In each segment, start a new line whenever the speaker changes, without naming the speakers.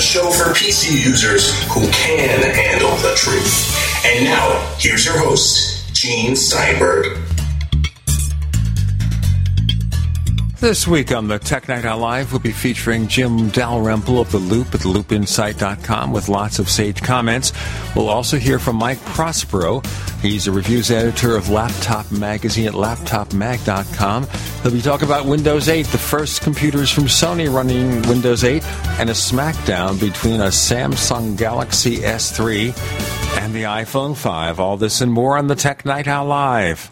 the show for PC users who can handle the truth. And now, here's your host, Gene Steinberg.
This week on the Tech Night Owl Live, we'll be featuring Jim Dalrymple of The Loop at loopinsight.com with lots of sage comments. We'll also hear from Mike Prospero. He's a reviews editor of Laptop Magazine at laptopmag.com. He'll be talking about Windows 8, the first computers from Sony running Windows 8, and a smackdown between a Samsung Galaxy S3 and the iPhone 5. All this and more on the Tech Night Owl Live.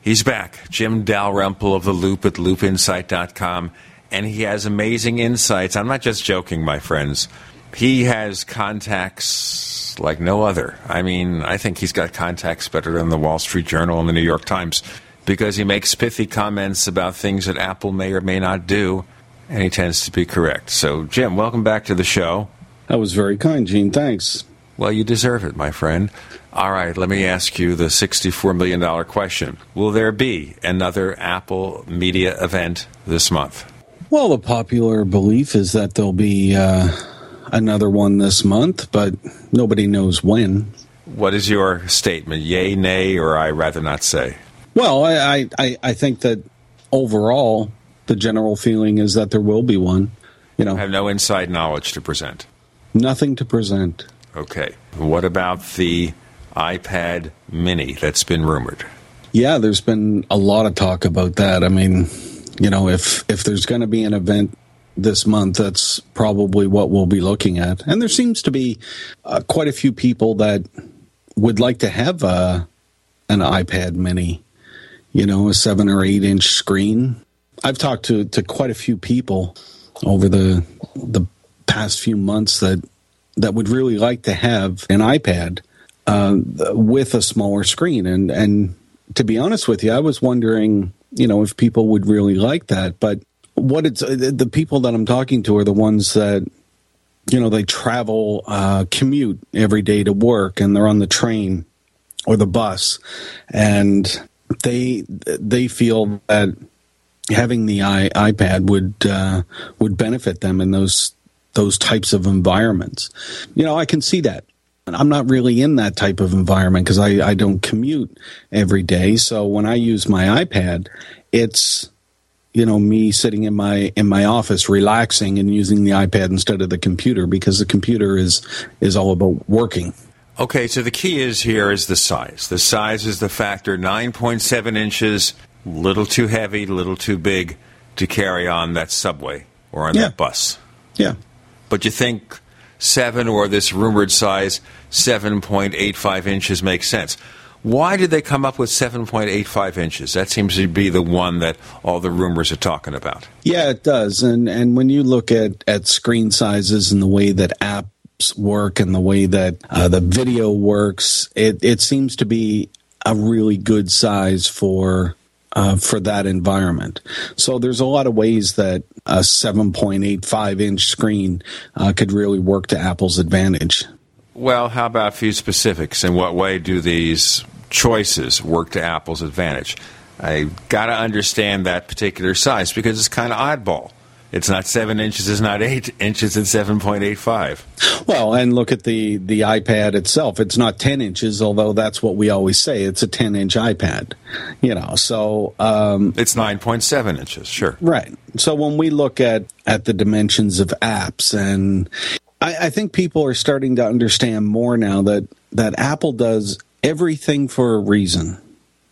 He's back, Jim Dalrymple of The Loop at loopinsight.com, and he has amazing insights. I'm not just joking, my friends. He has contacts like no other. I mean, I think he's got contacts better than the Wall Street Journal and the New York Times because he makes pithy comments about things that Apple may or may not do, and he tends to be correct. So, Jim, welcome back to the show.
That was very kind, Gene. Thanks.
Well, you deserve it, my friend. All right, let me ask you the $64 million question. Will there be another Apple media event this month?
Well, the popular belief is that there'll be uh, another one this month, but nobody knows when.
What is your statement? Yay, nay, or I rather not say?
Well, I, I, I think that overall, the general feeling is that there will be one. You know,
I have no inside knowledge to present.
Nothing to present.
Okay. What about the iPad mini that's been rumored?
Yeah, there's been a lot of talk about that. I mean, you know, if if there's going to be an event this month, that's probably what we'll be looking at. And there seems to be uh, quite a few people that would like to have uh, an iPad mini, you know, a seven or eight inch screen. I've talked to, to quite a few people over the the past few months that that would really like to have an iPad uh, with a smaller screen. And and to be honest with you, I was wondering, you know, if people would really like that. But what it's the people that I'm talking to are the ones that you know they travel uh, commute every day to work and they're on the train or the bus and they they feel that having the I, iPad would uh, would benefit them in those those types of environments. You know, I can see that. I'm not really in that type of environment because I, I don't commute every day. So when I use my iPad, it's you know me sitting in my in my office relaxing and using the iPad instead of the computer because the computer is is all about working.
Okay, so the key is here is the size. The size is the factor. 9.7 inches, little too heavy, little too big to carry on that subway or on
Yeah.
that bus.
Yeah.
But you think seven or this rumored size, 7.85 inches makes sense. Why did they come up with 7.85 inches? That seems to be the one that all the rumors are talking about.
Yeah, it does. And and when you look at at screen sizes and the way that apps work and the way that uh, the video works, it it seems to be a really good size for uh, for that environment. So there's a lot of ways that a 7.85 inch screen uh, could really work to Apple's advantage.
Well, how about a few specifics? In what way do these choices work to Apple's advantage? I got to understand that particular size because it's kind of oddball. It's not seven inches, it's not eight inches, it's 7.85.
Well, and look at the the iPad itself. It's not 10 inches, although that's what we always say. It's a 10 inch iPad. You know, so um,
It's 9.7 inches, sure.
Right. So when we look at at the dimensions of apps, and I, I think people are starting to understand more now that that Apple does everything for a reason.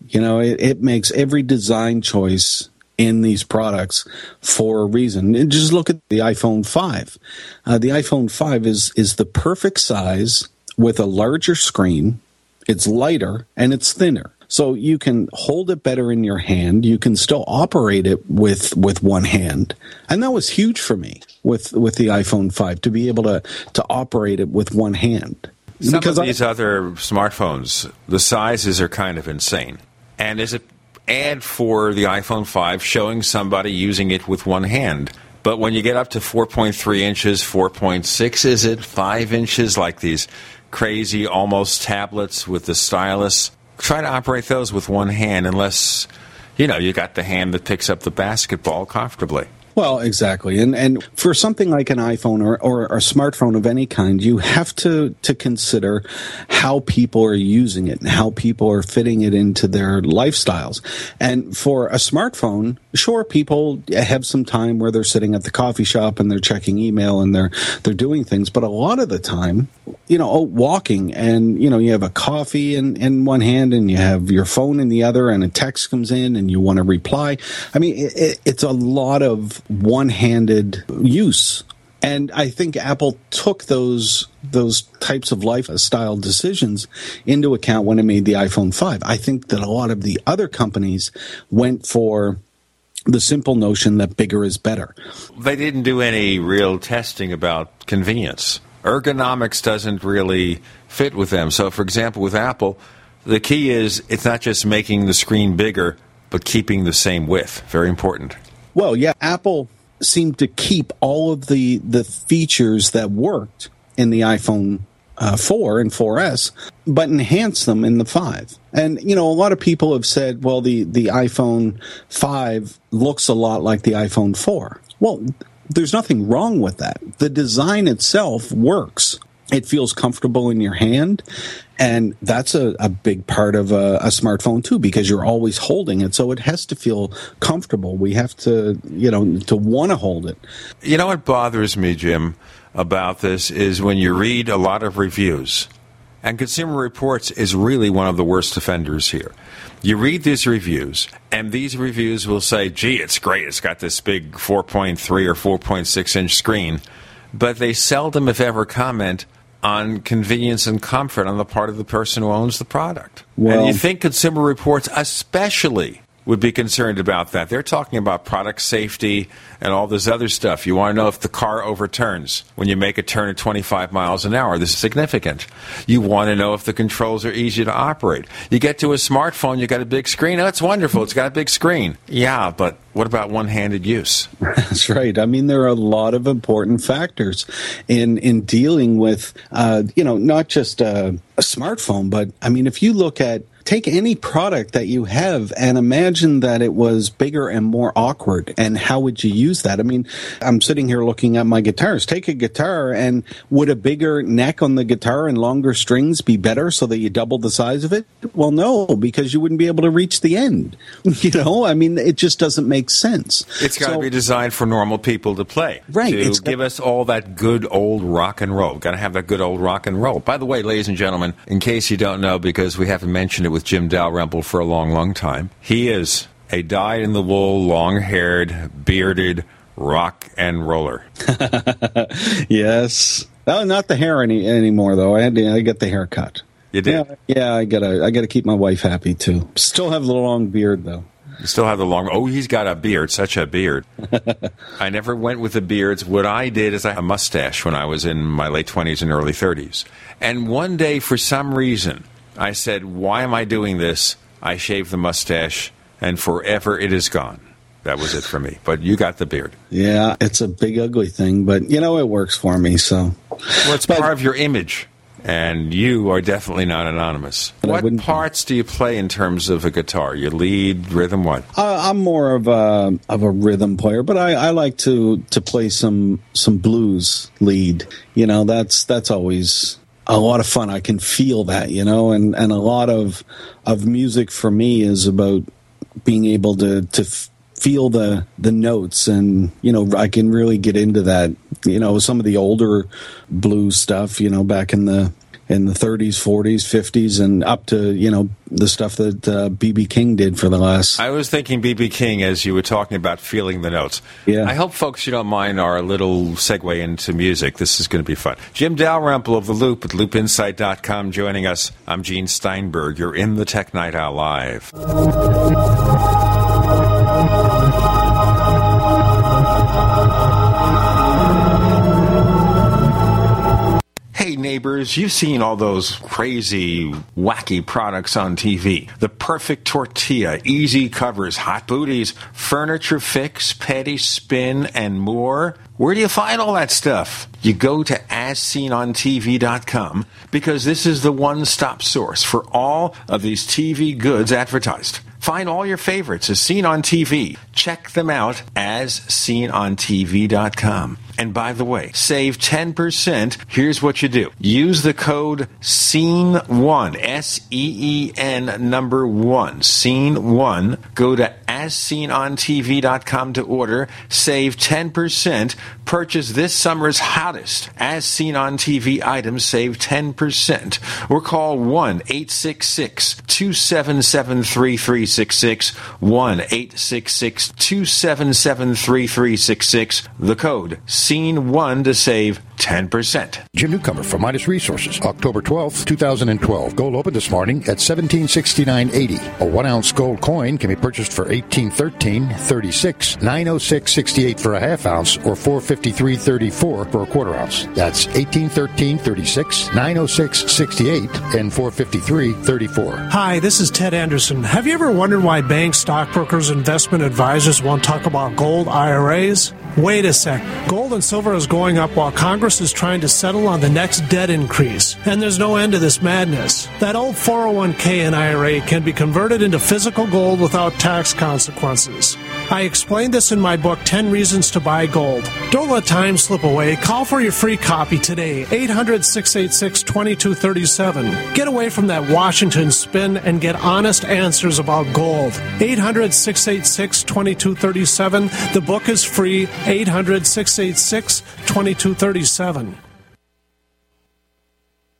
You know, it, it makes every design choice in these products for a reason. And just look at the iPhone 5. Uh, the iPhone 5 is is the perfect size with a larger screen. It's lighter and it's thinner. So you can hold it better in your hand. You can still operate it with with one hand. And that was huge for me with with the iPhone 5 to be able to to operate it with one hand.
Some
Because
of
I-
these other smartphones, the sizes are kind of insane. And there's an ad for the iPhone 5 showing somebody using it with one hand. But when you get up to 4.3 inches, 4.6, is it 5 inches, like these crazy almost tablets with the stylus? Try to operate those with one hand unless, you know, you got the hand that picks up the basketball comfortably.
Well, exactly, and and for something like an iPhone or, or a smartphone of any kind, you have to to consider how people are using it and how people are fitting it into their lifestyles. And for a smartphone, sure, people have some time where they're sitting at the coffee shop and they're checking email and they're they're doing things, but a lot of the time, you know, oh, walking and you know you have a coffee in in one hand and you have your phone in the other, and a text comes in and you want to reply. I mean, it, it's a lot of one-handed use and I think Apple took those those types of lifestyle uh, decisions into account when it made the iPhone 5. I think that a lot of the other companies went for the simple notion that bigger is better.
They didn't do any real testing about convenience. Ergonomics doesn't really fit with them. So, for example, with Apple, the key is it's not just making the screen bigger, but keeping the same width. Very important.
Well, yeah, Apple seemed to keep all of the the features that worked in the iPhone uh, 4 and 4S, but enhance them in the 5. And you know, a lot of people have said, well, the the iPhone 5 looks a lot like the iPhone 4. Well, there's nothing wrong with that. The design itself works it feels comfortable in your hand and that's a, a big part of a, a, smartphone too because you're always holding it. So it has to feel comfortable. We have to you know to want to hold it.
You know what bothers me jim about this is when you read a lot of reviews and consumer reports is really one of the worst offenders here. You read these reviews and these reviews will say gee it's great. It's got this big 4.3 or 4.6 inch screen. But they seldom, if ever, comment on convenience and comfort on the part of the person who owns the product. Well, and you think Consumer Reports, especially, would be concerned about that. They're talking about product safety and all this other stuff. You want to know if the car overturns when you make a turn at 25 miles an hour. This is significant. You want to know if the controls are easy to operate. You get to a smartphone, you got a big screen. Oh, it's wonderful. It's got a big screen. Yeah, but what about one-handed use?
That's right. I mean, there are a lot of important factors in in dealing with, uh, you know, not just a, a smartphone, but I mean, if you look at take any product that you have and imagine that it was bigger and more awkward. And how would you use that? I mean, I'm sitting here looking at my guitars. Take a guitar and would a bigger neck on the guitar and longer strings be better so that you double the size of it? Well, no, because you wouldn't be able to reach the end. You know, I mean, it just doesn't make sense.
It's got to so, be designed for normal people to play.
Right.
To it's give us all that good old rock and roll. Got to have that good old rock and roll. By the way, ladies and gentlemen, in case you don't know, because we haven't mentioned it with Jim Dalrymple for a long, long time. He is a dyed in the wool, long haired, bearded rock and roller.
yes. Oh, not the hair any, anymore, though. I had to I get the haircut.
You did?
Yeah, yeah, I gotta I gotta keep my wife happy too. Still have the long beard though.
You still have the long. Oh, he's got a beard, such a beard. I never went with the beards. What I did is I had a mustache when I was in my late twenties and early thirties. And one day, for some reason, I said, Why am I doing this? I shaved the mustache, and forever it is gone. That was it for me. But you got the beard.
Yeah, it's a big, ugly thing, but you know, it works for me. So,
well, it's but, part of your image, and you are definitely not anonymous. What parts do you play in terms of a guitar? Your lead, rhythm, what?
Uh, I'm more of a of a rhythm player, but I, I like to to play some some blues lead. You know, that's that's always a lot of fun. I can feel that, you know, and, and a lot of of music for me is about being able to to f- feel the the notes, and you know, I can really get into that. You know, some of the older blues stuff, you know, back in the in the 30s, 40s, 50s, and up to you know the stuff that BB uh, King did for the last.
I was thinking BB King as you were talking about feeling the notes.
Yeah.
I hope folks you don't mind our little segue into music. This is going to be fun. Jim Dalrymple of the Loop at LoopInsight.com joining us. I'm Gene Steinberg. You're in the Tech Night Owl live. Neighbors, you've seen all those crazy, wacky products on TV. The perfect tortilla, easy covers, hot booties, furniture fix, petty spin, and more. Where do you find all that stuff? You go to asseenontv.com because this is the one stop source for all of these TV goods advertised. Find all your favorites as seen on TV Check them out as seenontv.com. And by the way, save 10%. Here's what you do. Use the code SEEN1, S-E-E-N number 1, SEEN1. Go to asseenontv.com to order. Save 10%. Purchase this summer's hottest As Seen on TV items. Save 10%. Or call 1-866-277-3366. 1-866-277-3366. The code scene one to save 10%.
Jim Newcomer from Midas Resources, October 12th, 2012. Gold opened this morning at 1769.80. A one ounce gold coin can be purchased for 1813 36 906 68 for a half ounce or 453 34 for a quarter ounce. That's 1813 36 906 68 and 453 34.
Hi, this is Ted Anderson. Have you ever wondered why banks, stockbrokers, investment advisors won't talk about gold IRAs? Wait a sec. Gold and silver is going up while Congress is trying to settle on the next debt increase. And there's no end to this madness. That old 401k and IRA can be converted into physical gold without tax consequences. I explained this in my book, 10 Reasons to Buy Gold. Don't let time slip away. Call for your free copy today, 800 686 2237. Get away from that Washington spin and get honest answers about gold. 800 686 2237. The book is free, 800 686 2237.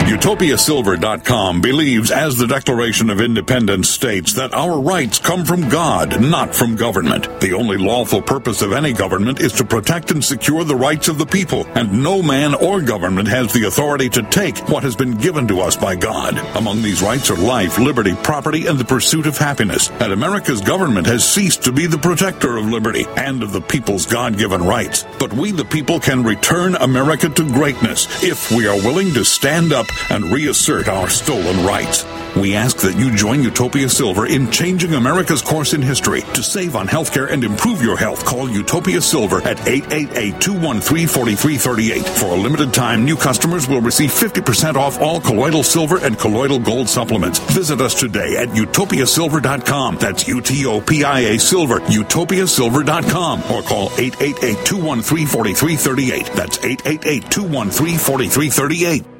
UtopiaSilver.com believes, as the Declaration of Independence states, that our rights come from God, not from government. The only lawful purpose of any government is to protect and secure the rights of the people, and no man or government has the authority to take what has been given to us by God. Among these rights are life, liberty, property, and the pursuit of happiness. And America's government has ceased to be the protector of liberty and of the people's God given rights. But we, the people, can return America to greatness if we are willing to stand up and reassert our stolen rights. We ask that you join Utopia Silver in changing America's course in history. To save on healthcare and improve your health, call Utopia Silver at 888-213-4338. For a limited time, new customers will receive 50% off all colloidal silver and colloidal gold supplements. Visit us today at utopiasilver.com. That's U-T-O-P-I-A Silver, utopiasilver.com. Or call 888-213-4338. That's 888-213-4338.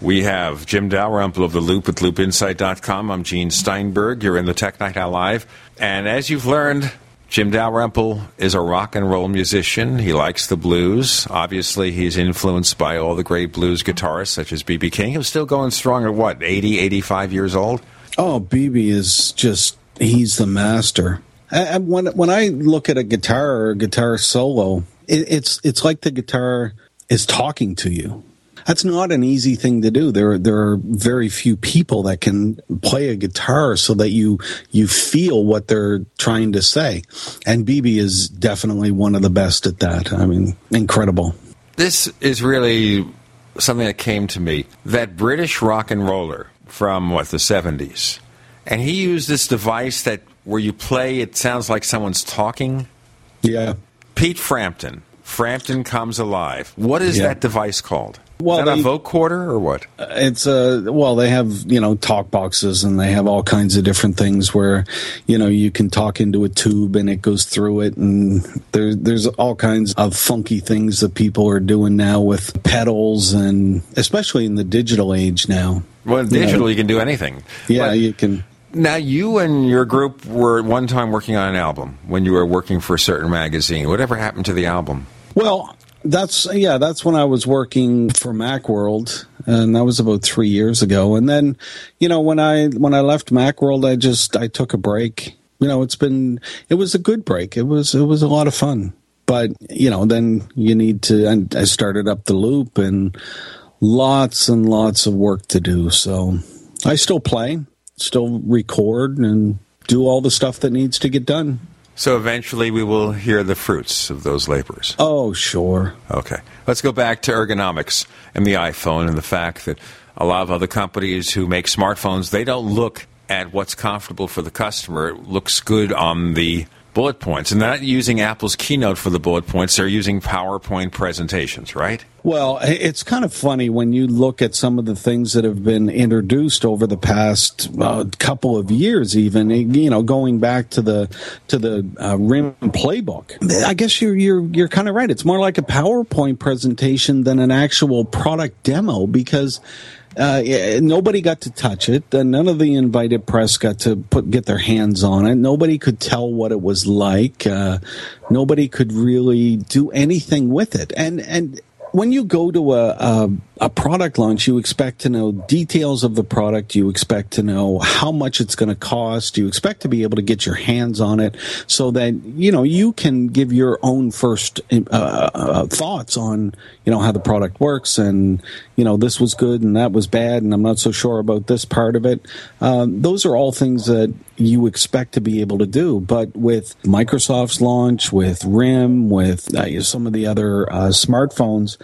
We have Jim Dalrymple of The Loop at loopinsight.com. I'm Gene Steinberg. You're in the Tech Night Owl Live. And as you've learned, Jim Dalrymple is a rock and roll musician. He likes the blues. Obviously, he's influenced by all the great blues guitarists such as B.B. King. He's still going strong at what, 80, 85 years old?
Oh, BB is just, he's the master. I, when, when I look at a guitar or a guitar solo, it, it's, it's like the guitar is talking to you. That's not an easy thing to do. There, there are very few people that can play a guitar so that you you feel what they're trying to say. And BB is definitely one of the best at that. I mean, incredible.
This is really something that came to me. That British rock and roller from what the seventies, and he used this device that where you play, it sounds like someone's talking.
Yeah.
Pete Frampton. Frampton comes alive. What is
Yeah.
that device called?
Well,
is that
they-
a vocoder or what?
It's uh well they have you know talk boxes and they have all kinds of different things where you know you can talk into a tube and it goes through it and there there's all kinds of funky things that people are doing now with pedals and especially in the digital age now.
Well, digital, you can do anything.
Yeah,
But-
you can.
Now, you and your group were at one time working on an album when you were working for a certain magazine. Whatever happened to the album?
Well, that's yeah, that's when I was working for MacWorld, and that was about three years ago. And then, you know, when I when I left MacWorld, I just I took a break. You know, it's been it was a good break. It was it was a lot of fun. But you know, then you need to. And I started up the loop, and lots and lots of work to do. So I still play, still record, and do all the stuff that needs to get done.
So eventually we will hear the fruits of those labors.
Oh, sure.
Okay. Let's go back to ergonomics and the iPhone and the fact that a lot of other companies who make smartphones, they don't look at what's comfortable for the customer. It looks good on the bullet points. And they're not using Apple's keynote for the bullet points, they're using PowerPoint presentations, right?
Well, it's kind of funny when you look at some of the things that have been introduced over the past uh, couple of years, even you know, going back to the to the uh, RIM playbook. I guess you're you're you're kind of right. It's more like a PowerPoint presentation than an actual product demo because. Uh, nobody got to touch it. None of the invited press got to put get their hands on it. Nobody could tell what it was like. Uh, nobody could really do anything with it. And and when you go to a, a a product launch, you expect to know details of the product. You expect to know how much it's going to cost. You expect to be able to get your hands on it so that you know you can give your own first uh, uh, thoughts on you know how the product works and you know this was good and that was bad and I'm not so sure about this part of it. Um, those are all things that you expect to be able to do. But with Microsoft's launch, with RIM, with uh, some of the other uh, smartphones,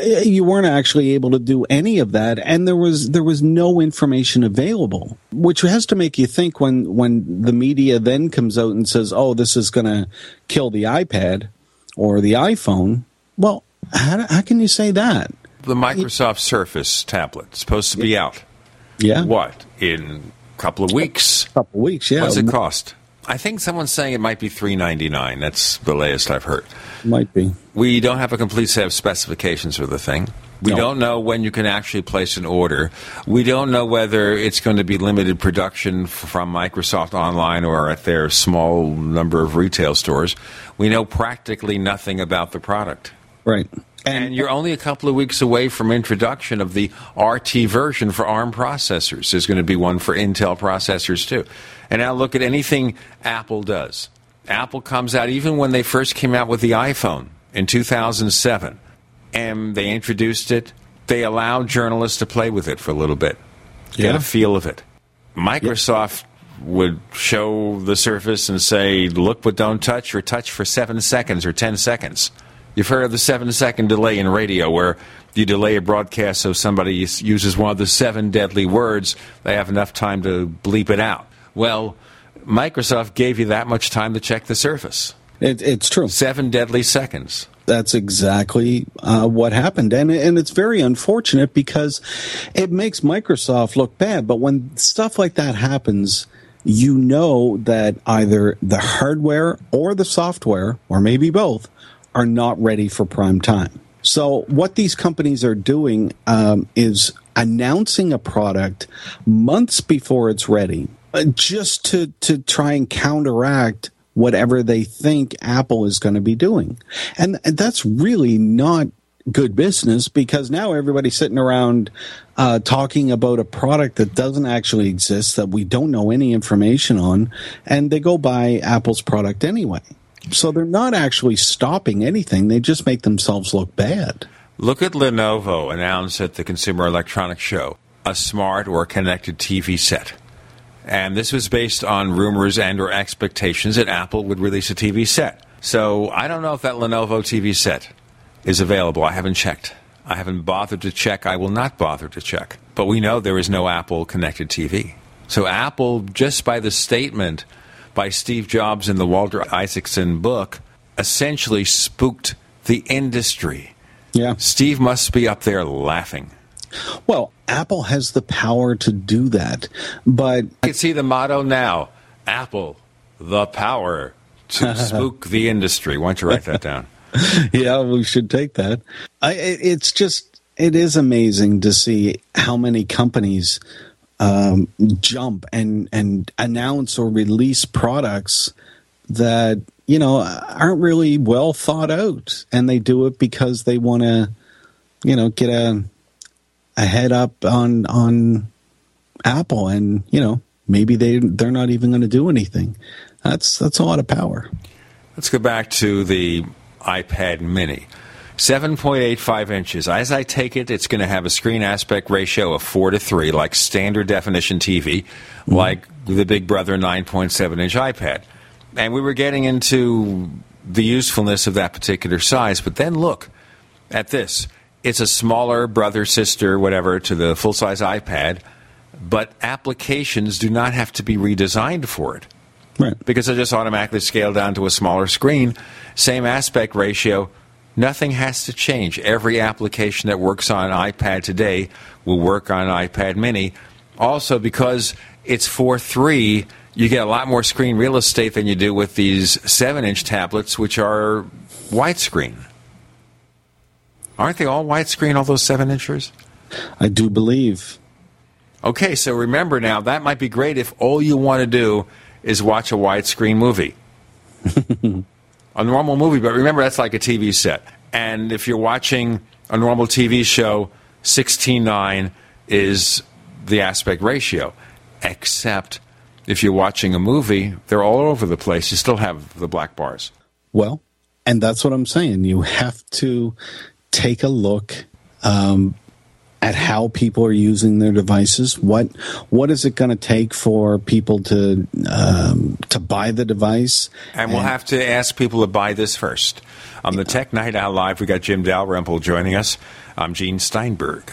you weren't actually able to do any of that, and there was there was no information available, which has to make you think when when the media then comes out and says, "Oh, this is going to kill the iPad or the iPhone." Well, how, how can you say that?
The Microsoft Surface tablet supposed to be out.
Yeah,
What? In a couple of weeks?
a couple of weeks. Yeah,
What's it cost? I think someone's saying it might be three ninety nine. That's the latest I've heard.
might be.
We don't have a complete set of specifications for the thing. We
No.
don't know when you can actually place an order. We don't know whether it's going to be limited production from Microsoft online or at their small number of retail stores. We know practically nothing about the product.
Right.
And you're only a couple of weeks away from introduction of the RT version for ARM processors. There's going to be one for Intel processors too. And now look at anything Apple does. Apple comes out even when they first came out with the iPhone in 2007 and they introduced it. They allowed journalists to play with it for a little bit, get
Yeah.
a feel of it. Microsoft would show the Surface and say, "Look but don't touch," or touch for seven seconds or ten seconds. You've heard of the seven-second delay in radio, where you delay a broadcast so somebody uses one of the seven deadly words. They have enough time to bleep it out. Well, Microsoft gave you that much time to check the Surface.
It, it's true.
Seven deadly seconds.
That's exactly uh, what happened, and and it's very unfortunate because it makes Microsoft look bad. But when stuff like that happens, you know that either the hardware or the software, or maybe both, are not ready for prime time. So what these companies are doing um, is announcing a product months before it's ready, uh, just to to try and counteract whatever they think Apple is going to be doing. And, that's really not good business because now everybody's sitting around uh, talking about a product that doesn't actually exist, that we don't know any information on, and they go buy Apple's product anyway. So they're not actually stopping anything, they just make themselves look bad.
Look at Lenovo announced at the Consumer Electronics Show a smart or connected TV set. And this was based on rumors and or expectations that Apple would release a TV set. So I don't know if that Lenovo TV set is available. I haven't checked. I haven't bothered to check. I will not bother to check. But we know there is no Apple connected TV. So Apple, just by the statement by Steve Jobs in the Walter Isaacson book essentially spooked the industry.
Yeah.
Steve must be up there laughing.
Well, Apple has the power to do that, but
I can see the motto now Apple, the power to spook the industry. Why don't you write that down?
yeah, we should take that. I, it's just, it is amazing to see how many companies um, jump and, and announce or release products that, you know, aren't really well thought out. And they do it because they want to, you know, get a, a head up on, on Apple and, you know, maybe they, they're not even going to do anything. That's, that's a lot of power.
Let's go back to the iPad mini. 7.85 inches. As I take it, it's going to have a screen aspect ratio of 4 to 3, like standard definition TV, mm-hmm. like the Big Brother 9.7 inch iPad. And we were getting into the usefulness of that particular size, but then look at this. It's a smaller brother, sister, whatever, to the full size iPad, but applications do not have to be redesigned for it.
Right.
Because they just automatically scale down to a smaller screen, same aspect ratio. Nothing has to change. Every application that works on iPad today will work on iPad mini. Also, because it's 4 3, you get a lot more screen real estate than you do with these 7 inch tablets, which are widescreen. Aren't they all widescreen, all those 7 inchers?
I do believe.
Okay, so remember now, that might be great if all you want to do is watch a widescreen movie. a normal movie, but remember that's like a TV set. And if you're watching a normal TV show, 16:9 is the aspect ratio. Except if you're watching a movie, they're all over the place. You still have the black bars.
Well, and that's what I'm saying. You have to take a look um, at how people are using their devices. What what is it going to take for people to um, to buy the device?
And we'll and, have to ask people to buy this first. On the Tech Night Owl Live, we got Jim Dalrymple joining us. I'm Gene Steinberg.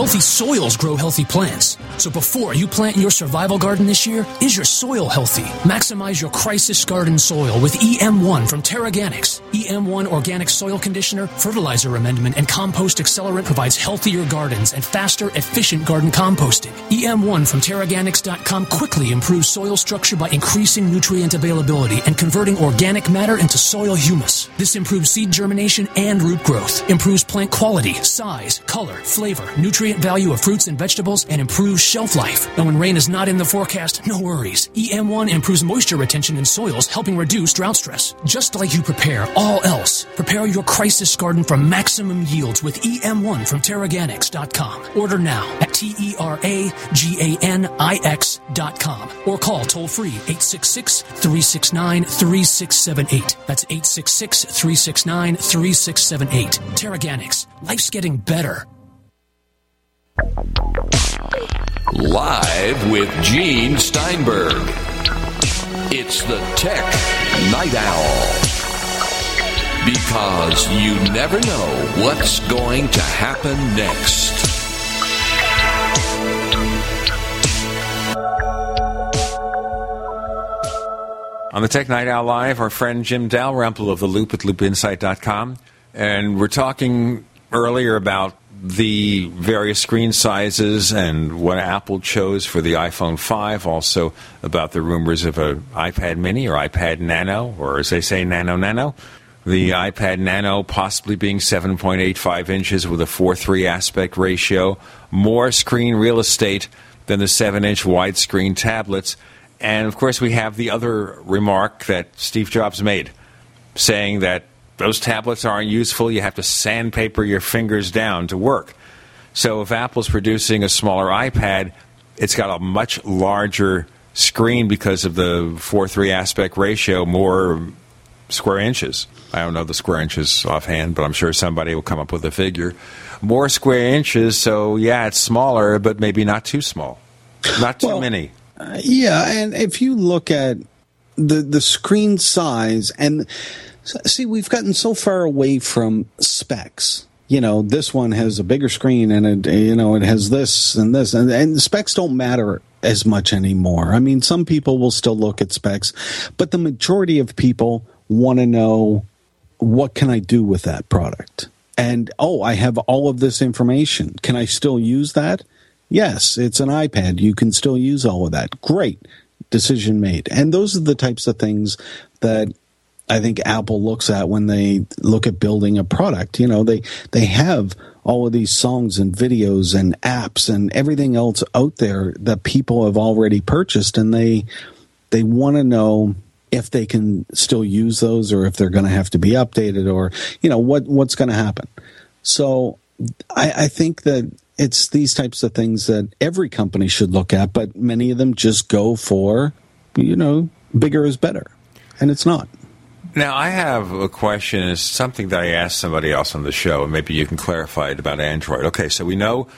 Healthy soils grow healthy plants. So before you plant your survival garden this year, is your soil healthy? Maximize your crisis garden soil with EM1 from TeraGanix. EM1 organic soil conditioner, fertilizer amendment, and compost accelerant provides healthier gardens and faster, efficient garden composting. EM1 from TeraGanix.com quickly improves soil structure by increasing nutrient availability and converting organic matter into soil humus. This improves seed germination and root growth, improves plant quality, size, color, flavor, nutrient value of fruits and vegetables, and improves shelf life. And when rain is not in the forecast, no worries. EM1 improves moisture retention in soils, helping reduce drought stress. Just like you prepare all else, prepare your crisis garden for maximum yields with EM1 from TeraGanix.com. Order now at T E R A G A N I X.com or call toll free 866 369 3678. That's 866 369 3678. TeraGanix. Life's getting better.
Live with Gene Steinberg. It's the Tech Night Owl. Because you never know what's going to happen next.
On the Tech Night Owl Live, our friend Jim Dalrymple of The Loop at loopinsight.com. And we're talking earlier about the various screen sizes and what Apple chose for the iPhone 5, also about the rumors of an iPad mini or iPad Nano, or as they say, Nano Nano. The iPad Nano possibly being 7.85 inches with a 4.3 aspect ratio, more screen real estate than the 7 inch widescreen tablets. And of course, we have the other remark that Steve Jobs made, saying that those tablets aren't useful. You have to sandpaper your fingers down to work. So if Apple's producing a smaller iPad, it's got a much larger screen because of the 4:3 aspect ratio, more square inches. I don't know the square inches offhand, but I'm sure somebody will come up with a figure. More square inches, so yeah, it's smaller, but maybe not too small. Not too
Well,
many.
Uh, yeah, and if you look at the the screen size and see, we've gotten so far away from specs. You know, this one has a bigger screen and it, you know, it has this and this and, and specs don't matter as much anymore. I mean, some people will still look at specs, but the majority of people want to know what can I do with that product? And oh, I have all of this information. Can I still use that? Yes, it's an iPad. You can still use all of that. Great. Decision made. And those are the types of things that I think Apple looks at when they look at building a product. You know, they they have all of these songs and videos and apps and everything else out there that people have already purchased and they they want to know if they can still use those or if they're going to have to be updated or you know what what's going to happen. So I, I think that it's these types of things that every company should look at, but many of them just go for you know bigger is better, and it's not.
Now, I have a question. It's something that I asked somebody else on the show, and maybe you can clarify it about Android. Okay, so we know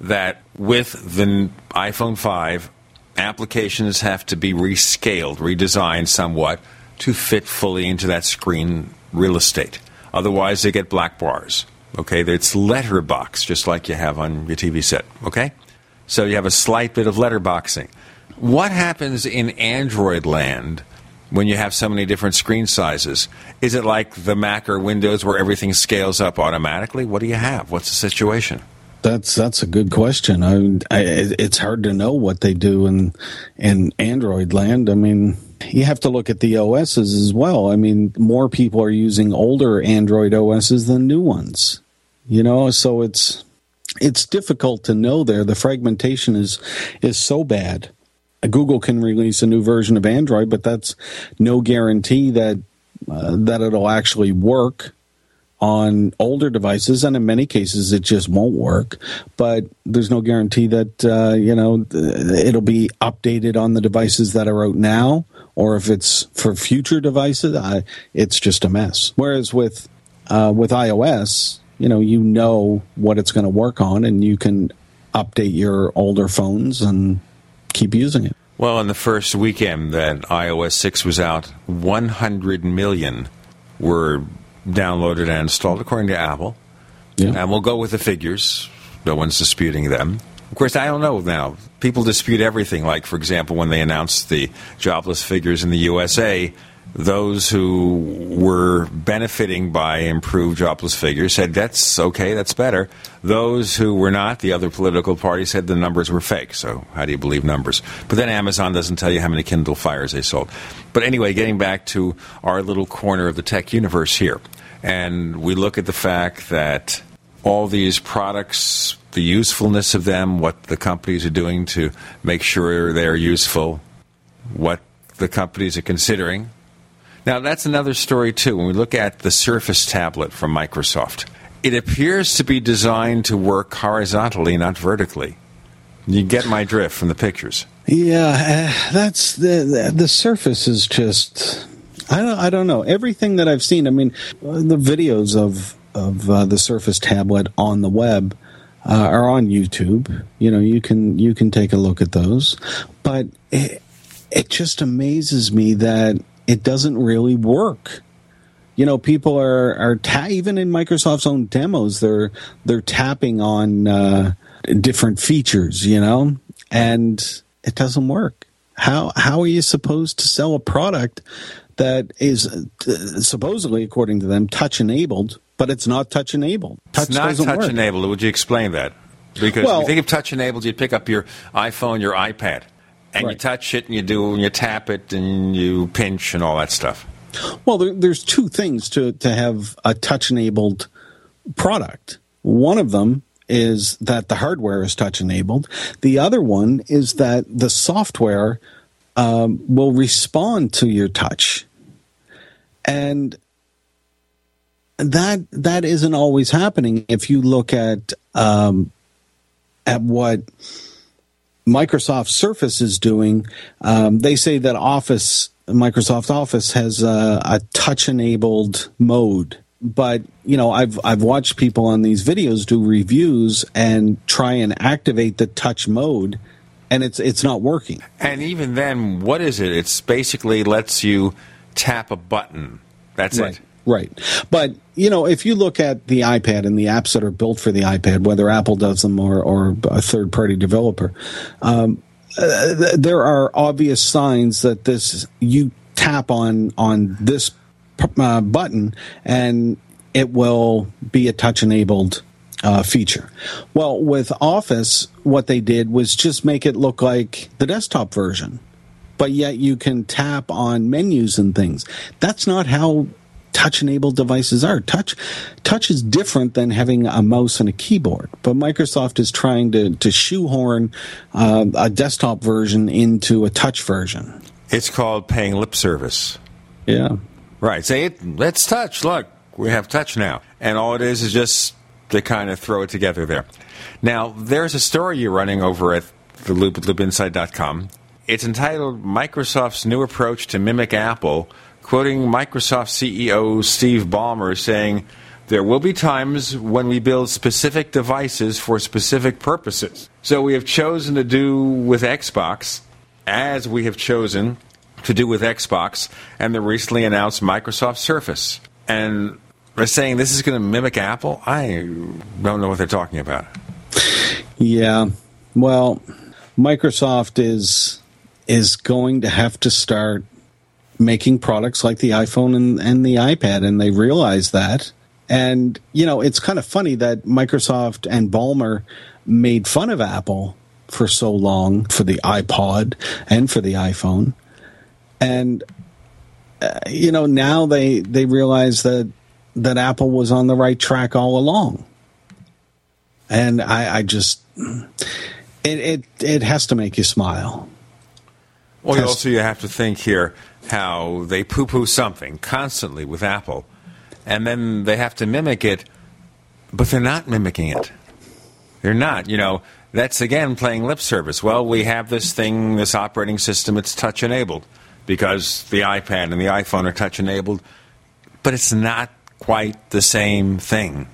that with the iPhone 5, applications have to be rescaled, redesigned somewhat to fit fully into that screen real estate. Otherwise, they get black bars. Okay, it's letterbox, just like you have on your TV set. Okay? So you have a slight bit of letterboxing. What happens in Android land when you have so many different screen sizes? Is it like the Mac or Windows where everything scales up automatically? What do you have? What's the situation?
That's that's a good question. I, I, it's hard to know what they do in in Android land. I mean, you have to look at the OSs as well. I mean, more people are using older Android OSs than new ones. You know, so it's it's difficult to know there. The fragmentation is is so bad. Google can release a new version of Android, but that's no guarantee that uh, that it'll actually work on older devices, and in many cases, it just won't work. But there's no guarantee that uh, you know it'll be updated on the devices that are out now, or if it's for future devices, uh, it's just a mess. Whereas with uh, with iOS, you know, you know what it's going to work on, and you can update your older phones and keep using it.
Well, in the first weekend that iOS 6 was out, 100 million were downloaded and installed, according to Apple. Yeah. And we'll go with the figures. No one's disputing them. Of course, I don't know now. People dispute everything. Like, for example, when they announced the jobless figures in the USA, those who were benefiting by improved jobless figures said that's okay, that's better. Those who were not, the other political parties said the numbers were fake. So how do you believe numbers? But then Amazon doesn't tell you how many Kindle Fires they sold. But anyway, getting back to our little corner of the tech universe here, and we look at the fact that all these products, the usefulness of them, what the companies are doing to make sure they're useful, what the companies are considering now, that's another story, too. When we look at the Surface tablet from Microsoft, it appears to be designed to work horizontally, not vertically. You get my drift from the pictures.
Yeah, uh, that's the, the, the Surface is just I don't I don't know everything that I've seen. I mean, the videos of of uh, the Surface tablet on the web uh, are on YouTube. You know, you can you can take a look at those, but it, it just amazes me that it doesn't really work. You know, people are are ta- even in Microsoft's own demos, they're they're tapping on uh, different features. You know, and it doesn't work. How how are you supposed to sell a product that is uh, supposedly, according to them, touch enabled, but it's not touch enabled?
Touch it's not touch work. enabled. Would you explain that? Because well, if you think of touch enabled, you'd pick up your iPhone, your iPad and right. you touch it and you do and you tap it and you pinch and all that stuff.
Well, there, there's two things to to have a touch enabled product. One of them is that the hardware is touch enabled. The other one is that the software um, will respond to your touch, and that that isn't always happening. If you look at um, at what Microsoft Surface is doing, um, they say that Office, Microsoft Office, has a, a touch-enabled mode. But you know, I've I've watched people on these videos do reviews and try and activate the touch mode, and it's it's not working.
And even then, what is it? It's basically lets you tap a button. That's
right.
it.
Right. But, you know, if you look at the iPad and the apps that are built for the iPad, whether Apple does them or, or a third party developer, um, uh, there are obvious signs that this, you tap on, on this uh, button and it will be a touch enabled uh, feature. Well, with Office, what they did was just make it look like the desktop version but yet you can tap on menus and things. That's not how touch enabled devices are. Touch touch is different than having a mouse and a keyboard. But Microsoft is trying to to shoehorn uh, a desktop version into a touch version.
It's called paying lip service.
Yeah.
Right. Say it. Let's touch. Look, we have touch now, and all it is is just to kind of throw it together there. Now, there's a story you're running over at the loop at loopinsight.com. It's entitled Microsoft's New Approach to Mimic Apple quoting Microsoft CEO Steve Ballmer saying, there will be times when we build specific devices for specific purposes. So we have chosen to do with Xbox as we have chosen to do with Xbox and the recently announced Microsoft Surface. And they're saying this is going to mimic Apple. I don't know what they're talking about.
Yeah. Well, Microsoft is is going to have to start making products like the iPhone and, and the iPad, and they realize that. And, you know, it's kind of funny that Microsoft and Ballmer made fun of Apple for so long for the iPod and for the iPhone. And, uh, you know, now they, they realize that, that Apple was on the right track all along. And I, I just, it, it, it has to make you smile.
Well, also you have to think here how they poo-poo something constantly with Apple, and then they have to mimic it, but they're not mimicking it. They're not. You know, that's again playing lip service. Well, we have this thing, this operating system, it's touch enabled because the iPad and the iPhone are touch enabled, but it's not quite the same thing.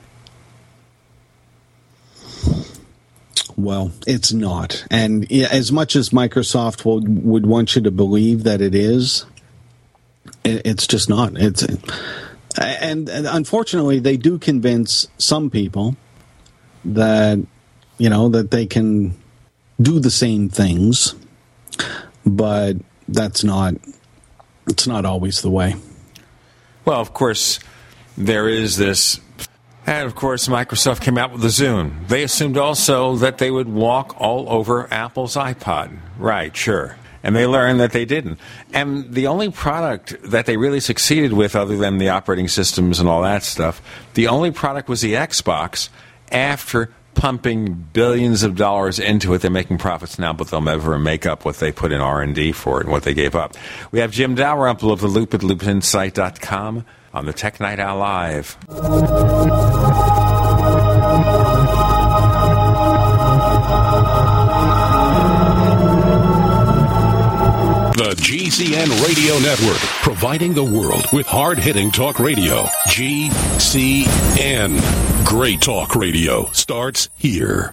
Well, it's not. And as much as Microsoft would, want you to believe that it is, it's just not. It's and, and unfortunately, they do convince some people that you know that they can do the same things, but that's not. It's not always the way.
Well, of course, there is this and of course, Microsoft came out with the Zune. They assumed also that they would walk all over Apple's iPod. Right, sure. And they learned that they didn't. And the only product that they really succeeded with, other than the operating systems and all that stuff, the only product was the Xbox after pumping billions of dollars into it. They're making profits now, but they'll never make up what they put in R&D for it and what they gave up. We have Jim Dalrymple of the Loop at loopinsight.com on the Tech Night Owl Live.
The GCN Radio Network, providing the world with hard hitting talk radio. GCN. Great talk radio starts here.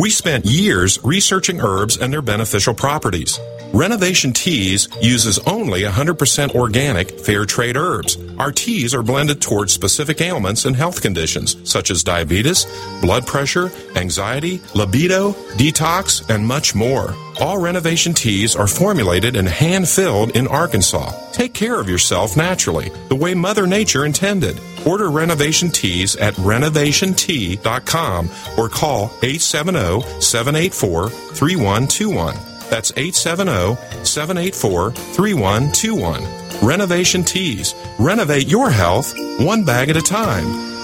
We spent years researching herbs and their beneficial properties. Renovation Teas uses only 100% organic, fair trade herbs. Our teas are blended towards specific ailments and health conditions such as diabetes, blood pressure, anxiety, libido, detox, and much more. All renovation teas are formulated and hand filled in Arkansas. Take care of yourself naturally, the way Mother Nature intended. Order renovation teas at renovationtea.com or call 870 784 3121. That's 870 784 3121. Renovation Teas. Renovate your health one bag at a time.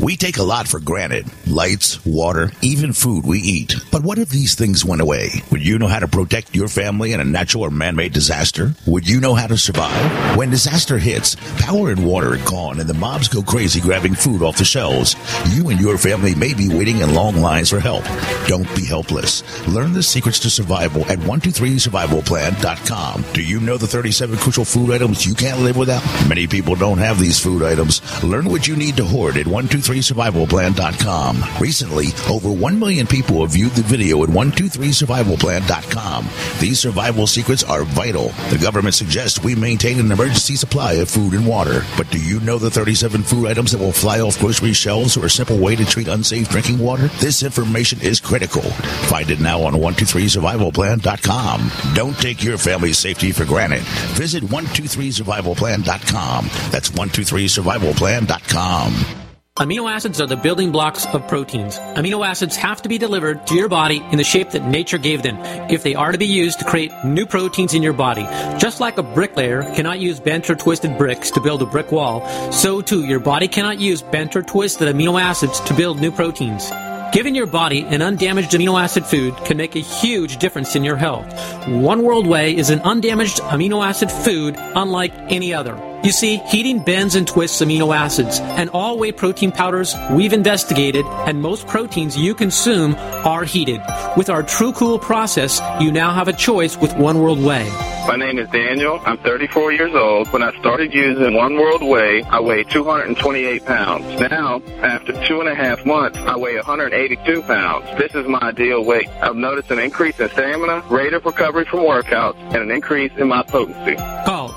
We take a lot for granted lights, water, even food we eat. But what if these things went away? Would you know how to protect your family in a natural or man made disaster? Would you know how to survive? When disaster hits, power and water are gone and the mobs go crazy grabbing food off the shelves. You and your family may be waiting in long lines for help. Don't be helpless. Learn the secrets to survival at 123survivalplan.com. Do you know the 37 crucial food items you can't live without? Many people don't have these food items. Learn what you need to hoard at 123
123survivalplan.com. Recently, over 1 million people have viewed the video at 123survivalplan.com. These survival secrets are vital. The government suggests we maintain an emergency supply of food and water. But do you know the 37 food items that will fly off grocery shelves or a simple way to treat unsafe drinking water? This information is critical. Find it now on 123survivalplan.com. Don't take your family's safety for granted. Visit 123survivalplan.com. That's 123survivalplan.com.
Amino acids are the building blocks of proteins. Amino acids have to be delivered to your body in the shape that nature gave them if they are to be used to create new proteins in your body. Just like a bricklayer cannot use bent or twisted bricks to build a brick wall, so too your body cannot use bent or twisted amino acids to build new proteins. Giving your body an undamaged amino acid food can make a huge difference in your health. One World Whey is an undamaged amino acid food unlike any other. You see, heating bends and twists amino acids, and all whey protein powders we've investigated, and most proteins you consume are heated. With our True Cool process, you now have a choice with One World Whey.
My name is Daniel. I'm 34 years old. When I started using One World Whey, I weighed 228 pounds. Now, after two and a half months, I weigh 182 pounds. This is my ideal weight. I've noticed an increase in stamina, rate of recovery from workouts, and an increase in my potency.
Call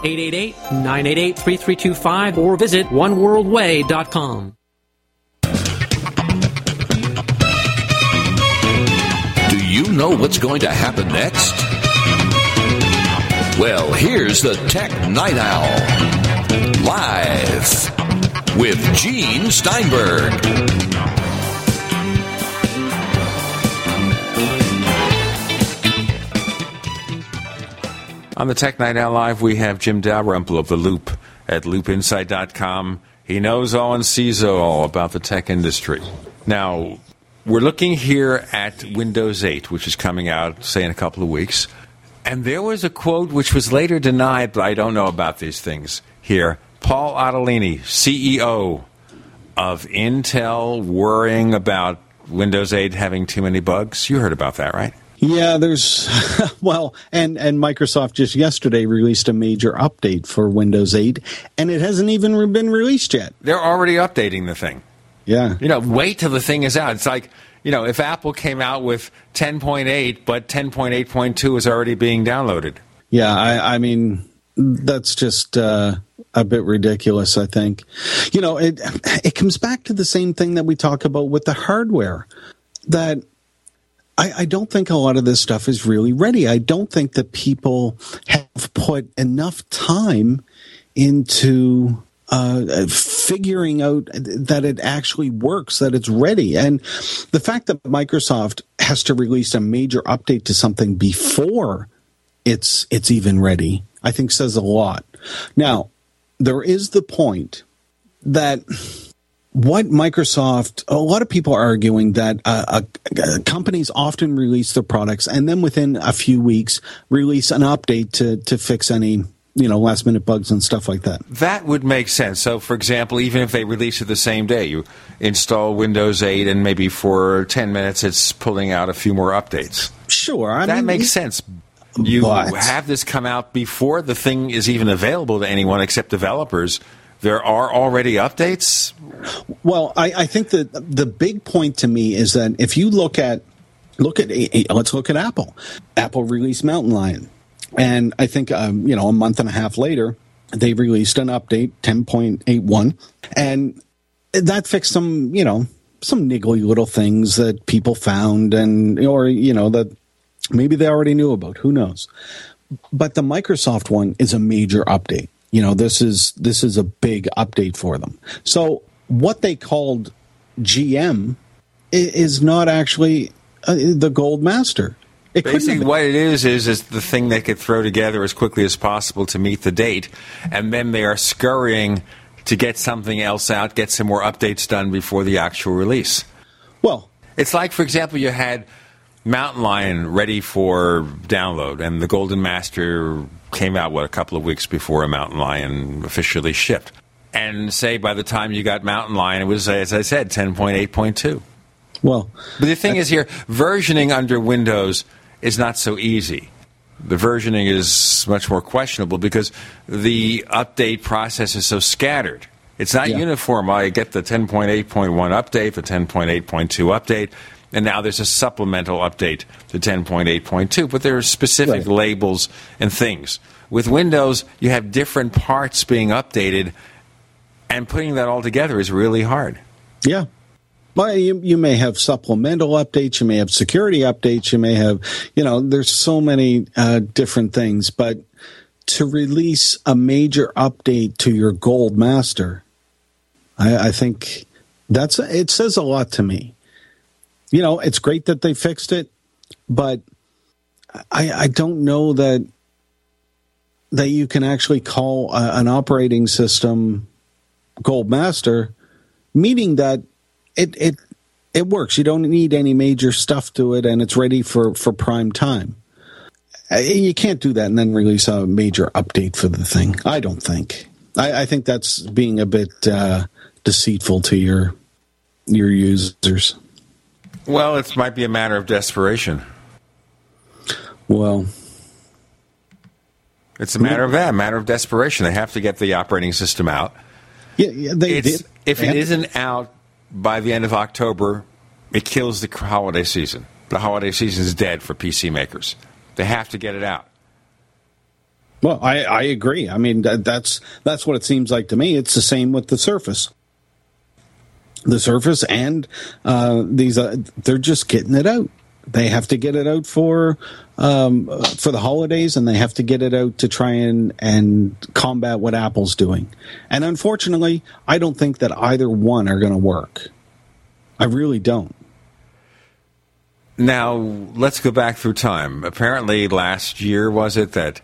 888-988-3325 or visit oneworldwhey.com.
Do you know what's going to happen next? Well, here's the Tech Night Owl. Live with Gene Steinberg.
On the Tech Night Owl Live, we have Jim Dalrymple of The Loop at loopinsight.com. He knows all and sees all about the tech industry. Now, we're looking here at Windows 8, which is coming out, say, in a couple of weeks. And there was a quote which was later denied, but I don't know about these things here. Paul Otellini, CEO of Intel, worrying about Windows 8 having too many bugs. You heard about that, right?
Yeah, there's well, and and Microsoft just yesterday released a major update for Windows 8, and it hasn't even been released yet.
They're already updating the thing.
Yeah,
you know, wait till the thing is out. It's like you know, if Apple came out with 10.8, but 10.8.2 is already being downloaded.
Yeah, I, I mean that's just uh, a bit ridiculous. I think, you know, it it comes back to the same thing that we talk about with the hardware that I, I, don't think a lot of this stuff is really ready. I don't think that people have put enough time into uh, figuring out that it actually works, that it's ready. And the fact that Microsoft has to release a major update to something before it's it's even ready, I think says a lot. Now, there is the point that what Microsoft, a lot of people are arguing that uh, uh, companies often release their products and then within a few weeks release an update to, to fix any you know last minute bugs and stuff like that.
That would make sense. So, for example, even if they release it the same day, you install Windows 8 and maybe for 10 minutes it's pulling out a few more updates.
Sure, I
that
mean,
makes sense. You
but,
have this come out before the thing is even available to anyone except developers there are already updates?
Well, I, I think that the big point to me is that if you look at look at let's look at Apple. Apple released Mountain Lion, and I think um, you know a month and a half later they released an update 10.81, and that fixed some you know some niggly little things that people found and or you know that maybe they already knew about. Who knows? But the Microsoft one is a major update you know this is this is a big update for them. So what they called gm is not actually uh, the gold master.
It Basically, what it is is is the thing they could throw together as quickly as possible to meet the date, and then they are scurrying to get something else out, get some more updates done before the actual release.
Well,
it's like, for example, you had Mountain Lion ready for download, and the Golden Master came out what a couple of weeks before a Mountain Lion officially shipped. And say by the time you got Mountain Lion, it was as I said, ten point eight point two.
Well,
but the thing is here, versioning under Windows is not so easy. The versioning is much more questionable because the update process is so scattered. It's not
Yeah.
uniform. I get the 10.8.1 update, the 10.8.2 update, and now there's a supplemental update to 10.8.2, but there are specific
Right.
labels and things. With Windows, you have different parts being updated, and putting that all together is really hard.
Yeah. Well, you, you may have supplemental updates, you may have security updates, you may have, you know, there's so many uh, different things, but to release a major update to your gold master, I, I think that's it says a lot to me. You know, it's great that they fixed it, but I, I don't know that that you can actually call a, an operating system gold master meaning that it it it works. You don't need any major stuff to it, and it's ready for for prime time. You can't do that and then release a major update for the thing. I don't think. I, I think that's being a bit uh, deceitful to your your users.
Well, it might be a matter of desperation.
Well,
It's a matter of that, a matter of desperation. They have to get the operating system out.
yeah, yeah they
It's,
did.
if
They
it isn't out by the end of October, it kills the holiday season. The holiday season is dead for PC makers. They have to get it out.
Well, I, I agree. I mean, that, that's that's what it seems like to me. It's the same with the Surface. The Surface and uh, these, uh, they're just getting it out. They have to get it out for um, for the holidays, and they have to get it out to try and and combat what Apple's doing. And unfortunately, I don't think that either one are going to work. I really don't.
Now, let's go back through time. Apparently, last year, was it that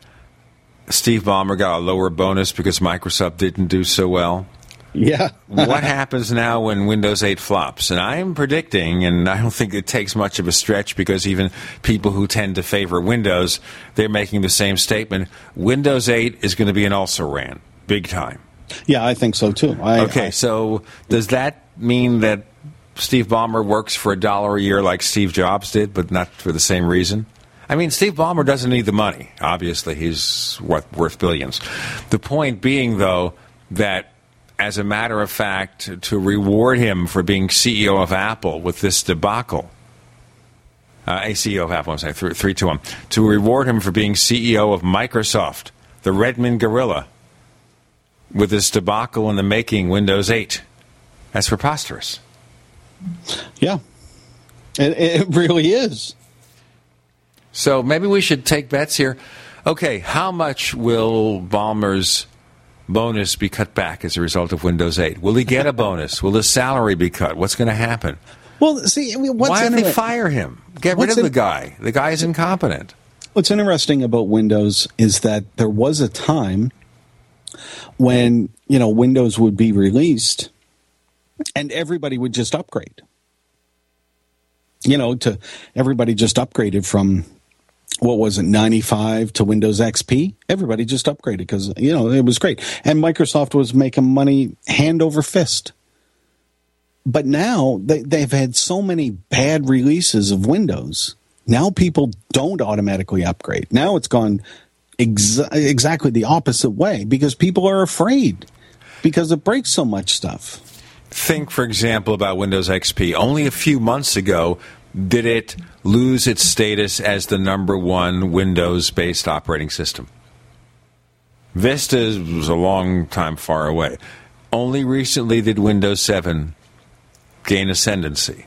Steve Ballmer got a lower bonus because Microsoft didn't do so well?
Yeah.
what happens now when Windows 8 flops? And I'm predicting, and I don't think it takes much of a stretch because even people who tend to favor Windows, they're making the same statement. Windows 8 is going to be an also ran, big time.
Yeah, I think so too. I,
okay, so does that mean that Steve Ballmer works for a dollar a year like Steve Jobs did, but not for the same reason? I mean, Steve Ballmer doesn't need the money. Obviously, he's worth, worth billions. The point being, though, that as a matter of fact, to reward him for being CEO of Apple with this debacle, uh, a CEO of Apple, I'm saying, three, three to him, to reward him for being CEO of Microsoft, the Redmond Gorilla, with this debacle in the making Windows 8. That's preposterous.
Yeah, it, it really is.
So maybe we should take bets here. Okay, how much will Ballmer's bonus be cut back as a result of Windows 8? Will he get a bonus? Will his salary be cut? What's going to happen?
Well, see, I mean, what's
Why did they fire him? Get rid of the guy. The guy is incompetent.
What's interesting about Windows is that there was a time when you know Windows would be released, and everybody would just upgrade. You know, to everybody just upgraded from what was it, 95 to Windows XP? Everybody just upgraded because, you know, it was great. And Microsoft was making money hand over fist. But now they, they've had so many bad releases of Windows. Now people don't automatically upgrade. Now it's gone exa- exactly the opposite way because people are afraid because it breaks so much stuff.
Think, for example, about Windows XP. Only a few months ago did it lose its status as the number one Windows based operating system. Vista was a long time far away. Only recently did Windows 7 gain ascendancy.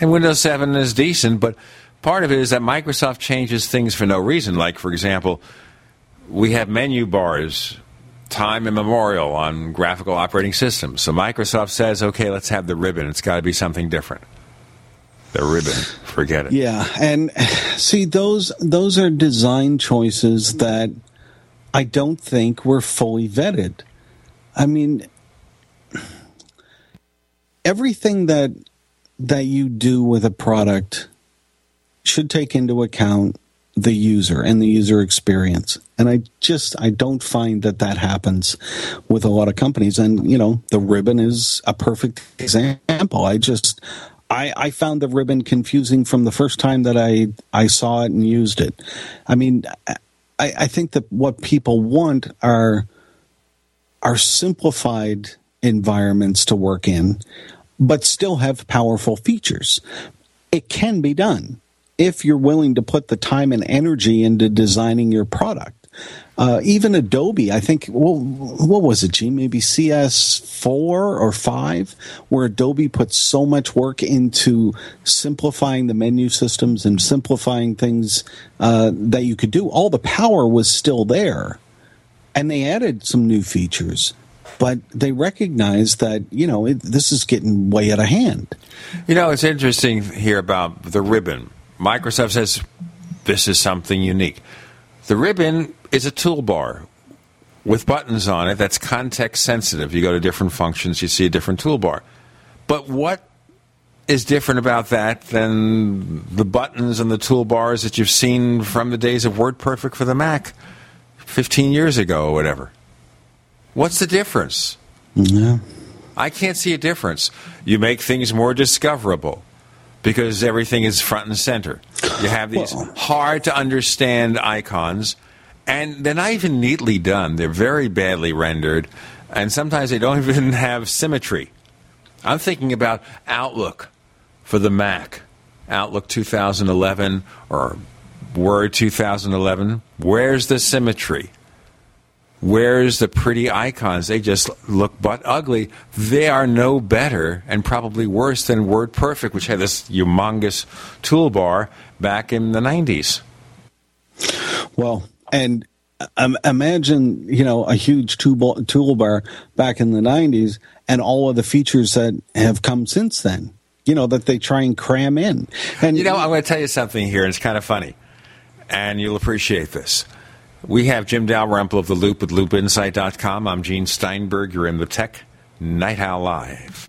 And Windows 7 is decent, but part of it is that Microsoft changes things for no reason. Like, for example, we have menu bars time immemorial on graphical operating systems. So Microsoft says, okay, let's have the ribbon. It's got to be something different. The ribbon, forget it.
Yeah, and see those those are design choices that I don't think were fully vetted. I mean, everything that that you do with a product should take into account the user and the user experience. And I just I don't find that that happens with a lot of companies. And you know, the ribbon is a perfect example. I just I, I found the ribbon confusing from the first time that I I saw it and used it. I mean, I, I think that what people want are are simplified environments to work in, but still have powerful features. It can be done if you're willing to put the time and energy into designing your product. Uh, even Adobe, I think, well, what was it, Gene? Maybe CS4 or 5, where Adobe put so much work into simplifying the menu systems and simplifying things uh, that you could do. All the power was still there. And they added some new features, but they recognized that, you know, it, this is getting way out of hand.
You know, it's interesting here about the ribbon. Microsoft says this is something unique. The ribbon is a toolbar with buttons on it that's context sensitive. You go to different functions, you see a different toolbar. But what is different about that than the buttons and the toolbars that you've seen from the days of WordPerfect for the Mac 15 years ago or whatever? What's the difference?
Yeah.
I can't see a difference. You make things more discoverable because everything is front and center. You have these well, hard to understand icons, and they're not even neatly done. They're very badly rendered, and sometimes they don't even have symmetry. I'm thinking about Outlook for the Mac, Outlook 2011 or Word 2011. Where's the symmetry? Where's the pretty icons? They just look but ugly. They are no better and probably worse than WordPerfect, which had this humongous toolbar back in the 90s.
Well, and um, imagine, you know, a huge toolbar back in the 90s and all of the features that have come since then, you know, that they try and cram in. And
You know, I'm going to tell you something here, it's kind of funny, and you'll appreciate this. We have Jim Dalrymple of The Loop at loopinsight.com. I'm Gene Steinberg. You're in the Tech Night Owl Live.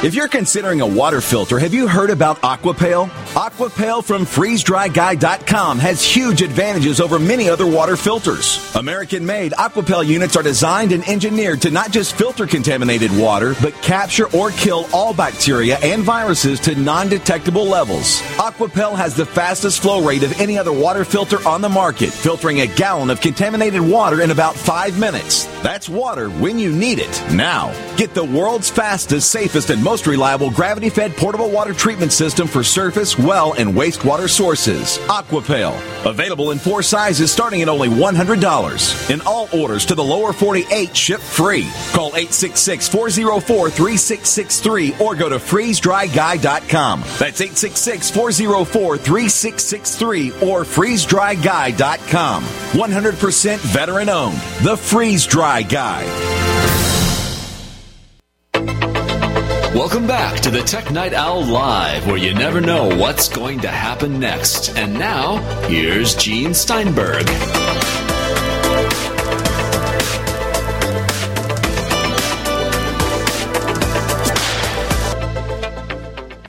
If you're considering a water filter, have you heard about Aquapail? Aquapail from freezedryguy.com has huge advantages over many other water filters. American made Aquapail units are designed and engineered to not just filter contaminated water, but capture or kill all bacteria and viruses to non detectable levels. Aquapail has the fastest flow rate of any other water filter on the market, filtering a gallon of contaminated water in about five minutes. That's water when you need it. Now, get the world's fastest, safest, and most reliable gravity fed portable water treatment system for surface, well, and wastewater sources. Aquapail. Available in four sizes starting at only $100. And all orders to the lower 48 ship free. Call 866 404 3663 or go to freezedryguy.com. That's 866 404 3663 or freezedryguy.com. 100% veteran owned. The Freeze Dry Guy.
Welcome back to the Tech Night Owl Live, where you never know what's going to happen next. And now, here's Gene Steinberg.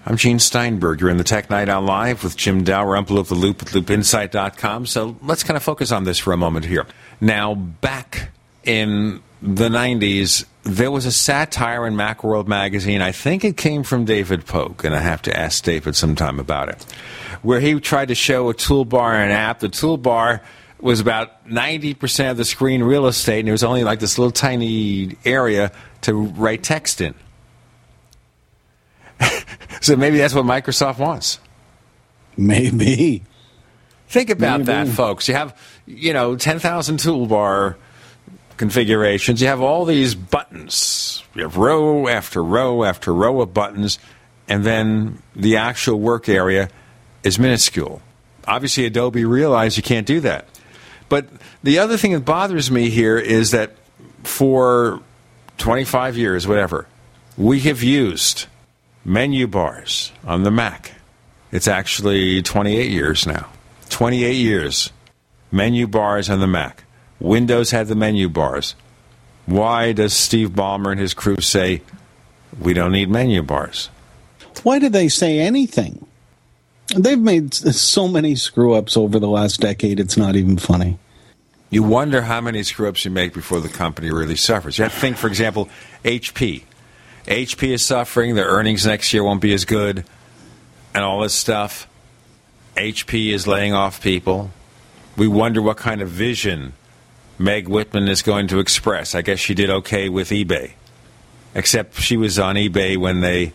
I'm Gene Steinberg. You're in the Tech Night Owl Live with Jim Dalrymple of The Loop at loopinsight.com. So let's kind of focus on this for a moment here. Now, back in the 90s, there was a satire in Macworld magazine. I think it came from David Pogue, and I have to ask David sometime about it, where he tried to show a toolbar and an app. The toolbar was about 90% of the screen real estate, and there was only like this little tiny area to write text in. so maybe that's what Microsoft wants.
Maybe.
Think about
Maybe.
that, folks. You have, you know, 10,000 toolbar configurations. You have all these buttons. You have row after row after row of buttons, and then the actual work area is minuscule. Obviously, Adobe realized you can't do that. But the other thing that bothers me here is that for 25 years, whatever, we have used menu bars on the Mac. It's actually 28 years now. 28 years. Menu bars on the Mac. Windows had the menu bars. Why does Steve Ballmer and his crew say we don't need menu bars?
Why do they say anything? They've made so many screw ups over the last decade, it's not even funny.
You wonder how many screw ups you make before the company really suffers. You have to think, for example, HP. HP is suffering. Their earnings next year won't be as good, and all this stuff. HP is laying off people. We wonder what kind of vision Meg Whitman is going to express. I guess she did okay with eBay, except she was on eBay when they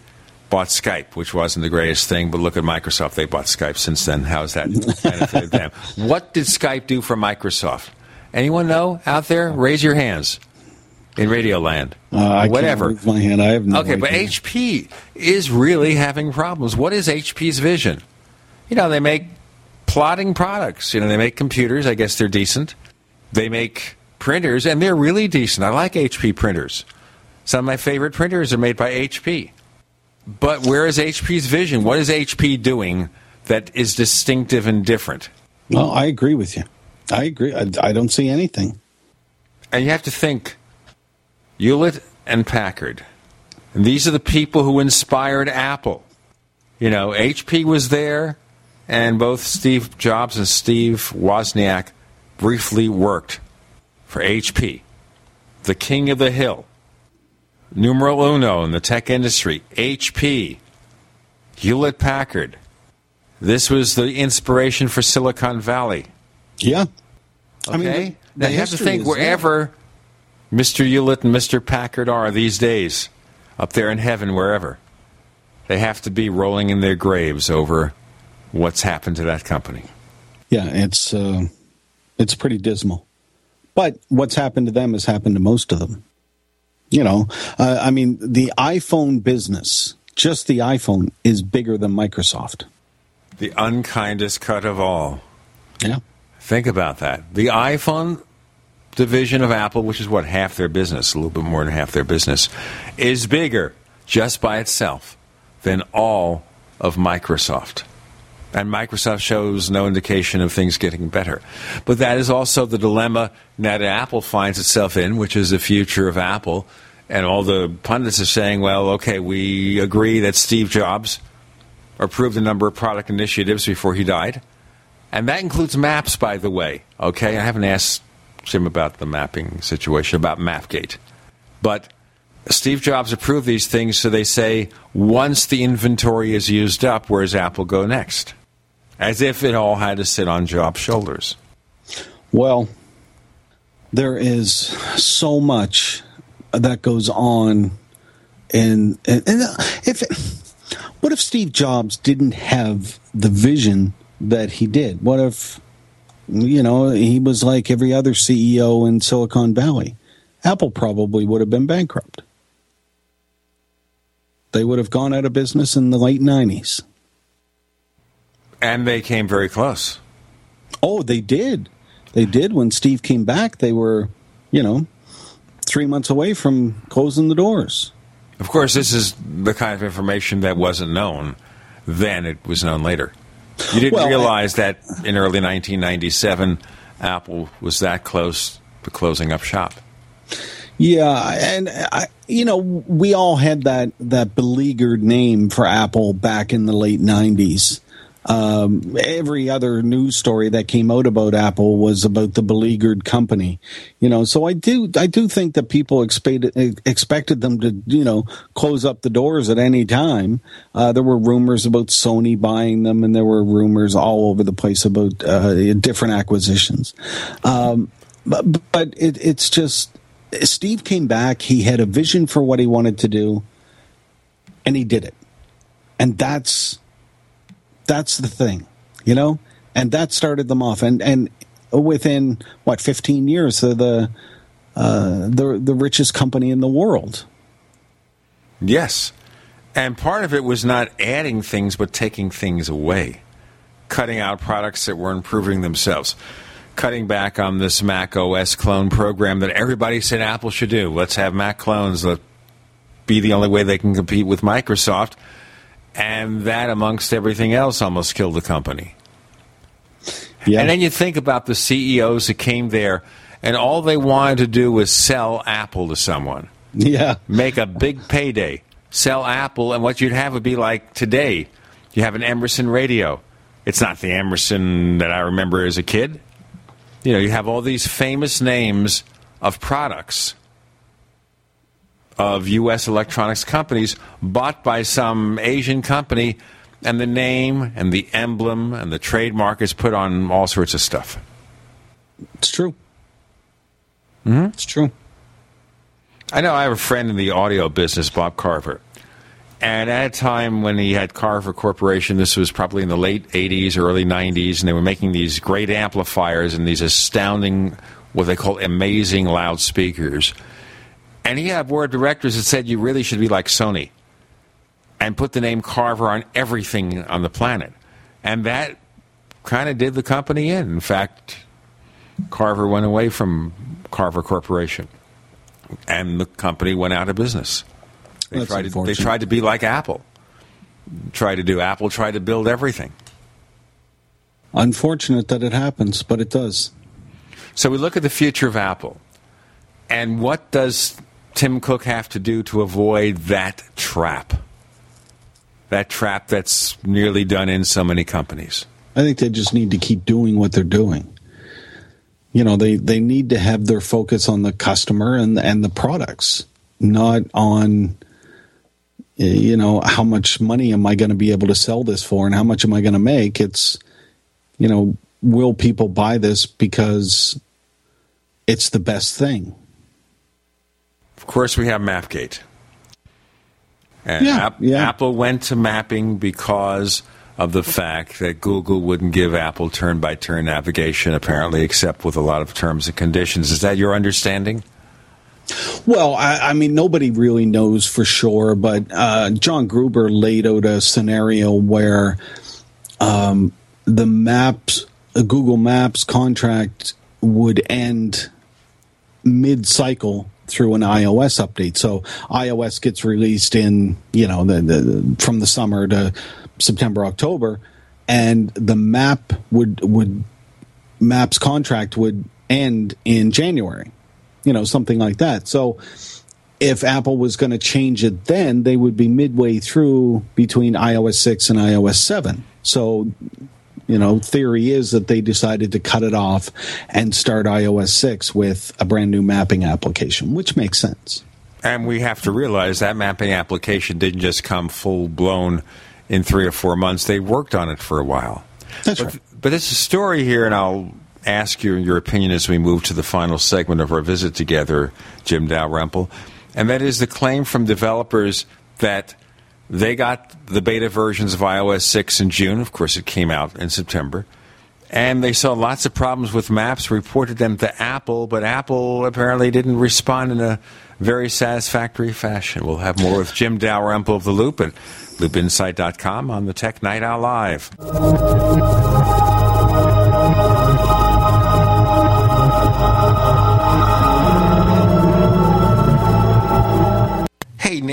bought Skype, which wasn't the greatest thing. But look at Microsoft; they bought Skype since then. How's that benefited them? What did Skype do for Microsoft? Anyone know out there? Raise your hands in Radio Land.
Uh, I
Whatever.
Can't raise my hand. I have no
okay, but. HP is really having problems. What is HP's vision? You know, they make plotting products. You know, they make computers. I guess they're decent. They make printers, and they're really decent. I like HP printers. Some of my favorite printers are made by HP. But where is HP's vision? What is HP doing that is distinctive and different?
Well, I agree with you. I agree. I, I don't see anything.
And you have to think Hewlett and Packard. And these are the people who inspired Apple. You know, HP was there, and both Steve Jobs and Steve Wozniak briefly worked for HP, the king of the hill. Numero uno in the tech industry, HP, Hewlett Packard. This was the inspiration for Silicon Valley.
Yeah.
Okay?
I mean,
now you have to think
is
wherever Mr. Hewlett and Mr. Packard are these days, up there in heaven, wherever, they have to be rolling in their graves over what's happened to that company.
Yeah, it's uh, it's pretty dismal. But what's happened to them has happened to most of them. You know, uh, I mean, the iPhone business, just the iPhone, is bigger than Microsoft.
The unkindest cut of all.
Yeah.
Think about that. The iPhone division of Apple, which is what half their business, a little bit more than half their business, is bigger just by itself than all of Microsoft. And Microsoft shows no indication of things getting better. But that is also the dilemma that Apple finds itself in, which is the future of Apple. And all the pundits are saying, well, okay, we agree that Steve Jobs approved a number of product initiatives before he died. And that includes maps, by the way. Okay, I haven't asked Jim about the mapping situation, about Mapgate. But Steve Jobs approved these things, so they say once the inventory is used up, where does Apple go next? As if it all had to sit on Jobs' shoulders.
Well, there is so much that goes on, and and, if what if Steve Jobs didn't have the vision that he did? What if you know he was like every other CEO in Silicon Valley? Apple probably would have been bankrupt. They would have gone out of business in the late nineties.
And they came very close.
Oh, they did. They did. When Steve came back, they were, you know, three months away from closing the doors.
Of course, this is the kind of information that wasn't known then, it was known later. You didn't
Well,
realize that in early 1997, Apple was that close to closing up shop.
Yeah, and I, you know, we all had that that beleaguered name for Apple back in the late '90s. Um, every other news story that came out about Apple was about the beleaguered company. You know, so I do I do think that people expected expected them to you know close up the doors at any time. Uh, there were rumors about Sony buying them, and there were rumors all over the place about uh, different acquisitions. Um, but but it, it's just Steve came back. He had a vision for what he wanted to do, and he did it. And that's that's the thing, you know. And that started them off. And and within what fifteen years, they're the uh, the the richest company in the world.
Yes, and part of it was not adding things, but taking things away, cutting out products that were improving themselves cutting back on this Mac OS clone program that everybody said Apple should do. Let's have Mac clones. Let be the only way they can compete with Microsoft. And that, amongst everything else, almost killed the company. Yeah. And then you think about the CEOs that came there, and all they wanted to do was sell Apple to someone.
Yeah.
Make a big payday. Sell Apple, and what you'd have would be like today. You have an Emerson radio. It's not the Emerson that I remember as a kid you know, you have all these famous names of products of U.S. electronics companies bought by some Asian company, and the name and the emblem and the trademark is put on all sorts of stuff.
It's true.
Mm-hmm.
It's true.
I know I have a friend in the audio business, Bob Carver. And at a time when he had Carver Corporation, this was probably in the late 80s, early 90s, and they were making these great amplifiers and these astounding, what they call amazing loudspeakers. And he had board of directors that said you really should be like Sony and put the name Carver on everything on the planet. And that kind of did the company in. In fact, Carver went away from Carver Corporation, and the company went out of business. They
That's
tried to they tried to be like Apple. Tried to do Apple tried to build everything.
Unfortunate that it happens, but it does.
So we look at the future of Apple. And what does Tim Cook have to do to avoid that trap? That trap that's nearly done in so many companies.
I think they just need to keep doing what they're doing. You know, they, they need to have their focus on the customer and and the products, not on eh, you know, how much money am I going to be able to sell this for and how much am I going to make? It's, you know, will people buy this because it's the best thing?
Of course, we have Mapgate. And
yeah,
App-
yeah.
Apple went to mapping because of the fact that Google wouldn't give Apple turn by turn navigation, apparently, except with a lot of terms and conditions. Is that your understanding?
Well, I, I, mean, nobody really knows for sure, but uh, John Gruber laid out a scenario where um, the Maps, uh, Google Maps contract would end mid-cycle through an iOS update. So iOS gets released in you know the, the from the summer to September October, and the map would would Maps contract would end in January you know, something like that. So if Apple was going to change it then, they would be midway through between iOS 6 and iOS 7. So, you know, theory is that they decided to cut it off and start iOS 6 with a brand new mapping application, which makes sense.
And we have to realize that mapping application didn't just come full blown in three or four months. They worked on it for a while.
That's
but,
right.
But it's a story here, and I'll ask you your opinion as we move to the final segment of our visit together, Jim Dalrymple. And that is the claim from developers that they got the beta versions of iOS 6 in June. Of course, it came out in September. And they saw lots of problems with maps, reported them to Apple, but Apple apparently didn't respond in a very satisfactory fashion. We'll have more with Jim Dalrymple of The Loop at loopinsight.com on the Tech Night Owl Live.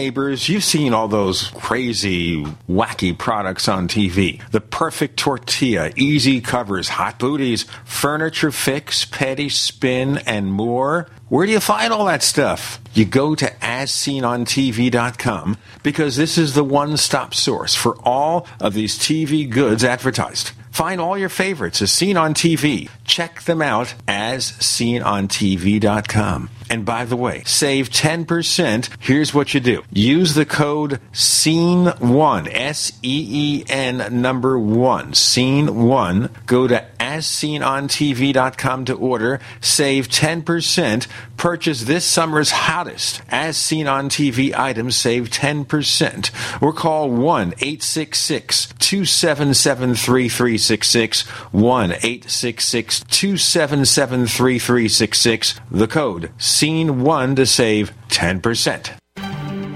Viewers, you've seen all those crazy, wacky products on TV. The perfect tortilla, easy covers, hot booties, furniture fix, petty spin, and more. Where do you find all that stuff? You go to asseenontv.com because this is the one stop source for all of these TV goods advertised. Find all your favorites as seen on TV. Check them out as seenontv.com. And by the way, save 10%. Here's what you do. Use the code SEEN1, S-E-E-N number 1, SEEN1. Go to asseenontv.com to order. Save 10%. Purchase this summer's hottest As Seen on TV items. Save 10%. Or call 1-866-277-3366. 1-866-277-3366. The code SEEN1 to save 10%.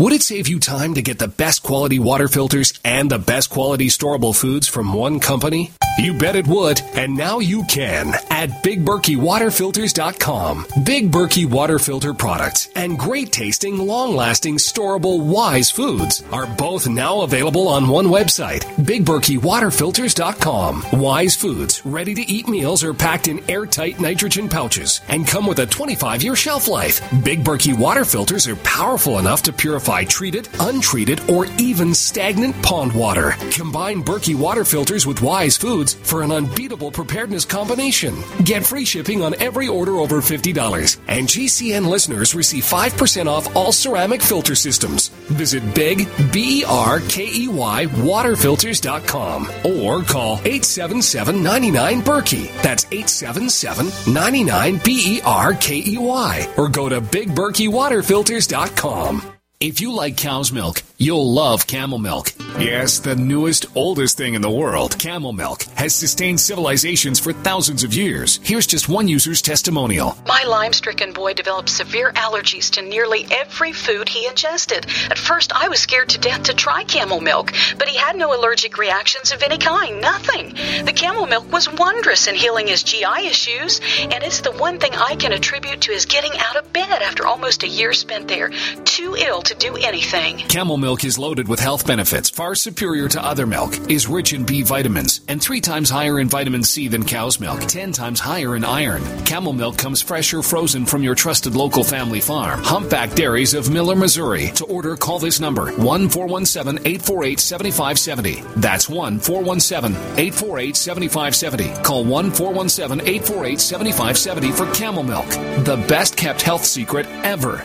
Would it save you time to get the best quality water filters and the best quality storable foods from one company? You bet it would, and now you can at BigBerkeyWaterFilters.com. Big Berkey water filter products and great tasting, long lasting, storable Wise foods are both now available on one website, BigBerkeyWaterFilters.com. Wise foods, ready to eat meals are packed in airtight nitrogen pouches and come with a 25 year shelf life. Big Berkey water filters are powerful enough to purify treated, untreated, or even stagnant pond water. Combine Berkey water filters with Wise foods for an unbeatable preparedness combination. Get free shipping on every order over $50. And GCN listeners receive 5% off all ceramic filter systems. Visit Big, B E R K E Y, waterfilters.com or call 877 99 Berkey. That's 877 99 B E R K E Y. Or go to BigBerkeyWaterFilters.com. If you like cow's milk, you'll love camel milk. Yes, the newest, oldest thing in the world, camel milk, has sustained civilizations for thousands of years. Here's just one user's testimonial.
My Lyme stricken boy developed severe allergies to nearly every food he ingested. At first, I was scared to death to try camel milk, but he had no allergic reactions of any kind, nothing. The camel milk was wondrous in healing his GI issues, and it's the one thing I can attribute to his getting out of bed after almost a year spent there, too ill to do anything.
Camel milk is loaded with health benefits far superior to other milk, is rich in B vitamins, and three times higher in vitamin C than cow's milk, ten times higher in iron. Camel milk comes fresh or frozen from your trusted local family farm. Humpback Dairies of Miller, Missouri. To order, call this number 1 417 848 7570. That's 1 417 848 7570. Call 1 417 848 7570 for camel milk. The best kept health secret ever.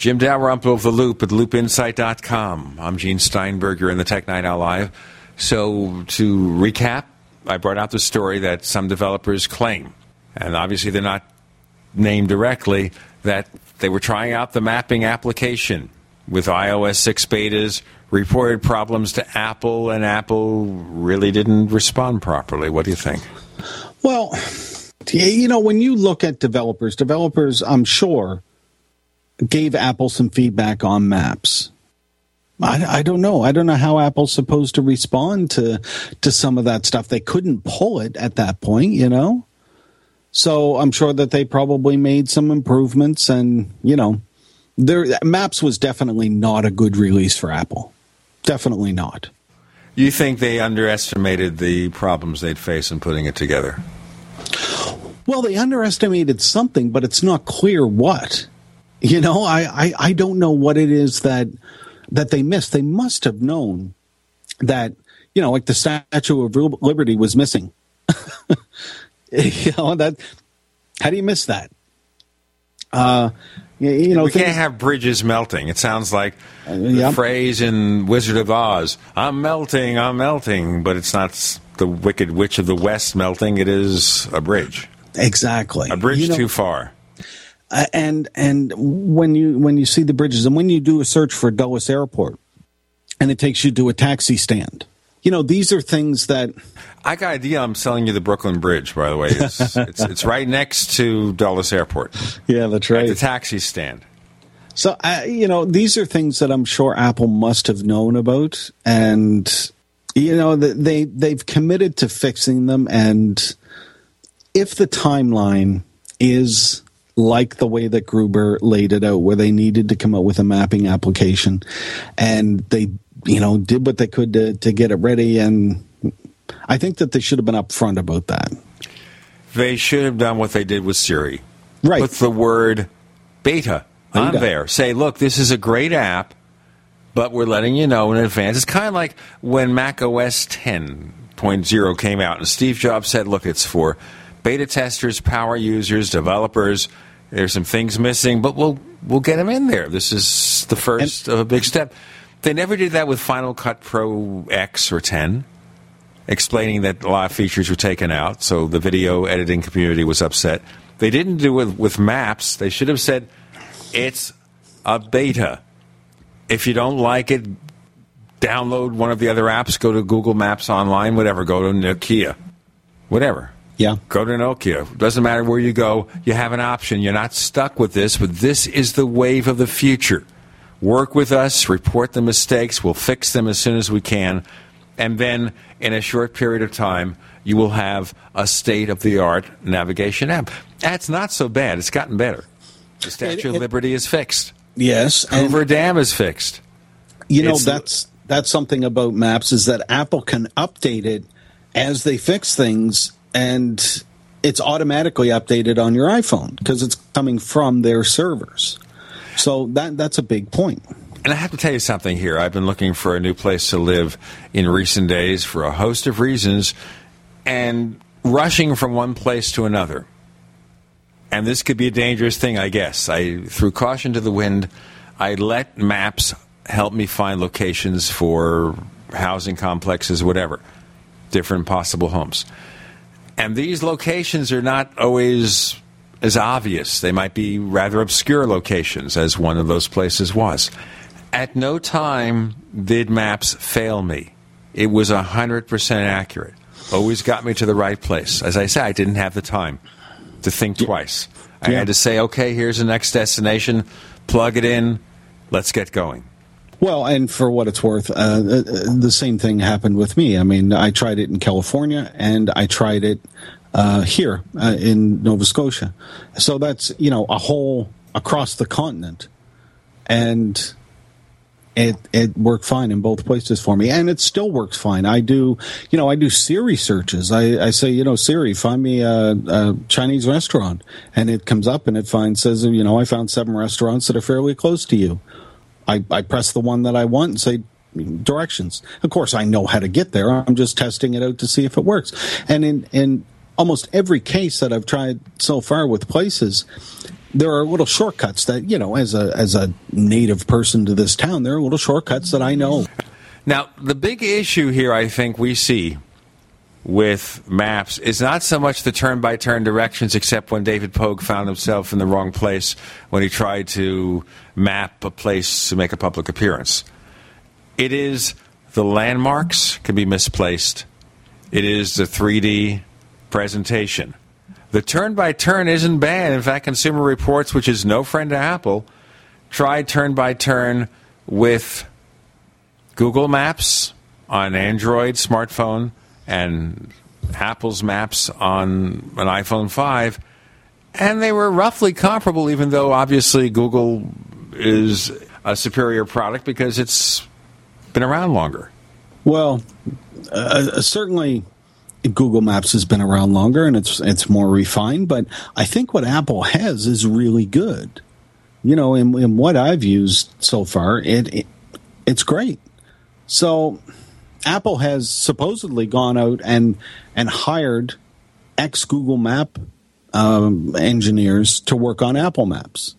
Jim Dalrymple of The Loop at loopinsight.com. I'm Gene Steinberger in the Tech Night Owl Live. So, to recap, I brought out the story that some developers claim, and obviously they're not named directly, that they were trying out the mapping application with iOS 6 betas, reported problems to Apple, and Apple really didn't respond properly. What do you think?
Well, you know, when you look at developers, developers, I'm sure, gave Apple some feedback on maps. I, I, don't know. I don't know how Apple's supposed to respond to to some of that stuff. They couldn't pull it at that point, you know. So I'm sure that they probably made some improvements, and you know, their Maps was definitely not a good release for Apple. Definitely not.
You think they underestimated the problems they'd face in putting it together?
Well, they underestimated something, but it's not clear what. You know, I, I, I don't know what it is that that they missed. They must have known that, you know, like the Statue of Liberty was missing. you know, that how do you miss that? Uh, you know,
we things, can't have bridges melting. It sounds like uh, the phrase in Wizard of Oz: "I'm melting, I'm melting," but it's not the Wicked Witch of the West melting. It is a bridge.
Exactly,
a bridge you know, too far.
Uh, and and when you when you see the bridges, and when you do a search for Dulles Airport, and it takes you to a taxi stand, you know these are things that
I got idea. I'm selling you the Brooklyn Bridge, by the way. It's, it's, it's right next to Dulles Airport.
Yeah, that's right.
the taxi stand.
So, you know, these are things that I'm sure Apple must have known about, and you know, they they've committed to fixing them. And if the timeline is like the way that Gruber laid it out, where they needed to come up with a mapping application, and they, you know, did what they could to to get it ready, and I think that they should have been upfront about that.
They should have done what they did with Siri.
Right.
Put the word beta, beta. on there. Say, look, this is a great app, but we're letting you know in advance. It's kind of like when Mac OS 10.0 came out and Steve Jobs said, look, it's for beta testers, power users, developers. There's some things missing, but we'll we'll get them in there. This is the first and, of a big step. They never did that with Final Cut Pro X or 10 explaining that a lot of features were taken out, so the video editing community was upset. They didn't do it with maps. They should have said it's a beta. If you don't like it, download one of the other apps, go to Google Maps online, whatever, go to Nokia, whatever.
Yeah.
Go to Nokia. Doesn't matter where you go, you have an option. You're not stuck with this, but this is the wave of the future. Work with us, report the mistakes, we'll fix them as soon as we can and then in a short period of time, you will have a state of the art navigation app. That's not so bad. It's gotten better. The Statue it, it, of Liberty is fixed.
Yes,
Hoover Dam is fixed.
You know, it's, that's that's something about maps is that Apple can update it as they fix things, and it's automatically updated on your iPhone because it's coming from their servers. So that that's a big point.
And I have to tell you something here. I've been looking for a new place to live in recent days for a host of reasons and rushing from one place to another. And this could be a dangerous thing, I guess. I threw caution to the wind. I let maps help me find locations for housing complexes, whatever, different possible homes. And these locations are not always as obvious. They might be rather obscure locations, as one of those places was. At no time did maps fail me. It was 100% accurate. Always got me to the right place. As I said, I didn't have the time to think twice. I yeah. had to say, okay, here's the next destination, plug it in, let's get going.
Well, and for what it's worth, uh, uh, the same thing happened with me. I mean, I tried it in California and I tried it uh, here uh, in Nova Scotia. So that's, you know, a whole across the continent. And it it worked fine in both places for me, and it still works fine. I do, you know, I do Siri searches. I, I say, you know, Siri, find me a, a, Chinese restaurant, and it comes up and it finds says, you know, I found seven restaurants that are fairly close to you. I, I press the one that I want and say directions. Of course, I know how to get there. I'm just testing it out to see if it works. And in in almost every case that I've tried so far with places, there are little shortcuts that you know as a as a native person to this town there are little shortcuts that i know
now the big issue here i think we see with maps. Is not so much the turn by turn directions except when david pogue found himself in the wrong place when he tried to map a place to make a public appearance. It is the landmarks can be misplaced. It is the 3d presentation. The turn by turn isn't bad. In fact, Consumer Reports, which is no friend to Apple, tried turn by turn with Google Maps on Android smartphone and Apple's Maps on an iPhone 5, and they were roughly comparable, even though obviously Google is a superior product because it's been around longer.
Well, uh, certainly Google Maps has been around longer and it's it's more refined, but I think what Apple has is really good. You know, in, in what I've used so far, it, it it's great. So Apple has supposedly gone out and and hired ex Google Map um, engineers to work on Apple Maps,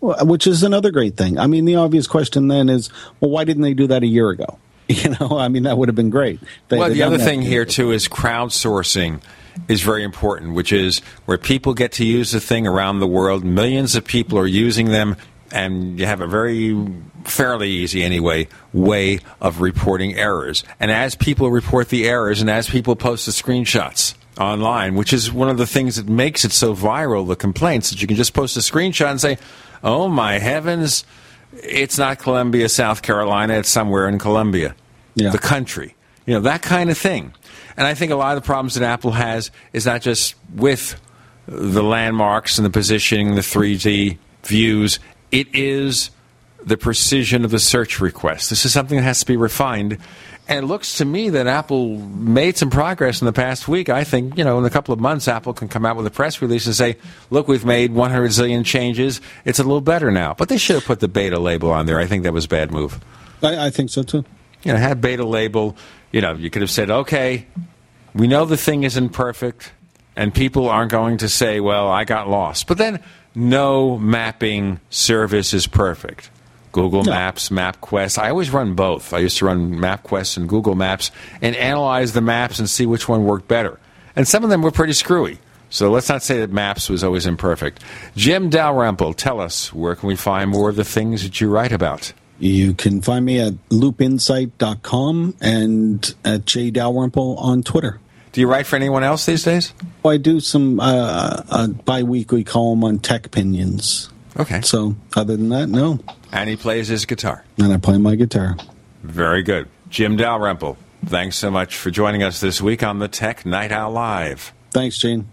which is another great thing. I mean, the obvious question then is, well, why didn't they do that a year ago? You know, I mean, that would have been great.
They, well, the other thing here too is crowdsourcing is very important, which is where people get to use the thing around the world. Millions of people are using them, and you have a very fairly easy anyway way of reporting errors. And as people report the errors, and as people post the screenshots online, which is one of the things that makes it so viral, the complaints that you can just post a screenshot and say, "Oh my heavens." it's not Columbia, South Carolina. It's somewhere in Columbia, yeah. the country. You know, that kind of thing. And I think a lot of the problems that Apple has is not just with the landmarks and the positioning, the 3D views. It is the precision of the search request. This is something that has to be refined. And it looks to me that Apple made some progress in the past week. I think, you know, in a couple of months, Apple can come out with a press release and say, look, we've made 100 zillion changes. It's a little better now. But they should have put the beta label on there. I think that was a bad move.
I, I think so, too.
You know, had beta label. You know, you could have said, okay, we know the thing isn't perfect, and people aren't going to say, well, I got lost. But then no mapping service is perfect. Google no. Maps, MapQuest. I always run both. I used to run MapQuest and Google Maps and analyze the maps and see which one worked better. And some of them were pretty screwy. So let's not say that Maps was always imperfect. Jim Dalrymple, tell us where can we find more of the things that you write about?
You can find me at loopinsight.com and at jdalrymple on Twitter.
Do you write for anyone else these days?
Well, I do some uh, a bi-weekly column on Techpinions.
Okay.
So other than that, no.
And he plays his guitar.
And I play my guitar.
Very good. Jim Dalrymple, thanks so much for joining us this week on the Tech Night Owl Live.
Thanks, Gene.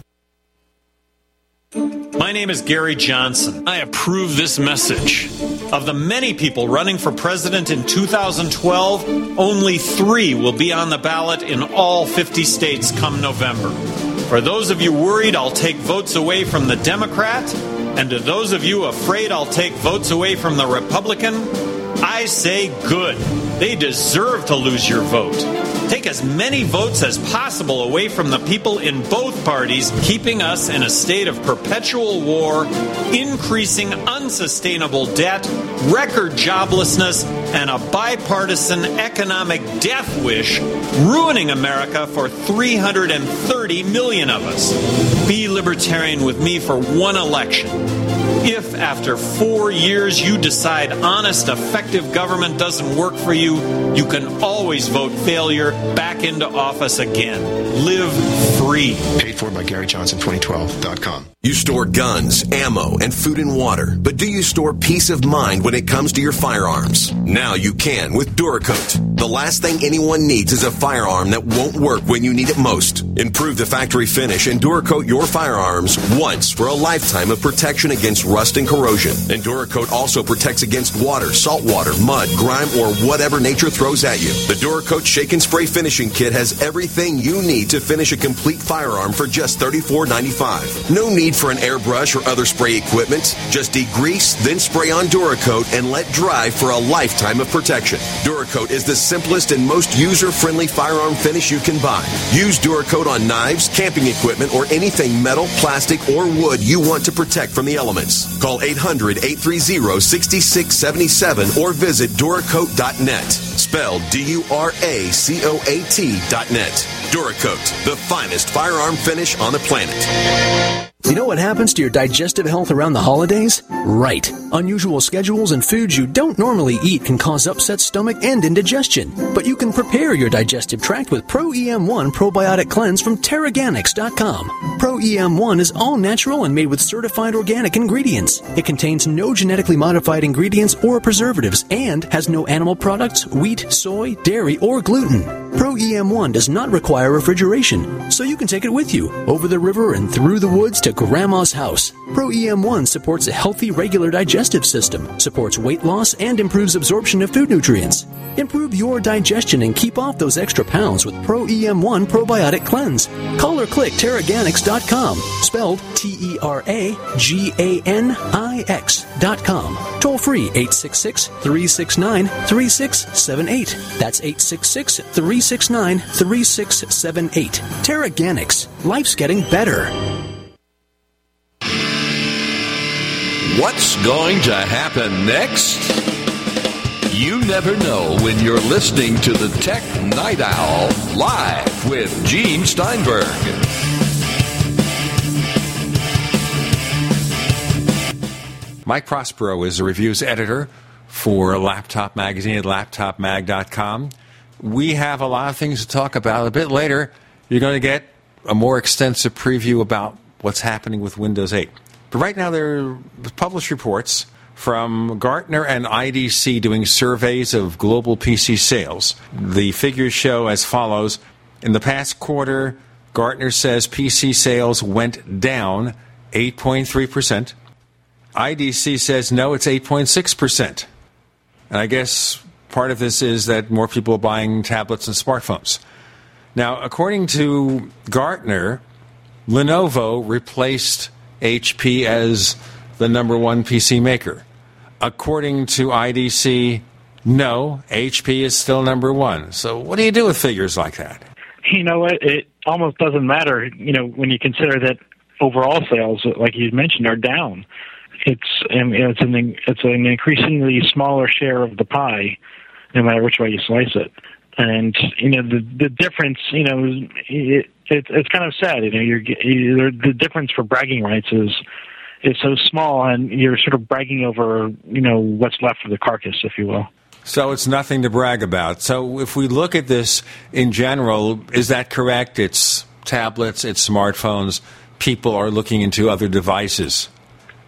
My name is Gary Johnson. I approve this message. Of the many people running for president in 2012, only three will be on the ballot in all 50 states come November. For those of you worried I'll take votes away from the Democrat, and to those of you afraid I'll take votes away from the Republican, I say good. They deserve to lose your vote. Take as many votes as possible away from the people in both parties, keeping us in a state of perpetual war, increasing unsustainable debt, record joblessness, and a bipartisan economic death wish, ruining America for 330 million of us. Be libertarian with me for one election. If after four years you decide honest, effective government doesn't work for you, you can always vote failure back into office again. Live free.
Paid for by Gary Johnson 2012.com.
You store guns, ammo, and food and water, but do you store peace of mind when it comes to your firearms? Now you can with Duracoat. The last thing anyone needs is a firearm that won't work when you need it most. Improve the factory finish and Duracoat your firearms once for a lifetime of protection against rust and corrosion. And Duracoat also protects against water, salt water, mud, grime, or whatever nature throws at you. The Duracoat Shake and Spray Finishing Kit has everything you need to finish a complete firearm for just $34.95. No need for an airbrush or other spray equipment. Just degrease, then spray on Duracoat and let dry for a lifetime of protection. Duracoat is the simplest and most user-friendly firearm finish you can buy. Use Duracoat on knives, camping equipment, or anything metal, plastic, or wood you want to protect from the elements. Call 800-830-6677 or visit Duracoat.net. Spelled D-U-R-A-C-O-A-T dot net. Duracoat, the finest firearm finish on the planet.
You know what happens to your digestive health around the holidays? Right. Unusual schedules and foods you don't normally eat can cause upset stomach and indigestion. But you can prepare your digestive tract with Pro EM1 Probiotic Cleanse from TeraGanix.com. Pro EM1 is all natural and made with certified organic ingredients. It contains no genetically modified ingredients or preservatives and has no animal products, wheat, soy, dairy, or gluten. Pro EM1 does not require refrigeration, so you can take it with you over the river and through the woods to Grandma's house. Pro EM1 supports a healthy, regular digestive system, supports weight loss, and improves absorption of food nutrients. Improve your digestion and keep off those extra pounds with Pro EM1 Probiotic Cleanse. Call or click TeraGanix.com, spelled T E R A G A N I X.com. Toll free 866 369 3678. That's 866 369 3678. Terraganics. Life's getting better.
What's going to happen next? You never know when you're listening to the Tech Night Owl live with Gene Steinberg.
Mike Prospero is a reviews editor for Laptop Magazine at laptopmag.com. We have a lot of things to talk about. A bit later, you're going to get a more extensive preview about what's happening with Windows 8. But right now, there are published reports from Gartner and IDC doing surveys of global PC sales. The figures show as follows In the past quarter, Gartner says PC sales went down 8.3%. IDC says no, it's 8.6%. And I guess part of this is that more people are buying tablets and smartphones. Now, according to Gartner, Lenovo replaced HP as the number one PC maker. According to IDC, no, HP is still number one. So, what do you do with figures like that?
You know what? It almost doesn't matter, you know, when you consider that overall sales, like you mentioned, are down. It's it's an it's an increasingly smaller share of the pie, no matter which way you slice it. And you know the the difference, you know, it, it it's kind of sad. You know, you're, you're the difference for bragging rights is is so small, and you're sort of bragging over you know what's left of the carcass, if you will.
So it's nothing to brag about. So if we look at this in general, is that correct? It's tablets, it's smartphones. People are looking into other devices.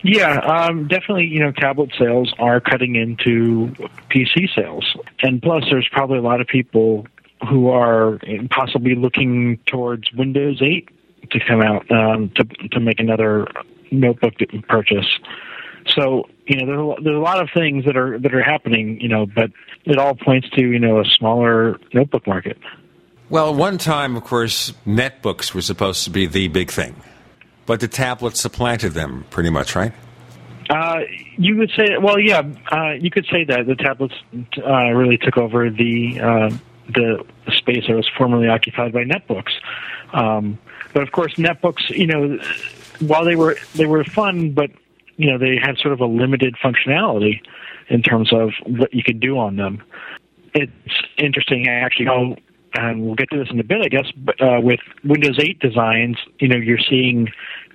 Yeah, um, definitely. You know, tablet sales are cutting into PC sales, and plus, there's probably a lot of people who are possibly looking towards Windows 8 to come out um, to to make another notebook purchase. So you know, there's a, there's a lot of things that are that are happening. You know, but it all points to you know a smaller notebook market.
Well, at one time, of course, netbooks were supposed to be the big thing, but the tablets supplanted them pretty much, right?
Uh, you would say, well, yeah, uh, you could say that the tablets uh, really took over the uh, the space that was formerly occupied by netbooks. Um, but of course, netbooks, you know, while they were they were fun, but you know they had sort of a limited functionality in terms of what you could do on them. It's interesting, actually, how and we'll get to this in a bit, I guess. But uh, with Windows 8 designs, you know, you're seeing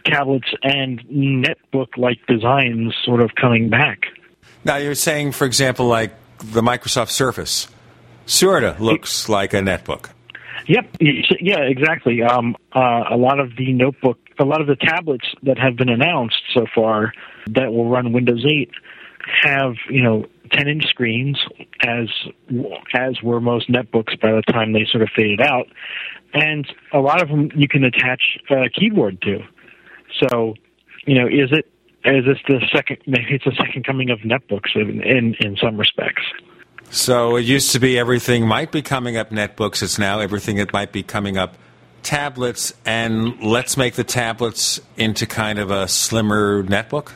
tablets and netbook-like designs sort of coming back.
Now you're saying, for example, like the Microsoft Surface, sort of looks like a netbook.
Yep. Yeah, exactly. Um, uh, a lot of the notebook, a lot of the tablets that have been announced so far that will run Windows 8 have, you know, 10 inch screens as as were most netbooks by the time they sort of faded out and a lot of them you can attach a keyboard to so you know is it is this the second maybe it's the second coming of netbooks in in, in some respects
so it used to be everything might be coming up netbooks it's now everything that might be coming up tablets and let's make the tablets into kind of a slimmer netbook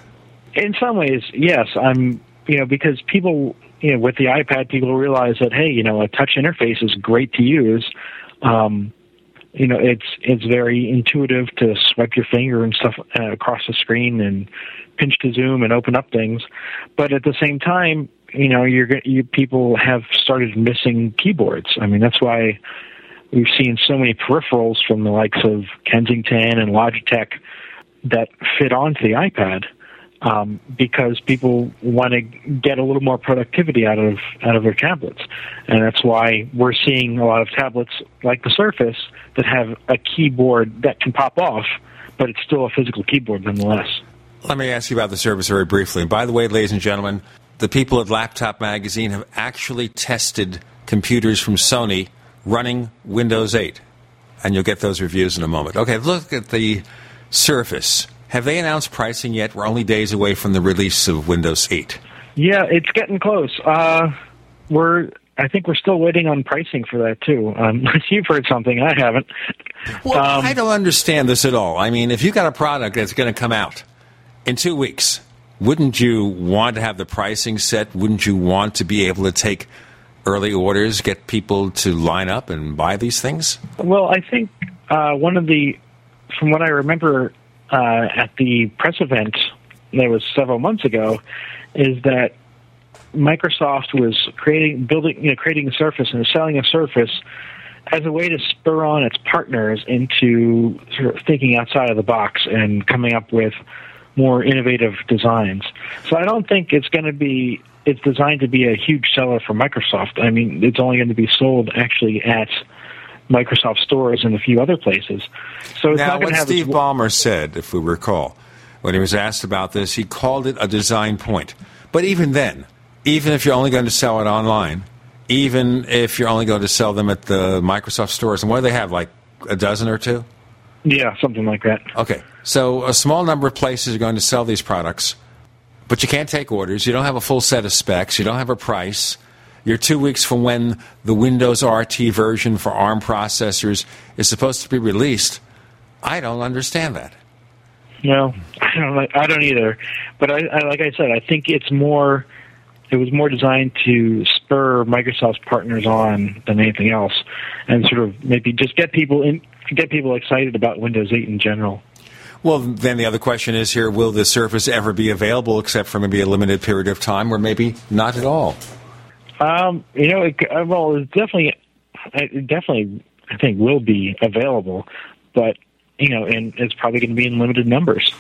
in some ways, yes. I'm, you know, because people, you know, with the iPad, people realize that hey, you know, a touch interface is great to use. Um, you know, it's it's very intuitive to swipe your finger and stuff uh, across the screen and pinch to zoom and open up things. But at the same time, you know, you're you people have started missing keyboards. I mean, that's why we've seen so many peripherals from the likes of Kensington and Logitech that fit onto the iPad um, because people want to get a little more productivity out of out of their tablets, and that's why we're seeing a lot of tablets like the Surface that have a keyboard that can pop off, but it's still a physical keyboard nonetheless.
Let me ask you about the Surface very briefly. And by the way, ladies and gentlemen, the people at Laptop Magazine have actually tested computers from Sony running Windows 8. And you'll get those reviews in a moment. Okay, look at the Surface. Have they announced pricing yet? We're only days away from the release of Windows 8.
Yeah, it's getting close. Uh, we're I think we're still waiting on pricing for that too. Um, you've heard something, I haven't.
Well, um, I don't understand this at all. I mean, if you've got a product that's going to come out in two weeks, wouldn't you want to have the pricing set? Wouldn't you want to be able to take early orders, get people to line up and buy these things?
Well, I think uh, one of the, from what I remember, uh, at the press event that was several months ago is that Microsoft was creating, building, you know, creating a Surface and selling a Surface as a way to spur on its partners into sort of thinking outside of the box and coming up with more innovative designs. So I don't think it's going to be it's designed to be a huge seller for Microsoft. I mean, it's only going to be sold actually at Microsoft stores and a few other places. So it's
now,
not
what
have
Steve Ballmer said, if we recall, when he was asked about this, he called it a design point. But even then, even if you're only going to sell it online, even if you're only going to sell them at the Microsoft stores, and what do they have, like a dozen or two?
Yeah, something like that.
Okay, so a small number of places are going to sell these products, but you can't take orders. You don't have a full set of specs. You don't have a price. You're two weeks from when the Windows RT version for ARM processors is supposed to be released. I don't understand that.
No, I don't. I don't either. But I, I, like I said, I think it's more. It was more designed to spur Microsoft's partners on than anything else, and sort of maybe just get people in, get people excited about Windows 8 in general.
Well, then the other question is here: Will the Surface ever be available, except for maybe a limited period of time, or maybe not at all?
Um, you know, it, uh, well, it's definitely, it definitely, I think will be available, but you know, and it's probably going to be in limited numbers.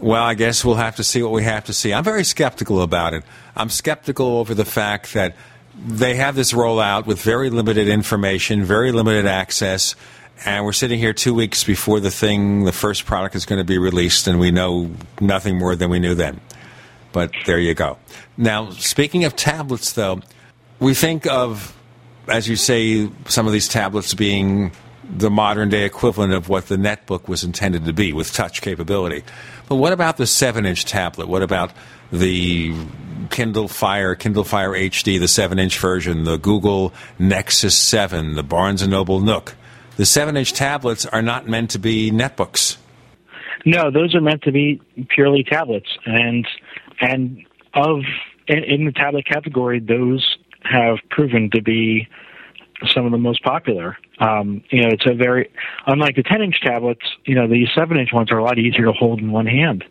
Well, I guess we'll have to see what we have to see. I'm very skeptical about it. I'm skeptical over the fact that they have this rollout with very limited information, very limited access, and we're sitting here two weeks before the thing, the first product is going to be released, and we know nothing more than we knew then. But there you go. Now, speaking of tablets, though, we think of, as you say, some of these tablets being the modern day equivalent of what the netbook was intended to be with touch capability. But what about the 7 inch tablet? What about the Kindle Fire, Kindle Fire HD, the 7 inch version, the Google Nexus 7, the Barnes & Noble Nook? The 7 inch tablets are not meant to be netbooks.
No, those are meant to be purely tablets. And and of in, in the tablet category, those have proven to be some of the most popular. Um, you know, it's a very unlike the 10 inch tablets. You know, the 7 inch ones are a lot easier to hold in one hand,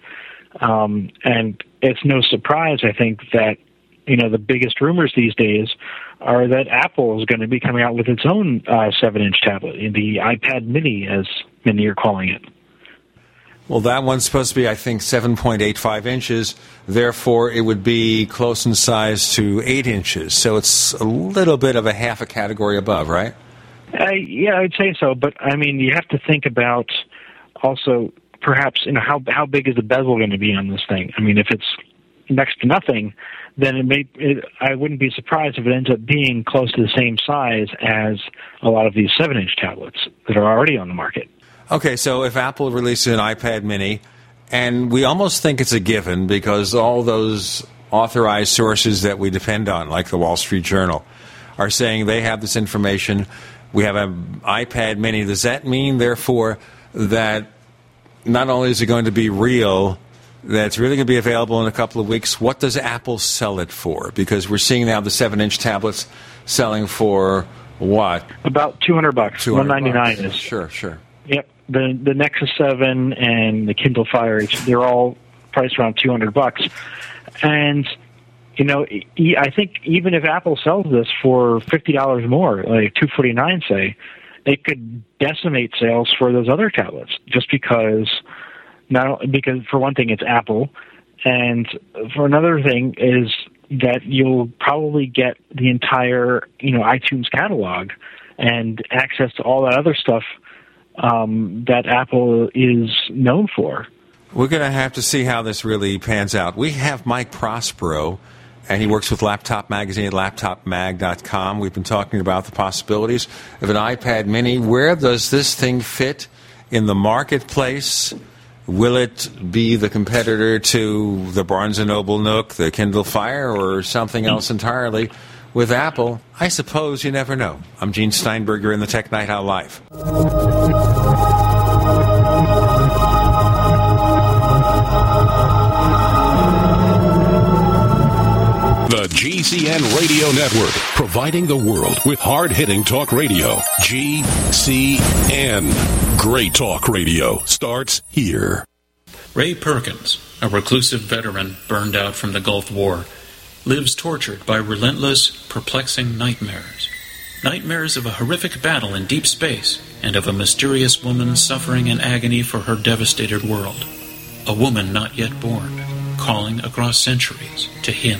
um, and it's no surprise, I think, that you know the biggest rumors these days are that Apple is going to be coming out with its own uh, 7 inch tablet, the iPad Mini, as many are calling it.
Well, that one's supposed to be, I think, 7.85 inches. Therefore, it would be close in size to 8 inches. So it's a little bit of a half a category above, right?
Uh, yeah, I'd say so. But I mean, you have to think about also perhaps you know how how big is the bezel going to be on this thing? I mean, if it's next to nothing, then it may. It, I wouldn't be surprised if it ends up being close to the same size as a lot of these seven-inch tablets that are already on the market.
Okay, so if Apple releases an iPad Mini, and we almost think it's a given because all those authorized sources that we depend on, like the Wall Street Journal, are saying they have this information. We have an iPad Mini. Does that mean, therefore, that not only is it going to be real, that's really going to be available in a couple of weeks. What does Apple sell it for? Because we're seeing now the seven-inch tablets selling for what?
About two hundred bucks. One ninety nine is
sure, sure.
Yep. The the Nexus Seven and the Kindle Fire, they're all priced around two hundred bucks, and you know, I think even if Apple sells this for fifty dollars more, like two forty nine, say, it could decimate sales for those other tablets just because not because for one thing it's Apple, and for another thing is that you'll probably get the entire you know iTunes catalog and access to all that other stuff um, that Apple is known for.
We're going to have to see how this really pans out. We have Mike Prospero and he works with Laptop Magazine at laptopmag.com. We've been talking about the possibilities of an iPad mini. Where does this thing fit in the marketplace? Will it be the competitor to the Barnes & Noble Nook, the Kindle Fire, or something mm. else entirely? With Apple, I suppose you never know. I'm Gene Steinberger in the Tech Night Owl Live.
GCN Radio Network, providing the world with hard hitting talk radio. GCN. Great talk radio starts here.
Ray Perkins, a reclusive veteran burned out from the Gulf War, lives tortured by relentless, perplexing nightmares. Nightmares of a horrific battle in deep space and of a mysterious woman suffering in agony for her devastated world. A woman not yet born, calling across centuries to him.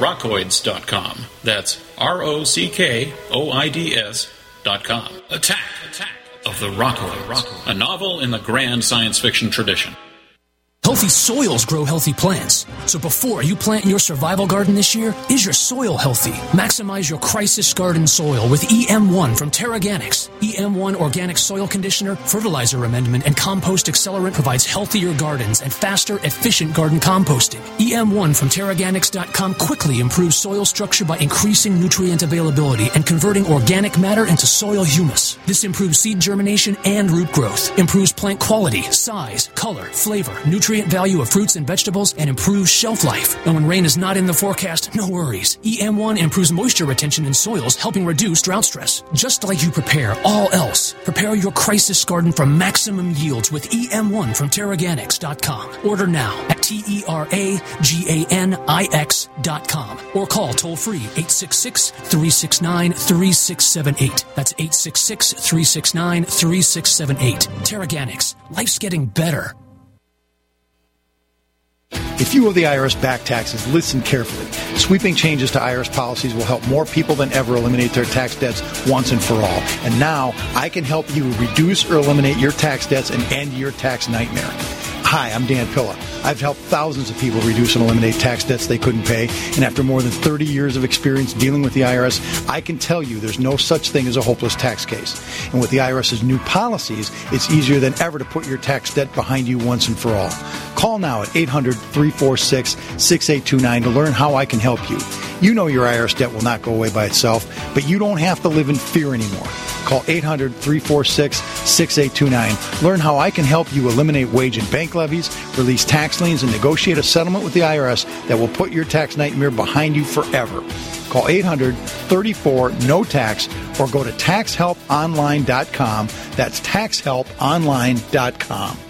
rockoids.com. That's R O C K O I D S.com. Attack! Attack! Of the Rockoids, a novel in the grand science fiction tradition.
Healthy soils grow healthy plants. So before you plant your survival garden this year, is your soil healthy? Maximize your crisis garden soil with EM1 from TeraGanix. EM1 organic soil conditioner, fertilizer amendment, and compost accelerant provides healthier gardens and faster, efficient garden composting. EM1 from TeraGanix.com quickly improves soil structure by increasing nutrient availability and converting organic matter into soil humus. This improves seed germination and root growth, improves plant quality, size, color, flavor, nutrient value of fruits and vegetables, and improves shelf life. And when rain is not in the forecast, no worries. EM1 improves moisture retention in soils, helping reduce drought stress. Just like you prepare all else, prepare your crisis garden for maximum yields with EM1 from TeraGanix.com. Order now at T E R A G A N I X.com or call toll free 866 369 3678. That's 866 369 3678. TeraGanix. Life's getting better.
If you owe the IRS back taxes, listen carefully. Sweeping changes to IRS policies will help more people than ever eliminate their tax debts once and for all. And now I can help you reduce or eliminate your tax debts and end your tax nightmare. Hi, I'm Dan Pilla. I've helped thousands of people reduce and eliminate tax debts they couldn't pay. And after more than 30 years of experience dealing with the IRS, I can tell you there's no such thing as a hopeless tax case. And with the IRS's new policies, it's easier than ever to put your tax debt behind you once and for all. Call now at 800 346 6829 to learn how I can help you. You know your IRS debt will not go away by itself, but you don't have to live in fear anymore. Call 800 346 6829. Learn how I can help you eliminate wage and bank levies, release tax liens, and negotiate a settlement with the IRS that will put your tax nightmare behind you forever. Call 800 34 no tax or go to taxhelponline.com. That's taxhelponline.com.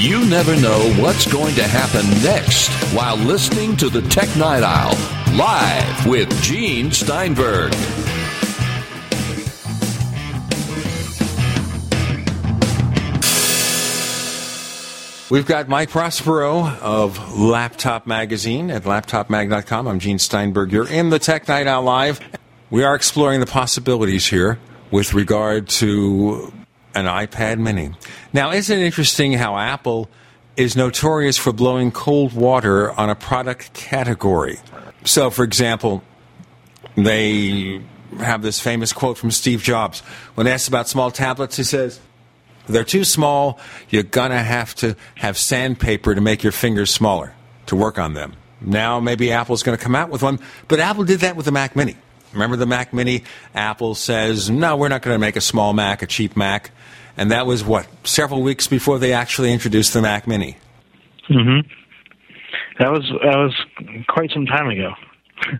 You never know what's going to happen next while listening to the Tech Night Owl live with Gene Steinberg.
We've got Mike Prospero of Laptop Magazine at laptopmag.com. I'm Gene Steinberg. You're in the Tech Night Owl Live. We are exploring the possibilities here with regard to an iPad mini. Now, isn't it interesting how Apple is notorious for blowing cold water on a product category? So, for example, they have this famous quote from Steve Jobs. When asked about small tablets, he says, they're too small. You're going to have to have sandpaper to make your fingers smaller to work on them. Now, maybe Apple's going to come out with one, but Apple did that with the Mac Mini. Remember the Mac Mini? Apple says, no, we're not going to make a small Mac, a cheap Mac. And that was what, several weeks before they actually introduced the Mac Mini.
hmm That was that was quite some time ago.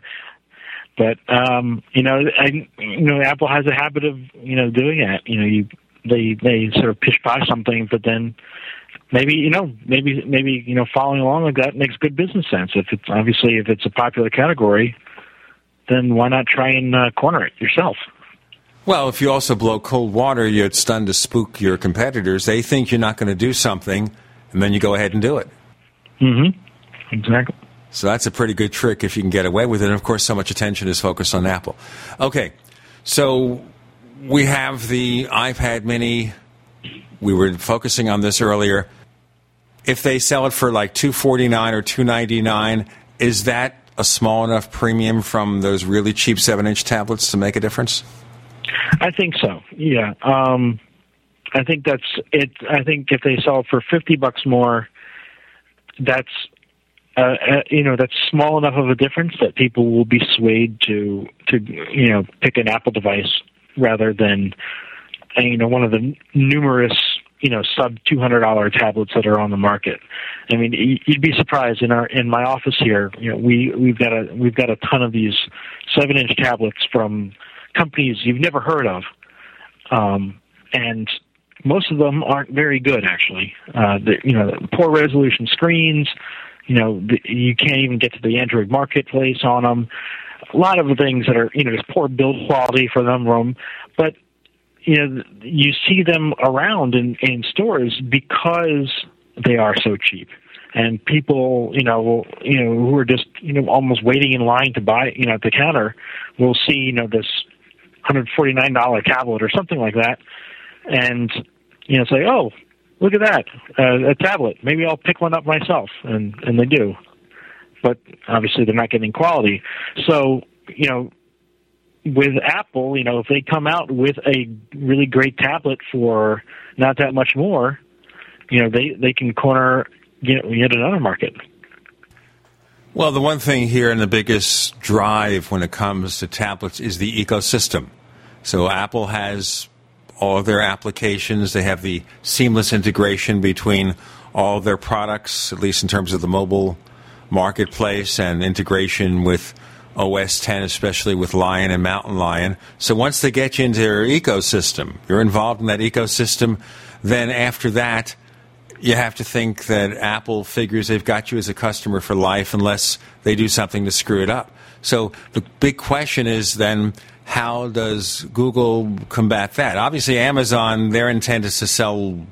but um, you know, I, you know, Apple has a habit of you know doing that. You know, you they they sort of pish by something, but then maybe you know maybe maybe you know following along like that makes good business sense. If it's obviously if it's a popular category, then why not try and uh, corner it yourself?
Well, if you also blow cold water, you're stunned to spook your competitors. They think you're not going to do something, and then you go ahead and do it.
Mm-hmm. Exactly.
So that's a pretty good trick if you can get away with it. And of course, so much attention is focused on Apple. Okay, so we have the iPad Mini. We were focusing on this earlier. If they sell it for like two forty nine or two ninety nine, is that a small enough premium from those really cheap seven inch tablets to make a difference?
I think so. Yeah. Um, I think that's it. I think if they sell for fifty bucks more, that's uh, uh, you know that's small enough of a difference that people will be swayed to to you know pick an Apple device rather than uh, you know one of the numerous you know sub two hundred dollar tablets that are on the market. I mean, you'd be surprised in our in my office here. You know, we we've got a we've got a ton of these seven inch tablets from companies you've never heard of, um, and most of them aren't very good actually. Uh, you know, poor resolution screens. You know, the, you can't even get to the Android marketplace on them. A lot of the things that are, you know, just poor build quality for them. Room, but you know, you see them around in, in stores because they are so cheap. And people, you know, you know, who are just, you know, almost waiting in line to buy, you know, at the counter, will see, you know, this $149 tablet or something like that, and you know, say, "Oh, look at that, uh, a tablet. Maybe I'll pick one up myself," and and they do. But obviously, they're not getting quality. So, you know, with Apple, you know, if they come out with a really great tablet for not that much more, you know, they they can corner know, yet another market.
Well, the one thing here and the biggest drive when it comes to tablets is the ecosystem. So Apple has all their applications. They have the seamless integration between all their products, at least in terms of the mobile marketplace and integration with OS 10, especially with Lion and Mountain Lion. So once they get you into their ecosystem, you're involved in that ecosystem, then after that, you have to think that Apple figures they've got you as a customer for life unless they do something to screw it up. So the big question is then how does Google combat that? Obviously, Amazon, their intent is to sell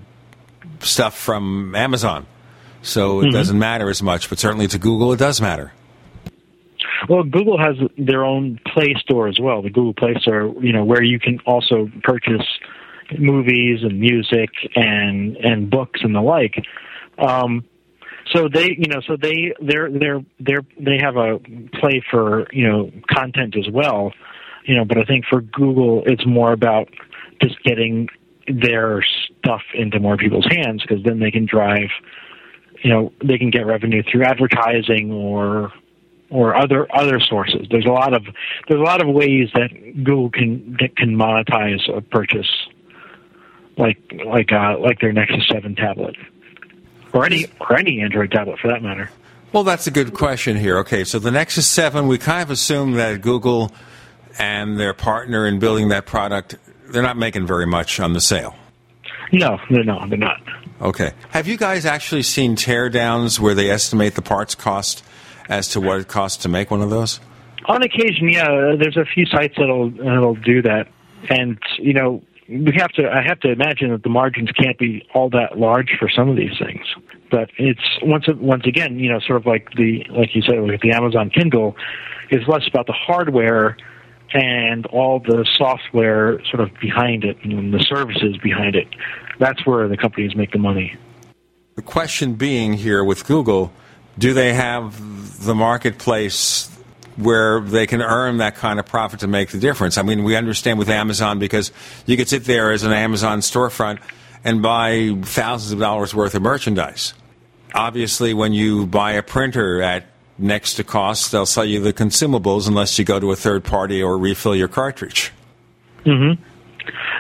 stuff from Amazon. So it
Mhm.
doesn't matter as much, but certainly to Google, it does matter.
Well, Google has their own Play Store as well. The Google Play Store, you know, where you can also purchase movies and music and and books and the like. Um, so they, you know, so they they're they're they're they have a play for you know content as well, you know. But I think for Google, it's more about just getting their stuff into more people's hands because then they can drive, you know, they can get revenue through advertising or or other other sources. There's a lot of there's a lot of ways that Google can that can monetize a purchase, like like uh, like their Nexus Seven tablet, or any or any Android tablet for that matter.
Well, that's a good question here. Okay, so the Nexus 7, we kind of assume that Google and their partner in building that product, they're not making very much on the sale.
No, they're not. They're not.
Okay. Have you guys actually seen teardowns where they estimate the parts cost as to what it costs to make one of those?
On occasion, yeah, there's a few sites that'll that'll do that, and you know we have to. I have to imagine that the margins can't be all that large for some of these things. But it's once once again, you know, sort of like the like you said, like the Amazon Kindle is less about the hardware and all the software sort of behind it and the services behind it. That's where the companies make the money.
The question being here with Google, do they have the marketplace where they can earn that kind of profit to make the difference? I mean, we understand with Amazon because you could sit there as an Amazon storefront and buy thousands of dollars worth of merchandise. Obviously, when you buy a printer at next to cost, they'll sell you the consumables unless you go to a third party or refill your cartridge.
hmm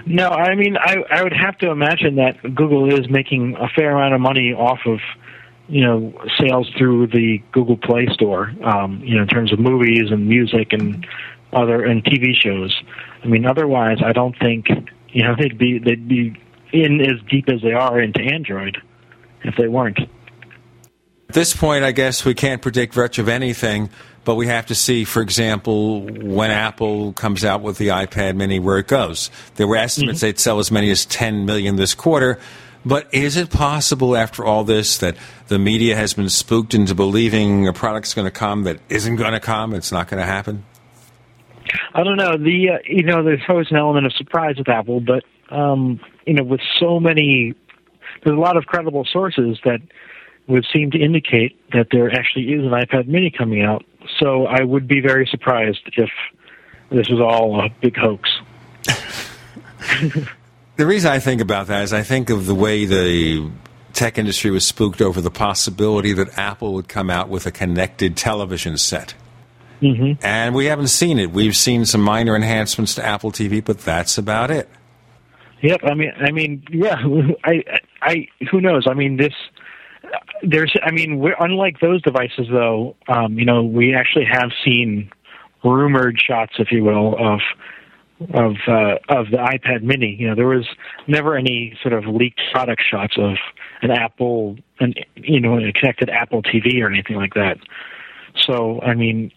No, I mean, I I would have to imagine that Google is making a fair amount of money off of, you know, sales through the Google Play Store. Um, you know, in terms of movies and music and other and TV shows. I mean, otherwise, I don't think you know they'd be they'd be in as deep as they are into Android if they weren't.
At this point, I guess we can't predict much of anything, but we have to see, for example, when Apple comes out with the iPad mini, where it goes. There were estimates they'd sell as many as 10 million this quarter. But is it possible, after all this, that the media has been spooked into believing a product's going to come that isn't going to come? It's not going to happen?
I don't know. The uh, you know, there's always an element of surprise with Apple, but um, you know, with so many, there's a lot of credible sources that would seem to indicate that there actually is an iPad Mini coming out. So I would be very surprised if this was all a big hoax.
The reason I think about that is I think of the way the tech industry was spooked over the possibility that Apple would come out with a connected television set.
Mm-hmm.
And we haven't seen it. We've seen some minor enhancements to Apple TV, but that's about it.
Yep. I mean, I mean, yeah. I, I, who knows? I mean, this. There's, I mean, we're, unlike those devices, though. Um, you know, we actually have seen rumored shots, if you will, of of uh, of the iPad Mini. You know, there was never any sort of leaked product shots of an Apple, an you know, a connected Apple TV or anything like that. So, I mean,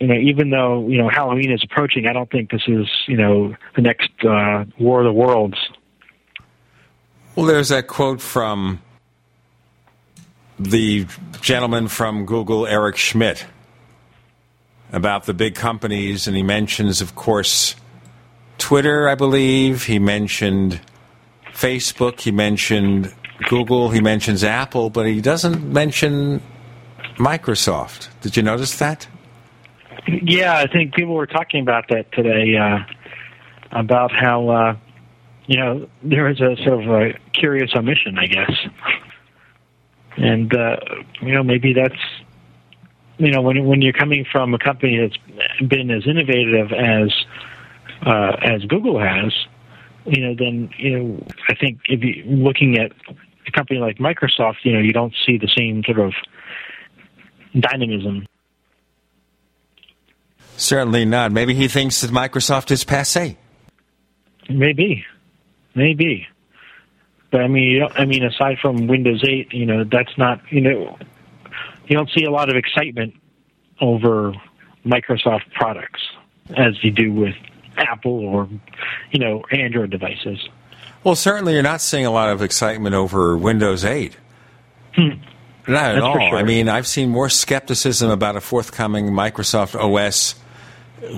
you know, even though you know Halloween is approaching, I don't think this is you know the next uh, War of the Worlds.
Well, there's that quote from the gentleman from Google, Eric Schmidt, about the big companies, and he mentions, of course, Twitter, I believe. He mentioned Facebook. He mentioned Google. He mentions Apple, but he doesn't mention Microsoft. Did you notice that?
Yeah, I think people were talking about that today, uh, about how uh, you know there is a sort of a curious omission, I guess, and uh, you know maybe that's you know when when you're coming from a company that's been as innovative as uh, as Google has, you know, then you know I think if you looking at a company like Microsoft, you know, you don't see the same sort of dynamism.
Certainly not. Maybe he thinks that Microsoft is passe.
Maybe, maybe. But I mean, you don't, I mean, aside from Windows 8, you know, that's not you know, you don't see a lot of excitement over Microsoft products as you do with Apple or you know Android devices.
Well, certainly you're not seeing a lot of excitement over Windows 8.
Hmm.
Not at
That's for
all.
sure.
I mean, I've seen more skepticism about a forthcoming Microsoft OS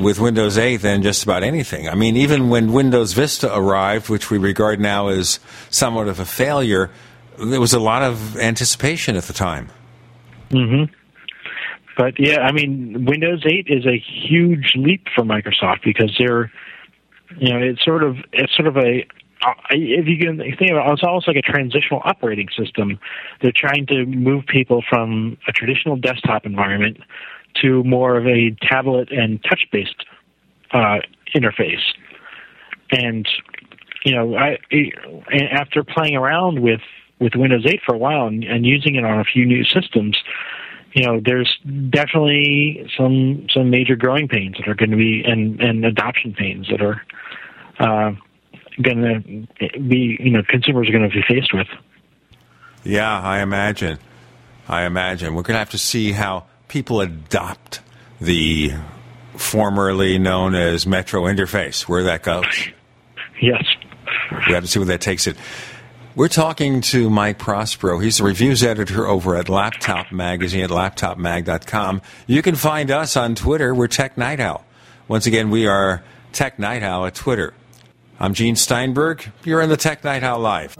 with Windows 8 than just about anything. I mean, even when Windows Vista arrived, which we regard now as somewhat of a failure, there was a lot of anticipation at the time.
hmm But yeah, I mean, Windows 8 is a huge leap for Microsoft because they're, you know, it's sort of it's sort of a uh, if you can think about it, it's almost like a transitional operating system. They're trying to move people from a traditional desktop environment to more of a tablet and touch-based uh, interface. And you know, I after playing around with with Windows 8 for a while and, and using it on a few new systems, you know, there's definitely some some major growing pains that are going to be and and adoption pains that are uh, going to be you know consumers are going to be faced with.
Yeah, I imagine. I imagine. We're going to have to see how people adopt the formerly known as Metro interface, where that goes.
Yes.
We have to see where that takes it. We're talking to Mike Prospero. He's the reviews editor over at Laptop Magazine at laptopmag.com. You can find us on Twitter. We're Tech Night Owl. Once again, we are Tech Night Owl at Twitter. I'm Gene Steinberg. You're in the Tech Night Owl Live.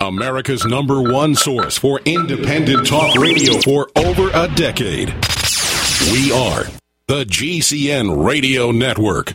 America's number one source for independent talk radio for over a decade. We are the GCN Radio Network.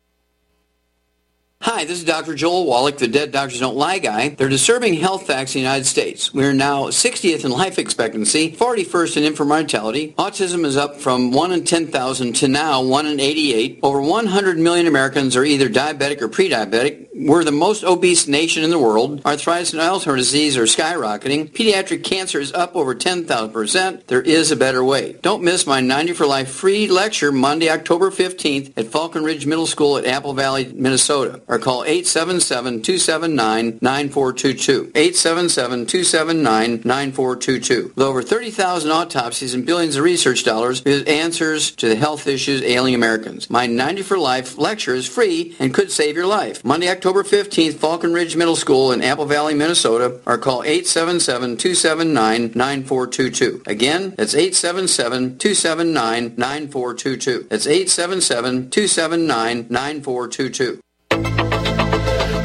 Hi, this is Dr. Joel Wallach, the Dead Doctors Don't Lie guy. They're disturbing health facts in the United States. We're now 60th in life expectancy, 41st in infant mortality. Autism is up from 1 in 10,000 to now 1 in 88. Over 100 million Americans are either diabetic or pre-diabetic. We're the most obese nation in the world. Arthritis and Alzheimer's disease are skyrocketing. Pediatric cancer is up over 10,000%. There is a better way. Don't miss my 90 for Life free lecture Monday, October 15th at Falcon Ridge Middle School at Apple Valley, Minnesota. Or call 877-279-9422. 877-279-9422. With over 30,000 autopsies and billions of research dollars with answers to the health issues ailing Americans. My 90 for Life lecture is free and could save your life. Monday, October 15th, Falcon Ridge Middle School in Apple Valley, Minnesota. Or call 877-279-9422. Again, that's 877-279-9422. That's 877-279-9422.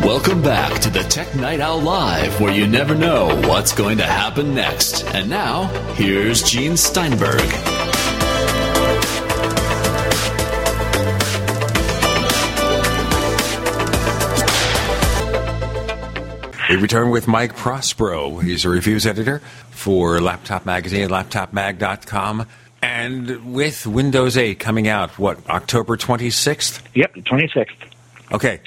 Welcome back to the Tech Night Owl Live, where you never know what's going to happen next. And now, here's Gene Steinberg.
We return with Mike Prospero. He's a reviews editor for Laptop Magazine at laptopmag.com. And with Windows 8 coming out, what, October 26th?
Yep, 26th.
Okay.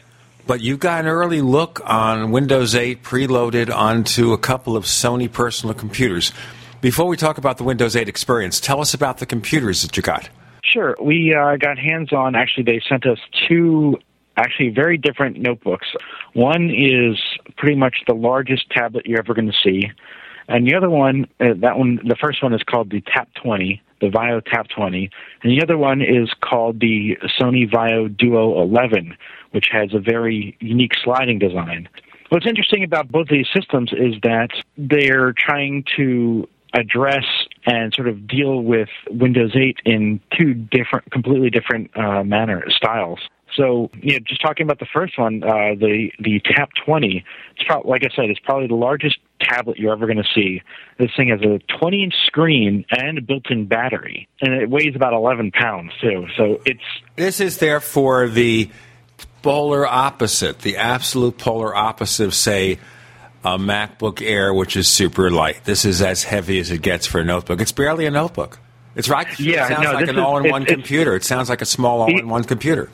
But you got an early look on Windows 8 preloaded onto a couple of Sony personal computers. Before we talk about the Windows 8 experience, tell us about the computers that you got.
Sure. We uh, got hands on. Actually, they sent us two actually very different notebooks. One is pretty much the largest tablet you're ever going to see, and the other one, uh, that one, the first one is called the Tap 20, the Vaio Tap 20, and the other one is called the Sony Vaio Duo 11, which has a very unique sliding design. What's interesting about both these systems is that they're trying to address and sort of deal with Windows 8 in two different, completely different uh, manner styles. So, you know, just talking about the first one, uh, the the Tap 20, it's probably, like I said, it's probably the largest tablet you're ever going to see. This thing has a 20 inch screen and a built-in battery, and it weighs about 11 pounds too. So it's
This is therefore the polar opposite, the absolute polar opposite of, say, a MacBook Air, which is super light. This is as heavy as it gets for a notebook. It's barely a notebook. It's right.
Yeah,
it sounds
no,
like an
is-
all-in-one computer. It sounds like a small all-in-one computer.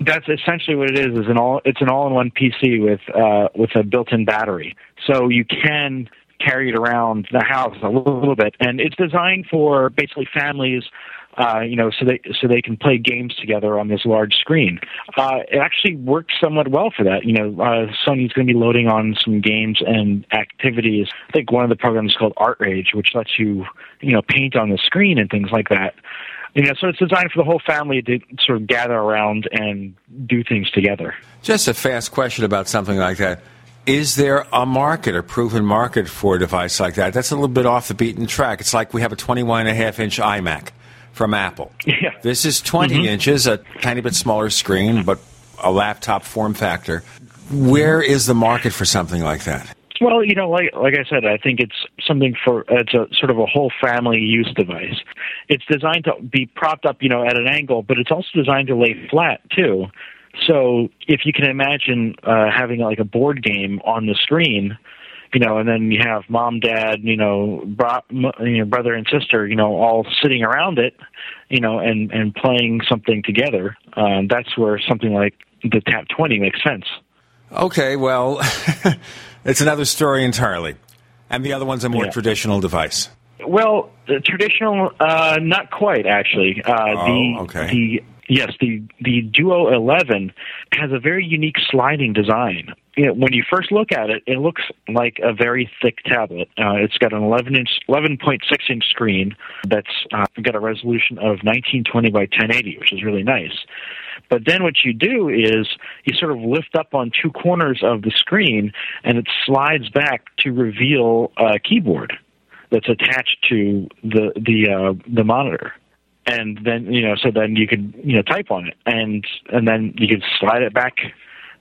That's essentially what it is. Is an all it's an all-in-one PC with uh, with a built-in battery, so you can carry it around the house a little, bit, and it's designed for basically families. Uh, you know, so they so they can play games together on this large screen. Uh, it actually works somewhat well for that. You know, uh, Sony's going to be loading on some games and activities. I think one of the programs is called Art Rage, which lets you you know paint on the screen and things like that. You know, so it's designed for the whole family to sort of gather around and do things together.
Just a fast question about something like that. Is there a market, a proven market for a device like that? That's a little bit off the beaten track. It's like we have a 21 and a half inch iMac from Apple.
Yeah.
This is 20
Mhm.
inches, a tiny bit smaller screen, but a laptop form factor. Where is the market for something like that?
Well, you know, like like I said, I think it's something for it's a sort of a whole family use device. It's designed to be propped up, you know, at an angle, but it's also designed to lay flat too. So if you can imagine uh, having like a board game on the screen, you know, and then you have mom, dad, you know, bro- you know, brother and sister, you know, all sitting around it, you know, and and playing something together. Um, that's where something like the Tap Twenty makes sense.
Okay, well, it's another story entirely. And the other one's a more
Yeah.
traditional device.
Well, the traditional, uh, not quite actually. Uh,
Oh,
the,
okay.
The yes, the the Duo 11 has a very unique sliding design. You know, when you first look at it, it looks like a very thick tablet. Uh, it's got an 11 inch, 11.6 inch screen that's uh, got a resolution of 1920 by 1080, which is really nice. But then what you do is you sort of lift up on two corners of the screen, and it slides back to reveal a keyboard that's attached to the the uh, the monitor, and then you know so then you can you know type on it, and and then you can slide it back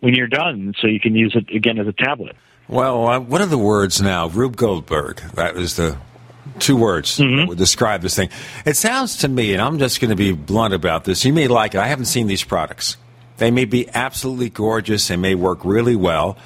when you're done, so you can use it again as a tablet.
Well, uh, what are the words now? Rube Goldberg. That was the two words that would describe this thing. It sounds to me, and I'm just going to be blunt about this. You may like it. I haven't seen these products. They may be absolutely gorgeous. They may work really well.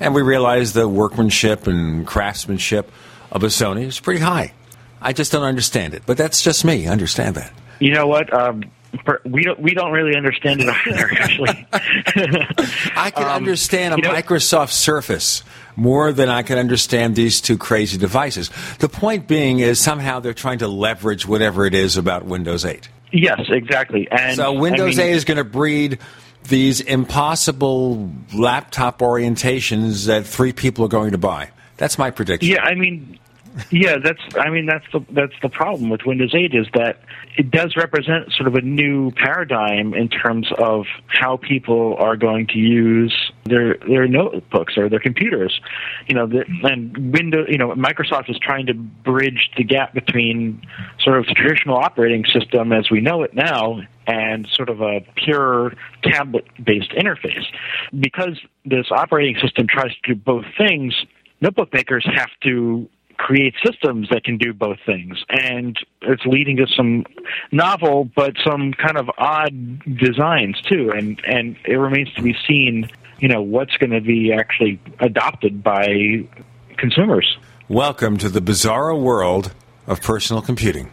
And we realize the workmanship and craftsmanship of a Sony is pretty high. I just don't understand it. But that's just me. I understand that.
You know what? Um, per, we don't we don't really understand it either. Actually,
I can
Um,
understand a
you know-
Microsoft Surface more than I can understand these two crazy devices. The point being is somehow they're trying to leverage whatever it is about Windows 8.
yes, exactly. And
so Windows
I mean,
8 is going to breed these impossible laptop orientations that three people are going to buy. That's my prediction.
Yeah, I mean, yeah, that's I mean that's the that's the problem with Windows 8 is that it does represent sort of a new paradigm in terms of how people are going to use their their notebooks or their computers. You know, the, and Windows, you know, Microsoft is trying to bridge the gap between sort of the traditional operating system as we know it now and sort of a pure tablet-based interface. Because this operating system tries to do both things, notebook makers have to create systems that can do both things. And it's leading to some novel but some kind of odd designs too. And and it remains to be seen you know what's going to be actually adopted by consumers.
Welcome to the bizarro world of personal computing.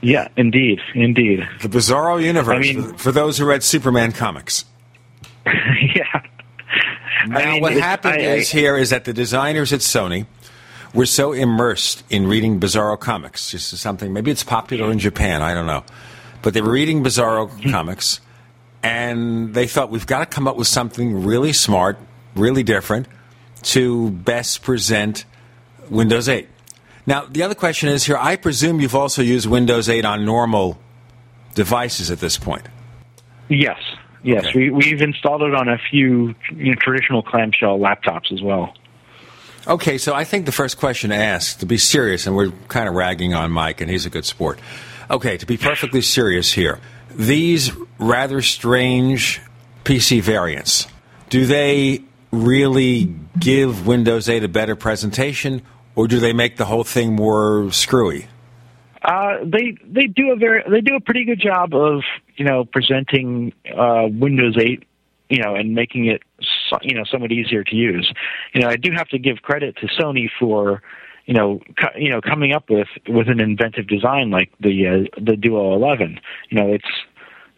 yeah indeed indeed.
The bizarro universe
I mean-
for, those who read Superman comics.
yeah.
Now,
mean,
what happened
I- I-
is here is that the designers at Sony were so immersed in reading Bizarro comics. This is something maybe it's popular in Japan. I don't know, but they were reading Bizarro comics, and they thought we've got to come up with something really smart, really different to best present Windows 8. Now, the other question is here I presume you've also used Windows 8 on normal devices at this point.
Yes, yes.
Okay.
We, we've installed it on a few you know, traditional clamshell laptops as well.
Okay, so I think the first question to ask, to be serious, and we're kind of ragging on Mike, and he's a good sport. Okay, to be perfectly serious here, these rather strange PC variants, do they really give Windows 8 a better presentation, or do they make the whole thing more screwy?
Uh, they they do a very they do a pretty good job of you know presenting uh, Windows 8 you know and making it you know somewhat easier to use. You know I do have to give credit to Sony for you know you know coming up with with an inventive design like the uh, the Duo 11. You know it's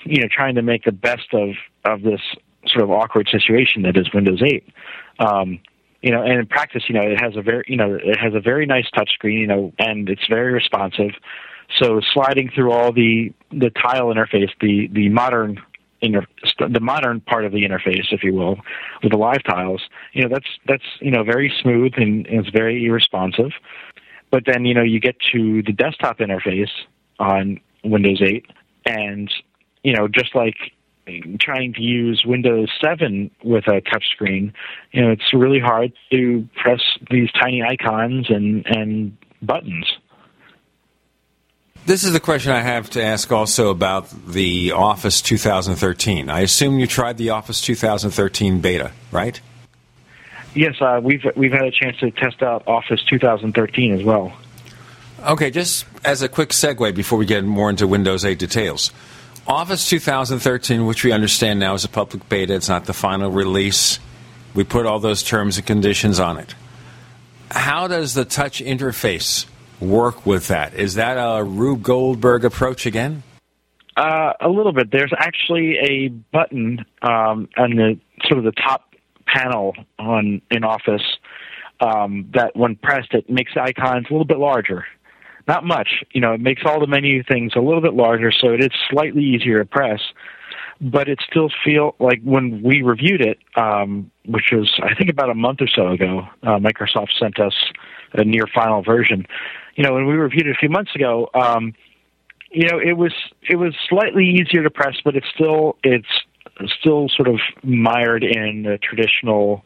you know trying to make the best of of this sort of awkward situation that is Windows 8. Um, you know, and in practice, you know, it has a very, you know, it has a very nice touchscreen, you know, and it's very responsive. So sliding through all the the tile interface, the the modern inter, the modern part of the interface, if you will, with the live tiles, you know, that's that's you know very smooth and, and it's very responsive. But then you know you get to the desktop interface on Windows 8, and you know just like trying to use Windows 7 with a touchscreen, you know, it's really hard to press these tiny icons and, and buttons.
This is the question I have to ask also about the Office 2013. I assume you tried the Office 2013 beta, right?
Yes, uh, we've we've had a chance to test out Office 2013 as well.
Okay, just as a quick segue before we get more into Windows 8 details. Office 2013, which we understand now is a public beta, it's not the final release. We put all those terms and conditions on it. How does the touch interface work with that? Is that a Rube Goldberg approach again?
Uh, a little bit. There's actually a button um, on the sort of the top panel on in Office um, that, when pressed, it makes the icons a little bit larger. Not much, you know. It makes all the menu things a little bit larger, so it is slightly easier to press. But it still feel like when we reviewed it, um, which was I think about a month or so ago, uh, Microsoft sent us a near final version. You know, when we reviewed it a few months ago, um, you know, it was it was slightly easier to press, but it's still it's still sort of mired in the traditional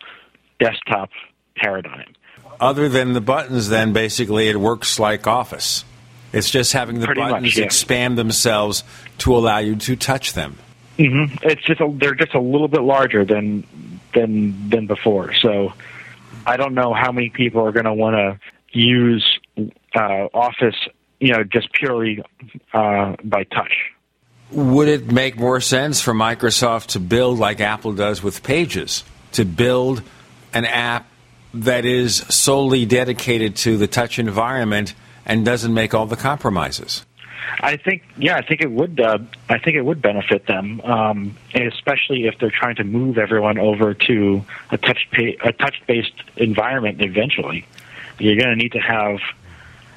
desktop paradigm.
Other than the buttons, then basically it works like Office. It's just having the
Pretty much,
buttons
yeah.
expand themselves to allow you to touch them.
hmm It's just a, they're just a little bit larger than than than before. So I don't know how many people are going to want to use uh, Office, you know, just purely uh, by touch.
Would it make more sense for Microsoft to build like Apple does with Pages, to build an app that is solely dedicated to the touch environment and doesn't make all the compromises?
I think, yeah, I think it would. Uh, I think it would benefit them, um, especially if they're trying to move everyone over to a touch pa- a touch based environment eventually. You're going to need to have,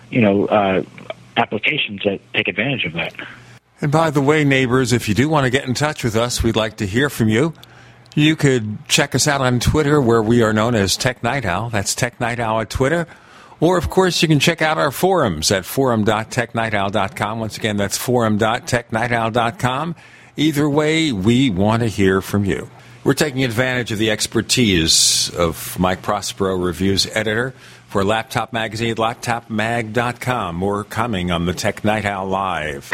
you know, uh, applications that take advantage of that.
And by the way, neighbors, if you do want to get in touch with us, we'd like to hear from you. You could check us out on Twitter, where we are known as Tech Night Owl. That's Tech Night Owl at Twitter. Or, of course, you can check out our forums at forum.technightowl.com. Once again, that's forum.technightowl.com. Either way, we want to hear from you. We're taking advantage of the expertise of Mike Prospero, reviews editor for Laptop Magazine at laptopmag.com. More coming on the Tech Night Owl Live.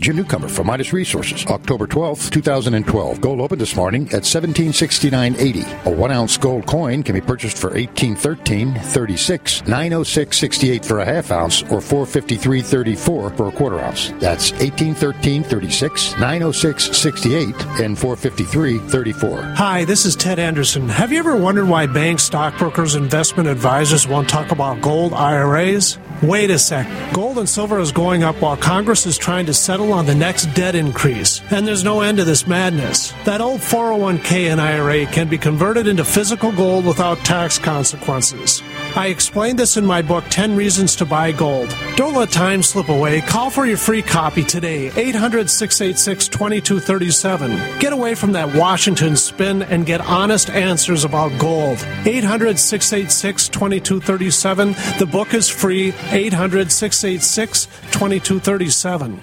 Jim Newcomer from Midas Resources, October 12th, 2012. Gold opened this morning at 1769.80. A one ounce gold coin can be purchased for 1813.36, 906.68 for a half ounce, or 453.34 for a quarter ounce. That's 1813.36, 906.68, and 453.34.
Hi, this is Ted Anderson. Have you ever wondered why banks, stockbrokers, investment advisors won't talk about gold IRAs? Wait a sec. Gold and silver is going up while Congress is trying to settle on the next debt increase. And there's no end to this madness. That old 401k and IRA can be converted into physical gold without tax consequences. I explained this in my book, 10 Reasons to Buy Gold. Don't let time slip away. Call for your free copy today, 800 686 2237. Get away from that Washington spin and get honest answers about gold. 800 686 2237. The book is free, 800 686 2237.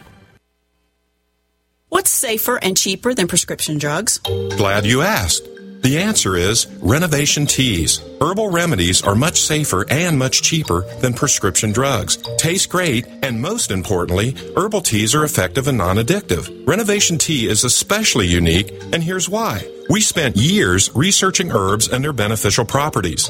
What's safer and cheaper than prescription drugs?
Glad you asked. The answer is renovation teas. Herbal remedies are much safer and much cheaper than prescription drugs. Taste great, and most importantly, herbal teas are effective and non addictive. Renovation tea is especially unique, and here's why. We spent years researching herbs and their beneficial properties.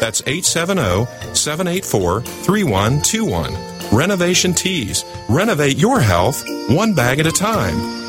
That's 870 784 3121. Renovation Teas. Renovate your health one bag at a time.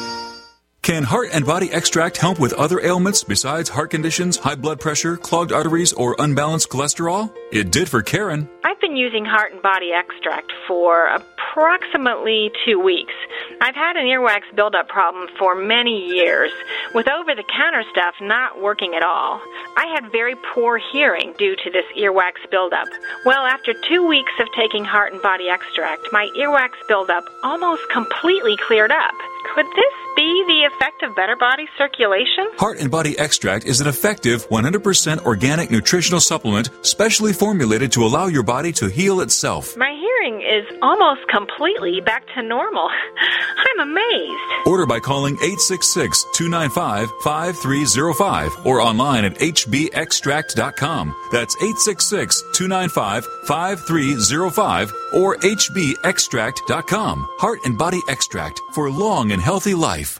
Can Heart and Body Extract help with other ailments besides heart conditions, high blood pressure, clogged arteries, or unbalanced cholesterol? It did for Karen.
I've been using Heart and Body Extract for approximately two weeks. I've had an earwax buildup problem for many years, with over the counter stuff not working at all. I had very poor hearing due to this earwax buildup. Well, after two weeks of taking Heart and Body Extract, my earwax buildup almost completely cleared up. Could this be the effect of better body circulation?
Heart and Body Extract is an effective 100% organic nutritional supplement specially formulated to allow your body to heal itself.
My hearing is almost completely back to normal. I'm amazed.
Order by calling 866 295 5305 or online at hbextract.com. That's 866 295 5305 or hbextract.com. Heart and Body Extract for long and healthy life.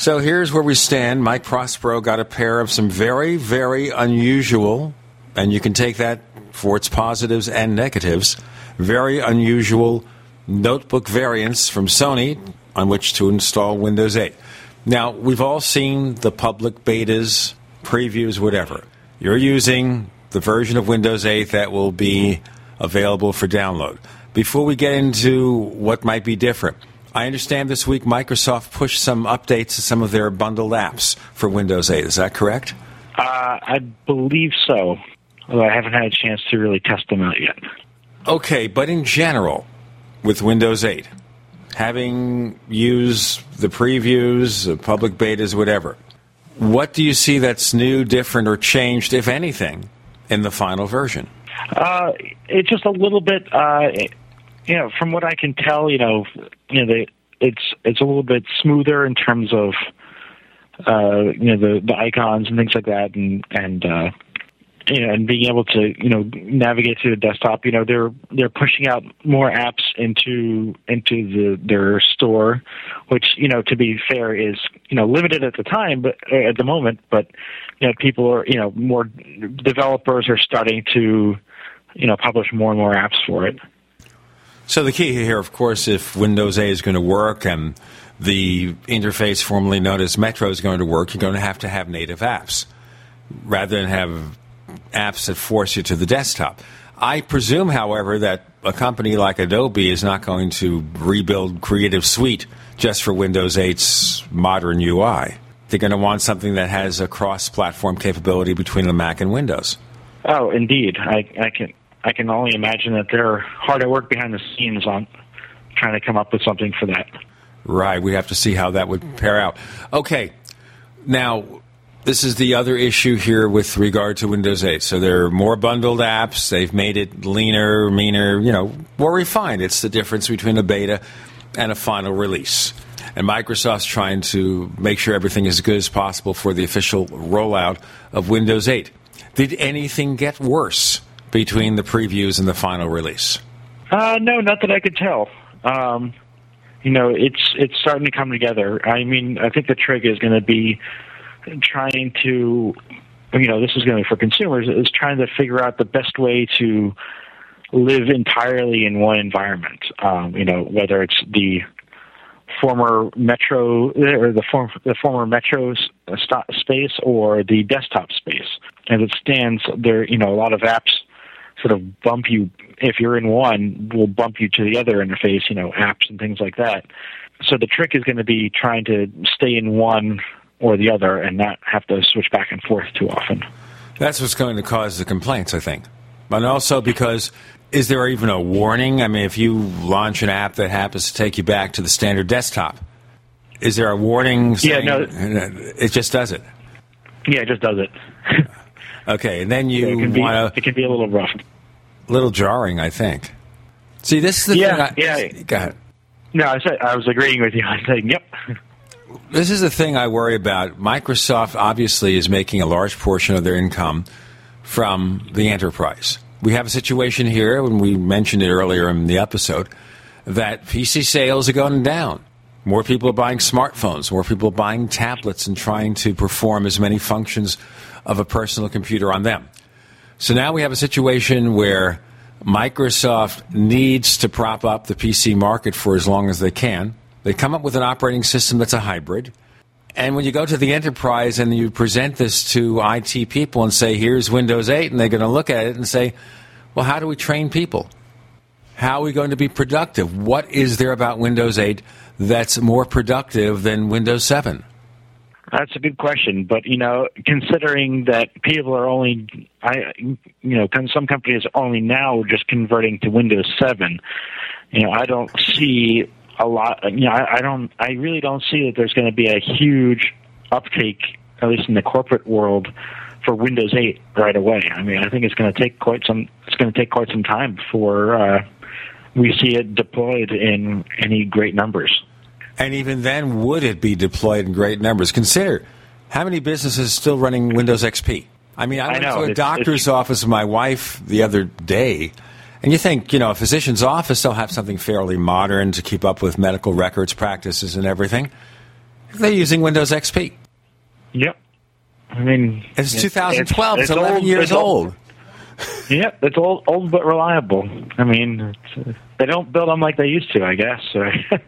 So here's where we stand. Mike Prospero got a pair of some very, very unusual, and you can take that for its positives and negatives, very unusual notebook variants from Sony on which to install Windows 8. Now, we've all seen the public betas, previews, whatever. You're using the version of Windows 8 that will be available for download. Before we get into what might be different, I understand this week Microsoft pushed some updates to some of their bundled apps for Windows 8. Is that correct?
Uh, I believe so, although I haven't had a chance to really test them out yet.
Okay, but in general, with Windows 8, having used the previews, the public betas, whatever, what do you see that's new, different, or changed, if anything, in the final version?
Uh, it's just a little bit, uh, you know, from what I can tell, you know, you know, they it's it's a little bit smoother in terms of uh, you know the the icons and things like that, and and uh, you know, and being able to you know navigate through the desktop. You know, they're they're pushing out more apps into into the their store, which you know to be fair is you know limited at the time, but uh, at the moment, but you know people are you know more developers are starting to you know publish more and more apps for it.
So the key here, of course, if Windows 8 is going to work and the interface formerly known as Metro is going to work, you're going to have to have native apps rather than have apps that force you to the desktop. I presume, however, that a company like Adobe is not going to rebuild Creative Suite just for Windows 8's modern UI. They're going to want something that has a cross-platform capability between the Mac and Windows.
Oh, indeed. I, I can I can only imagine that they're hard at work behind the scenes on trying to come up with something for that.
Right. We have to see how that would pair out. Okay. Now, this is the other issue here with regard to Windows 8. So there are more bundled apps. They've made it leaner, meaner, you know, more refined. It's the difference between a beta and a final release. And Microsoft's trying to make sure everything is as good as possible for the official rollout of Windows 8. Did anything get worse between the previews and the final release?
Uh, no, not that I could tell. Um, you know, it's it's starting to come together. I mean, I think the trick is going to be trying to, you know, this is going to be for consumers, is trying to figure out the best way to live entirely in one environment. Um, you know, whether it's the former Metro or the, form, the former Metro st- space or the desktop space. As it stands, there, you know, a lot of apps sort of bump you if you're in one will bump you to the other interface you know apps and things like that. So the trick is going to be trying to stay in one or the other and not have to switch back and forth too often.
That's what's going to cause the complaints i think. But also because is there even a warning? I mean if you launch an app that happens to take you back to the standard desktop is there a warning saying,
yeah no.
it just does it?
Yeah it just does it
Okay, and then you
yeah,
want
to. It can be a little rough.
A little jarring, I think. See, this is the
yeah,
thing. I,
yeah.
Go ahead.
No, I, said, I was agreeing with you. I'm saying, yep.
This is the thing I worry about. Microsoft obviously is making a large portion of their income from the enterprise. We have a situation here, when we mentioned it earlier in the episode, that PC sales are going down. More people are buying smartphones, more people are buying tablets and trying to perform as many functions of a personal computer on them. So now we have a situation where Microsoft needs to prop up the PC market for as long as they can. They come up with an operating system that's a hybrid. And when you go to the enterprise and you present this to IT people and say, here's Windows 8, and they're going to look at it and say, well, how do we train people? How are we going to be productive? What is there about Windows 8 that's more productive than Windows 7?
That's a good question, but you know, considering that people are only, I, you know, some companies are only now just converting to Windows 7. You know, I don't see a lot. You know, I, I don't, I really don't see that there's going to be a huge uptake, at least in the corporate world, for Windows 8 right away. I mean, I think it's going to take quite some. It's going to take quite some time before uh, we see it deployed in any great numbers.
And even then, would it be deployed in great numbers? Consider how many businesses still running Windows XP. I mean, I went
I
to a doctor's office with my wife the other day, and you think, you know, a physician's office, they'll have something fairly modern to keep up with medical records practices and everything. They're using Windows XP.
Yep. I mean,
it's, it's 2012. It's,
it's
11
old,
years old.
old. yep, it's old, old but reliable. I mean, they don't build them like they used to, I guess.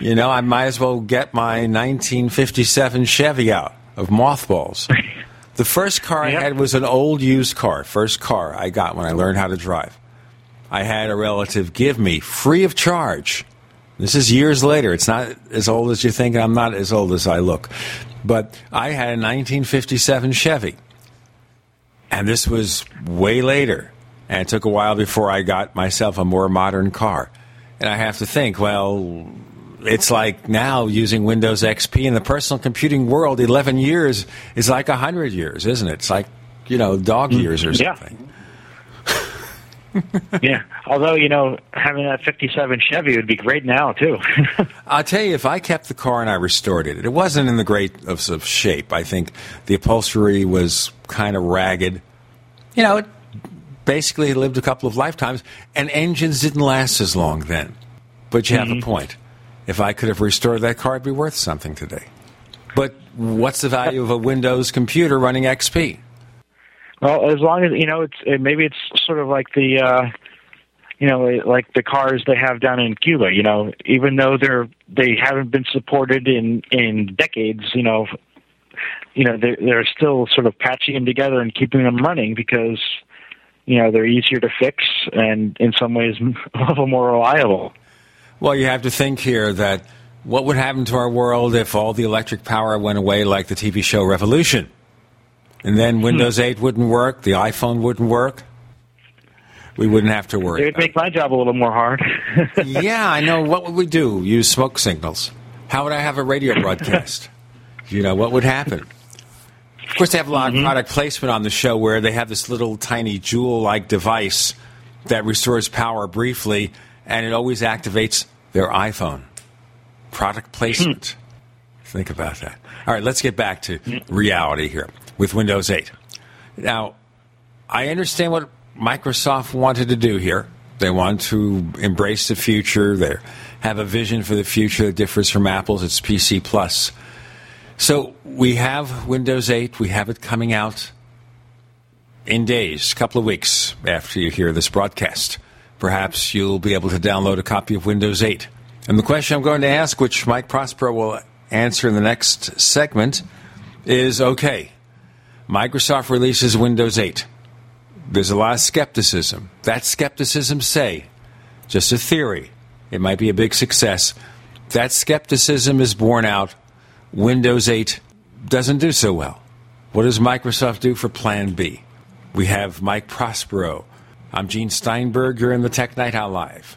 You know, I might as well get my 1957 Chevy out of mothballs. The first car I had was an old used car, first car I got when I learned how to drive. I had a relative give me free of charge. This is years later. It's not as old as you think. I'm not as old as I look. But I had a 1957 Chevy. And this was way later. And it took a while before I got myself a more modern car. And I have to think, well, it's like now using Windows XP in the personal computing world, 11 years is like 100 years, isn't it? It's like, you know, dog mm, years or something.
Yeah. yeah. Although you know, having that '57 Chevy would be great now too.
I'll tell you, if I kept the car and I restored it, it wasn't in the great of, of shape. I think the upholstery was kind of ragged. You know, it basically lived a couple of lifetimes, and engines didn't last as long then. But you have a mm-hmm. point. If I could have restored that car, it'd be worth something today. But what's the value of a Windows computer running XP?
Well, as long as you know, it's it, maybe it's sort of like the, uh, you know, like the cars they have down in Cuba. You know, even though they're they haven't been supported in in decades, you know, you know they're they're still sort of patching them together and keeping them running because you know they're easier to fix and in some ways a little more reliable.
Well, you have to think here that what would happen to our world if all the electric power went away like the TV show Revolution? And then hmm. Windows 8 wouldn't work, the iPhone wouldn't work. We wouldn't have to worry.
It would make my job a little more hard.
yeah, I know. What would we do? Use smoke signals? How would I have a radio broadcast? you know, what would happen? Of course, they have a lot of mm-hmm. product placement on the show where they have this little tiny jewel like device that restores power briefly and it always activates their iPhone. Product placement. Hmm. Think about that. All right, let's get back to hmm. reality here with Windows 8. Now, I understand what Microsoft wanted to do here. They want to embrace the future. They have a vision for the future that differs from Apple's. It's PC Plus. So we have Windows 8. We have it coming out in days, a couple of weeks after you hear this broadcast. Perhaps you'll be able to download a copy of Windows 8. And the question I'm going to ask, which Mike Prospero will answer in the next segment, is okay, Microsoft releases Windows 8. There's a lot of skepticism. That skepticism, say, just a theory, it might be a big success. That skepticism is borne out. Windows 8 doesn't do so well. What does Microsoft do for Plan B? We have Mike Prospero. I'm Gene Steinberg. You're in the Tech Night Owl Live.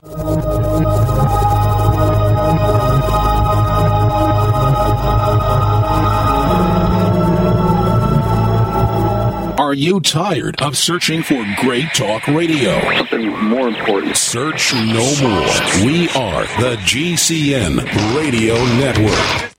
Are you tired of searching for great talk radio?
Something more important.
Search no more. We are the GCN Radio Network.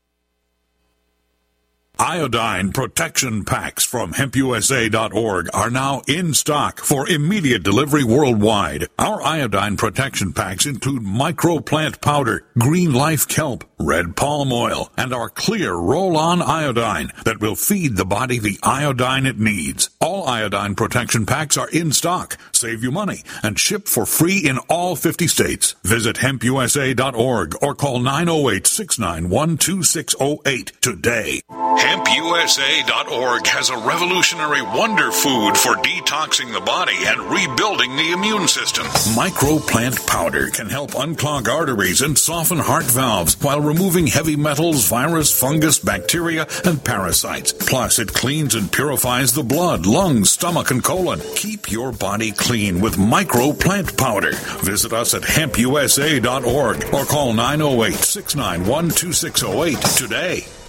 Iodine protection packs from hempusa.org are now in stock for immediate delivery worldwide. Our iodine protection packs include microplant powder, green life kelp, red palm oil, and our clear roll-on iodine that will feed the body the iodine it needs. All iodine protection packs are in stock, save you money, and ship for free in all 50 states. Visit hempusa.org or call 908-691-2608 today. HempUSA.org has a revolutionary wonder food for detoxing the body and rebuilding the immune system. Microplant powder can help unclog arteries and soften heart valves while removing heavy metals, virus, fungus, bacteria, and parasites. Plus, it cleans and purifies the blood, lungs, stomach, and colon. Keep your body clean with micro plant powder. Visit us at hempusa.org or call 908 691 2608 today.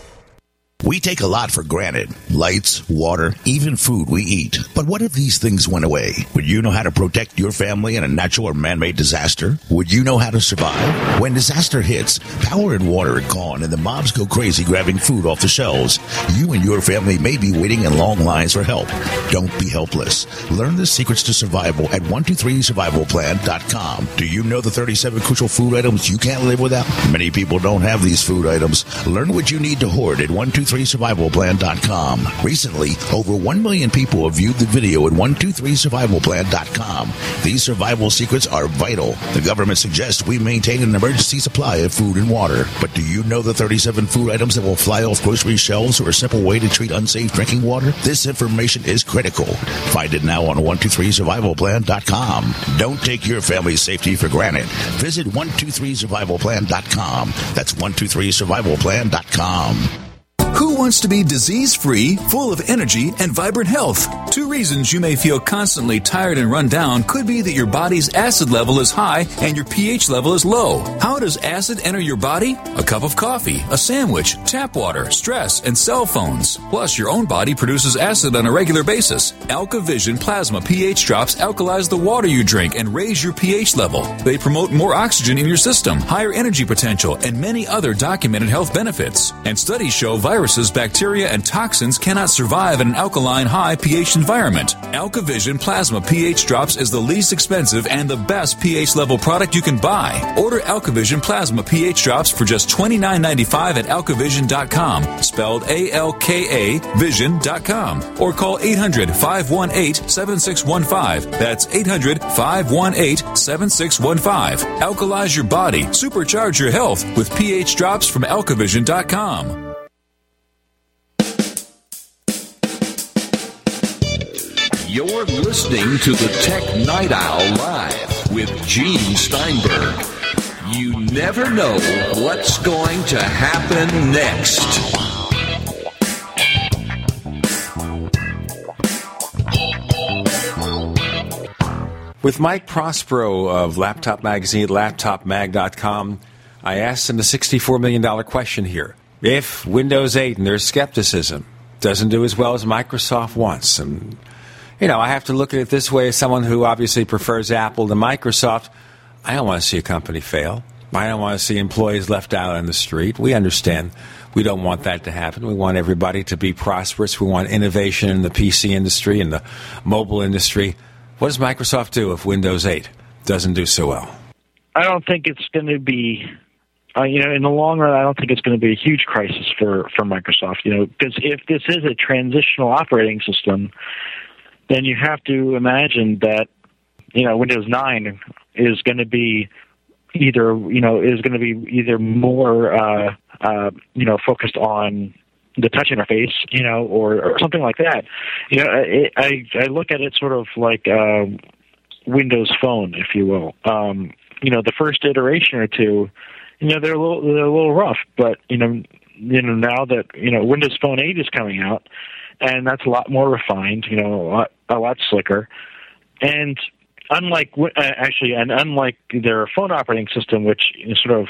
We take a lot for granted lights, water, even food we eat. But what if these things went away? Would you know how to protect your family in a natural or man made disaster? Would you know how to survive? When disaster hits, power and water are gone and the mobs go crazy grabbing food off the shelves. You and your family may be waiting in long lines for help. Don't be helpless. Learn the secrets to survival at 123survivalplan.com. Do you know the 37 crucial food items you can't live without? Many people don't have these food items. Learn what you need to hoard at 123survivalplan.com. Recently, over 1 million people have viewed the video at 123survivalplan.com. These survival secrets are vital. The government suggests we maintain an emergency supply of food and water. But do you know the 37 food items that will fly off grocery shelves or a simple way to treat unsafe drinking water? This information is critical. Find it now on 123survivalplan.com. Don't take your family's safety for granted. Visit 123survivalplan.com. That's 123survivalplan.com.
Who wants to be disease free, full of energy, and vibrant health? Two reasons you may feel constantly tired and run down could be that your body's acid level is high and your pH level is low. How does acid enter your body? A cup of coffee, a sandwich, tap water, stress, and cell phones. Plus, your own body produces acid on a regular basis. AlkaVision Plasma pH drops alkalize the water you drink and raise your pH level. They promote more oxygen in your system, higher energy potential, and many other documented health benefits. And studies show viruses, bacteria, and toxins cannot survive in an alkaline high pH environment. AlkaVision Plasma pH Drops is the least expensive and the best pH level product you can buy. Order AlkaVision Plasma pH Drops for just $29.95 at alkavision.com, spelled A L K A vision.com, or call 800 518 7615. That's 800 518 7615. Alkalize your body, supercharge your health with pH Drops from alkavision.com.
You're listening to the Tech Night Owl Live with Gene Steinberg. You never know what's going to happen next.
With Mike Prospero of Laptop Magazine, laptopmag.com, I asked him the $64 million question here. If Windows 8 and there's skepticism doesn't do as well as Microsoft wants, and you know, I have to look at it this way as someone who obviously prefers Apple to Microsoft. I don't want to see a company fail. I don't want to see employees left out on the street. We understand we don't want that to happen. We want everybody to be prosperous. We want innovation in the PC industry and the mobile industry. What does Microsoft do if Windows 8 doesn't do so well?
I don't think it's going to be, uh, you know, in the long run, I don't think it's going to be a huge crisis for for Microsoft. You know, because if this is a transitional operating system, then you have to imagine that, you know, Windows 9 is going to be either, you know, is going to be either more, uh, uh, you know, focused on the touch interface, you know, or, or something like that. You know, I, I, I look at it sort of like uh, Windows Phone, if you will. Um, you know, the first iteration or two, you know, they're a little they're a little rough, but you know, you know now that you know Windows Phone 8 is coming out, and that's a lot more refined, you know, a lot a lot slicker, and unlike uh, actually, and unlike their phone operating system, which sort of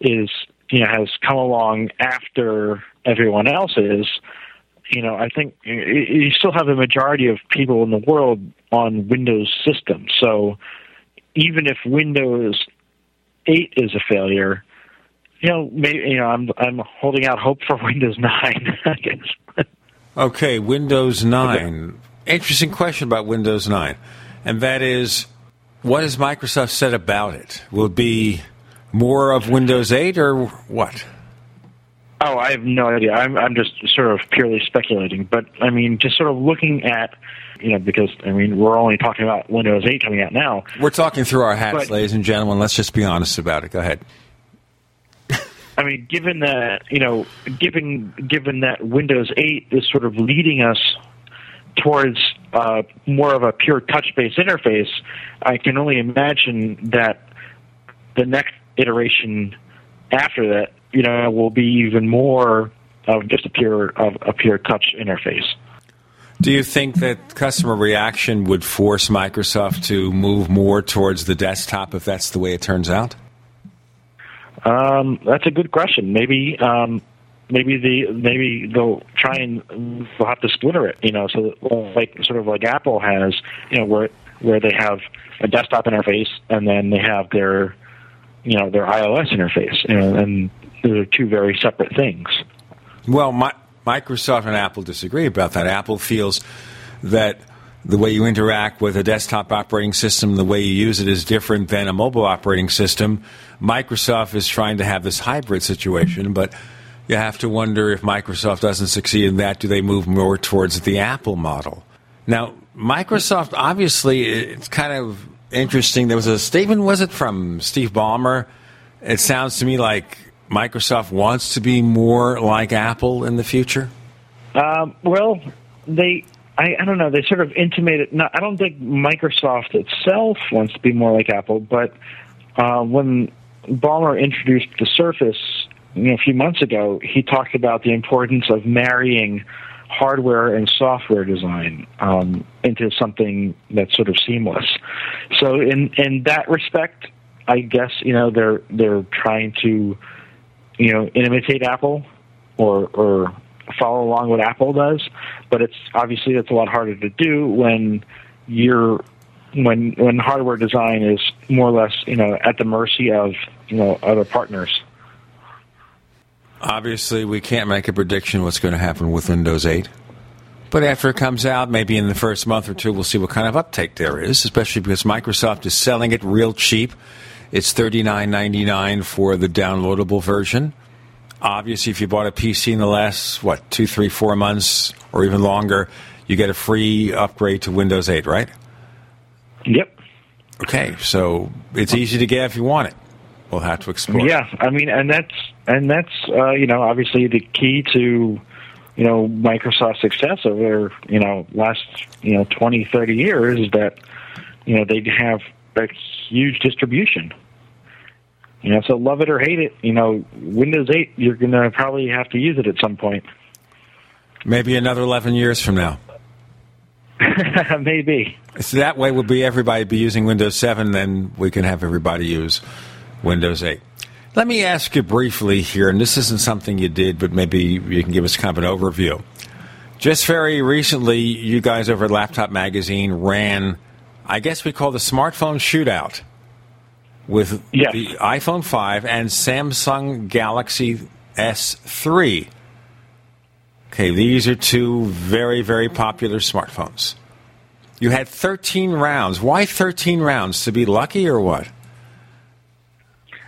is you know has come along after everyone else is, you know, I think you still have a majority of people in the world on Windows systems. So even if Windows 8 is a failure, you know, maybe you know, I'm I'm holding out hope for Windows 9. I guess.
okay, Windows 9. Interesting question about Windows 9, and that is, what has Microsoft said about it? Will it be more of Windows 8 or what?
Oh, I have no idea. I'm I'm just sort of purely speculating, but I mean, just sort of looking at, you know, because I mean, we're only talking about Windows 8 coming out now.
We're talking through our hats,
But-
ladies and gentlemen. Let's just be honest about it. Go ahead.
I mean, given that you know, given given that Windows 8 is sort of leading us towards uh, more of a pure touch-based interface, I can only imagine that the next iteration after that, you know, will be even more of just a pure of a pure touch interface.
Do you think that customer reaction would force Microsoft to move more towards the desktop if that's the way it turns out?
Um, that's a good question. Maybe, um, maybe the maybe they'll try and they'll have to splitter it. You know, so like sort of like Apple has, you know, where where they have a desktop interface and then they have their you know their iOS interface, you know, and those are two very separate things.
Well, my, Microsoft and Apple disagree about that. Apple feels that the way you interact with a desktop operating system, the way you use it is different than a mobile operating system. Microsoft is trying to have this hybrid situation, but you have to wonder if Microsoft doesn't succeed in that, do they move more towards the Apple model? Now, Microsoft, obviously, it's kind of interesting. There was a statement, was it from Steve Ballmer? It sounds to me like Microsoft wants to be more like Apple in the future.
Um, well, they I, I don't know. They sort of intimated. No, I don't think Microsoft itself wants to be more like Apple, but uh, when Ballmer introduced the Surface you know, a few months ago, he talked about the importance of marrying hardware and software design um, into something that's sort of seamless. So, in in that respect, I guess you know they're they're trying to you know imitate Apple or or follow along what Apple does, but it's obviously it's a lot harder to do when you're when when hardware design is more or less you know at the mercy of you know other partners.
Obviously, we can't make a prediction what's going to happen with Windows 8. But after it comes out, maybe in the first month or two, we'll see what kind of uptake there is, especially because Microsoft is selling it real cheap. It's $39.99 for the downloadable version. Obviously, if you bought a PC in the last, what, two, three, four months or even longer, you get a free upgrade to Windows 8, right?
Yep.
Okay, so it's easy to get if you want it. We'll have to explore.
Yeah, I mean, and that's and that's uh, you know obviously the key to you know Microsoft's success over you know last you know 20, 30 years is that you know they have a huge distribution. You know, so love it or hate it, you know, Windows 8, you're going to probably have to use it at some point.
Maybe another 11 years from now.
Maybe.
So that way, would be everybody be using Windows 7, then we can have everybody use Windows 8. Let me ask you briefly here, and this isn't something you did, but maybe you can give us kind of an overview. Just very recently, you guys over at Laptop Magazine ran, I guess we call the smartphone shootout with
yes.
the iPhone 5 and Samsung Galaxy S3. Okay, these are two very, very popular smartphones. You had 13 rounds. Why 13 rounds? To be lucky or what?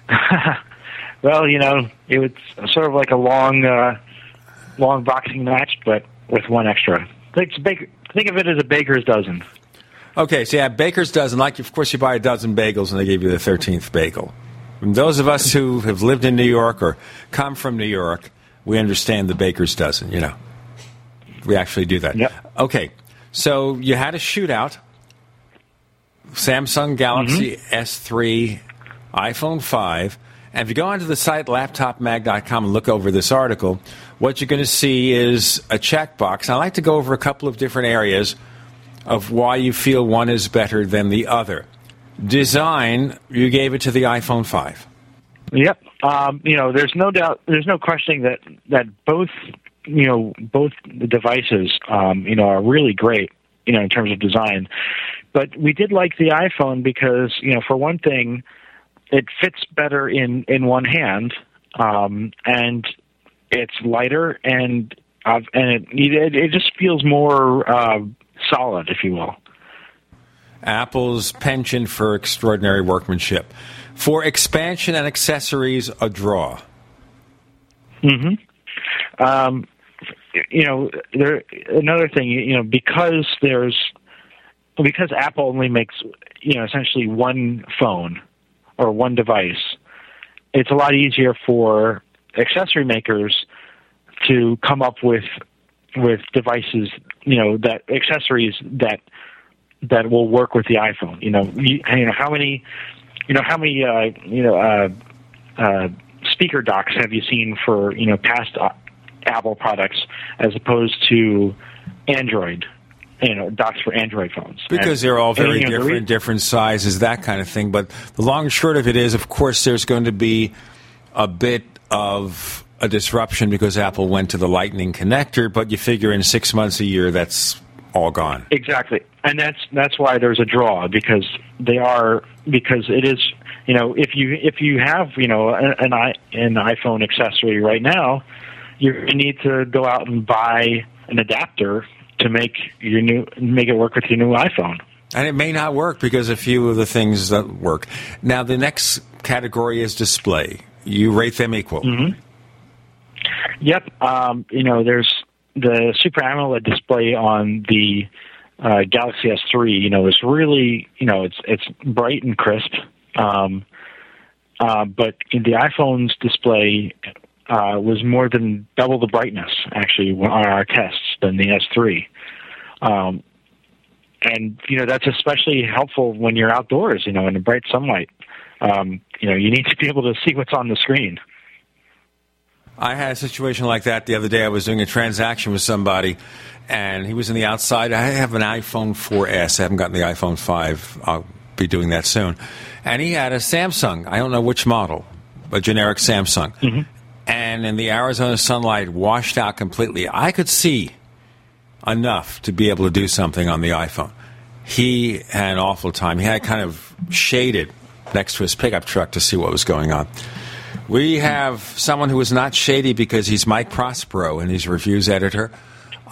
well, you know, it was sort of like a long, uh, long boxing match, but with one extra. Think, think of it as a baker's dozen.
Okay, so yeah, baker's dozen. Like, of course, you buy a dozen bagels and they give you the 13th bagel. And those of us who have lived in New York or come from New York, we understand the baker's dozen, you know. We actually do that.
Yep.
Okay, so you had a shootout Samsung Galaxy
Mm-hmm.
S3, iPhone 5. And if you go onto the site laptopmag.com and look over this article, what you're going to see is a checkbox. I like to go over a couple of different areas of why you feel one is better than the other. Design, you gave it to the iPhone 5.
Yep. Um, you know, there's no doubt, there's no questioning that that both, you know, both the devices, um, you know, are really great, you know, in terms of design. But we did like the iPhone because, you know, for one thing, it fits better in in one hand, um, and it's lighter and uh, and it, it it just feels more uh, solid, if you will.
Apple's penchant for extraordinary workmanship. For expansion and accessories, a draw.
Mm hmm Um, you know, there another thing. You know, because there's because Apple only makes you know essentially one phone or one device, it's a lot easier for accessory makers to come up with with devices. You know, that accessories that that will work with the iPhone. You know, you, you know how many you know how many uh, you know uh, uh, speaker docks have you seen for you know past uh, Apple products as opposed to Android? You know, docks for Android phones
Because
And-
they're all
and,
very
you know,
different,
re-
different sizes, that kind of thing. But the long and short of it is, of course, there's going to be a bit of a disruption because Apple went to the Lightning connector, but you figure in six months, a year, that's all gone.
Exactly, and that's that's why there's a draw because they are because it is you know if you if you have you know an an, i an iPhone accessory right now, you need to go out and buy an adapter to make your new make it work with your new iPhone.
And it may not work because a few of the things that work. Now, the next category is display. You rate them equal.
Mm-hmm. Yep. Um, you know, there's the Super AMOLED display on the uh, Galaxy S3. You know, is really you know it's it's bright and crisp. Um, uh, but in the iPhone's display uh, was more than double the brightness actually on our tests than the S3. Um, and you know that's especially helpful when you're outdoors. You know, in the bright sunlight. Um, you know, you need to be able to see what's on the screen.
I had a situation like that the other day. I was doing a transaction with somebody, and he was in the outside. I have an iPhone 4S. I haven't gotten the iPhone 5. I'll be doing that soon. And he had a Samsung. I don't know which model, a generic Samsung.
Mm-hmm.
And in the Arizona sunlight, washed out completely. I could see enough to be able to do something on the iPhone. He had an awful time. He had kind of shaded next to his pickup truck to see what was going on. We have someone who is not shady because he's Mike Prospero and he's reviews editor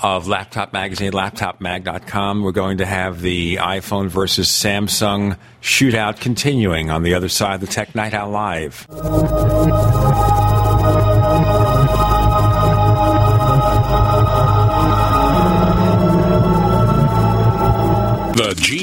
of Laptop Magazine, laptopmag.com. We're going to have the iPhone versus Samsung shootout continuing on the other side of the Tech Night Owl Live.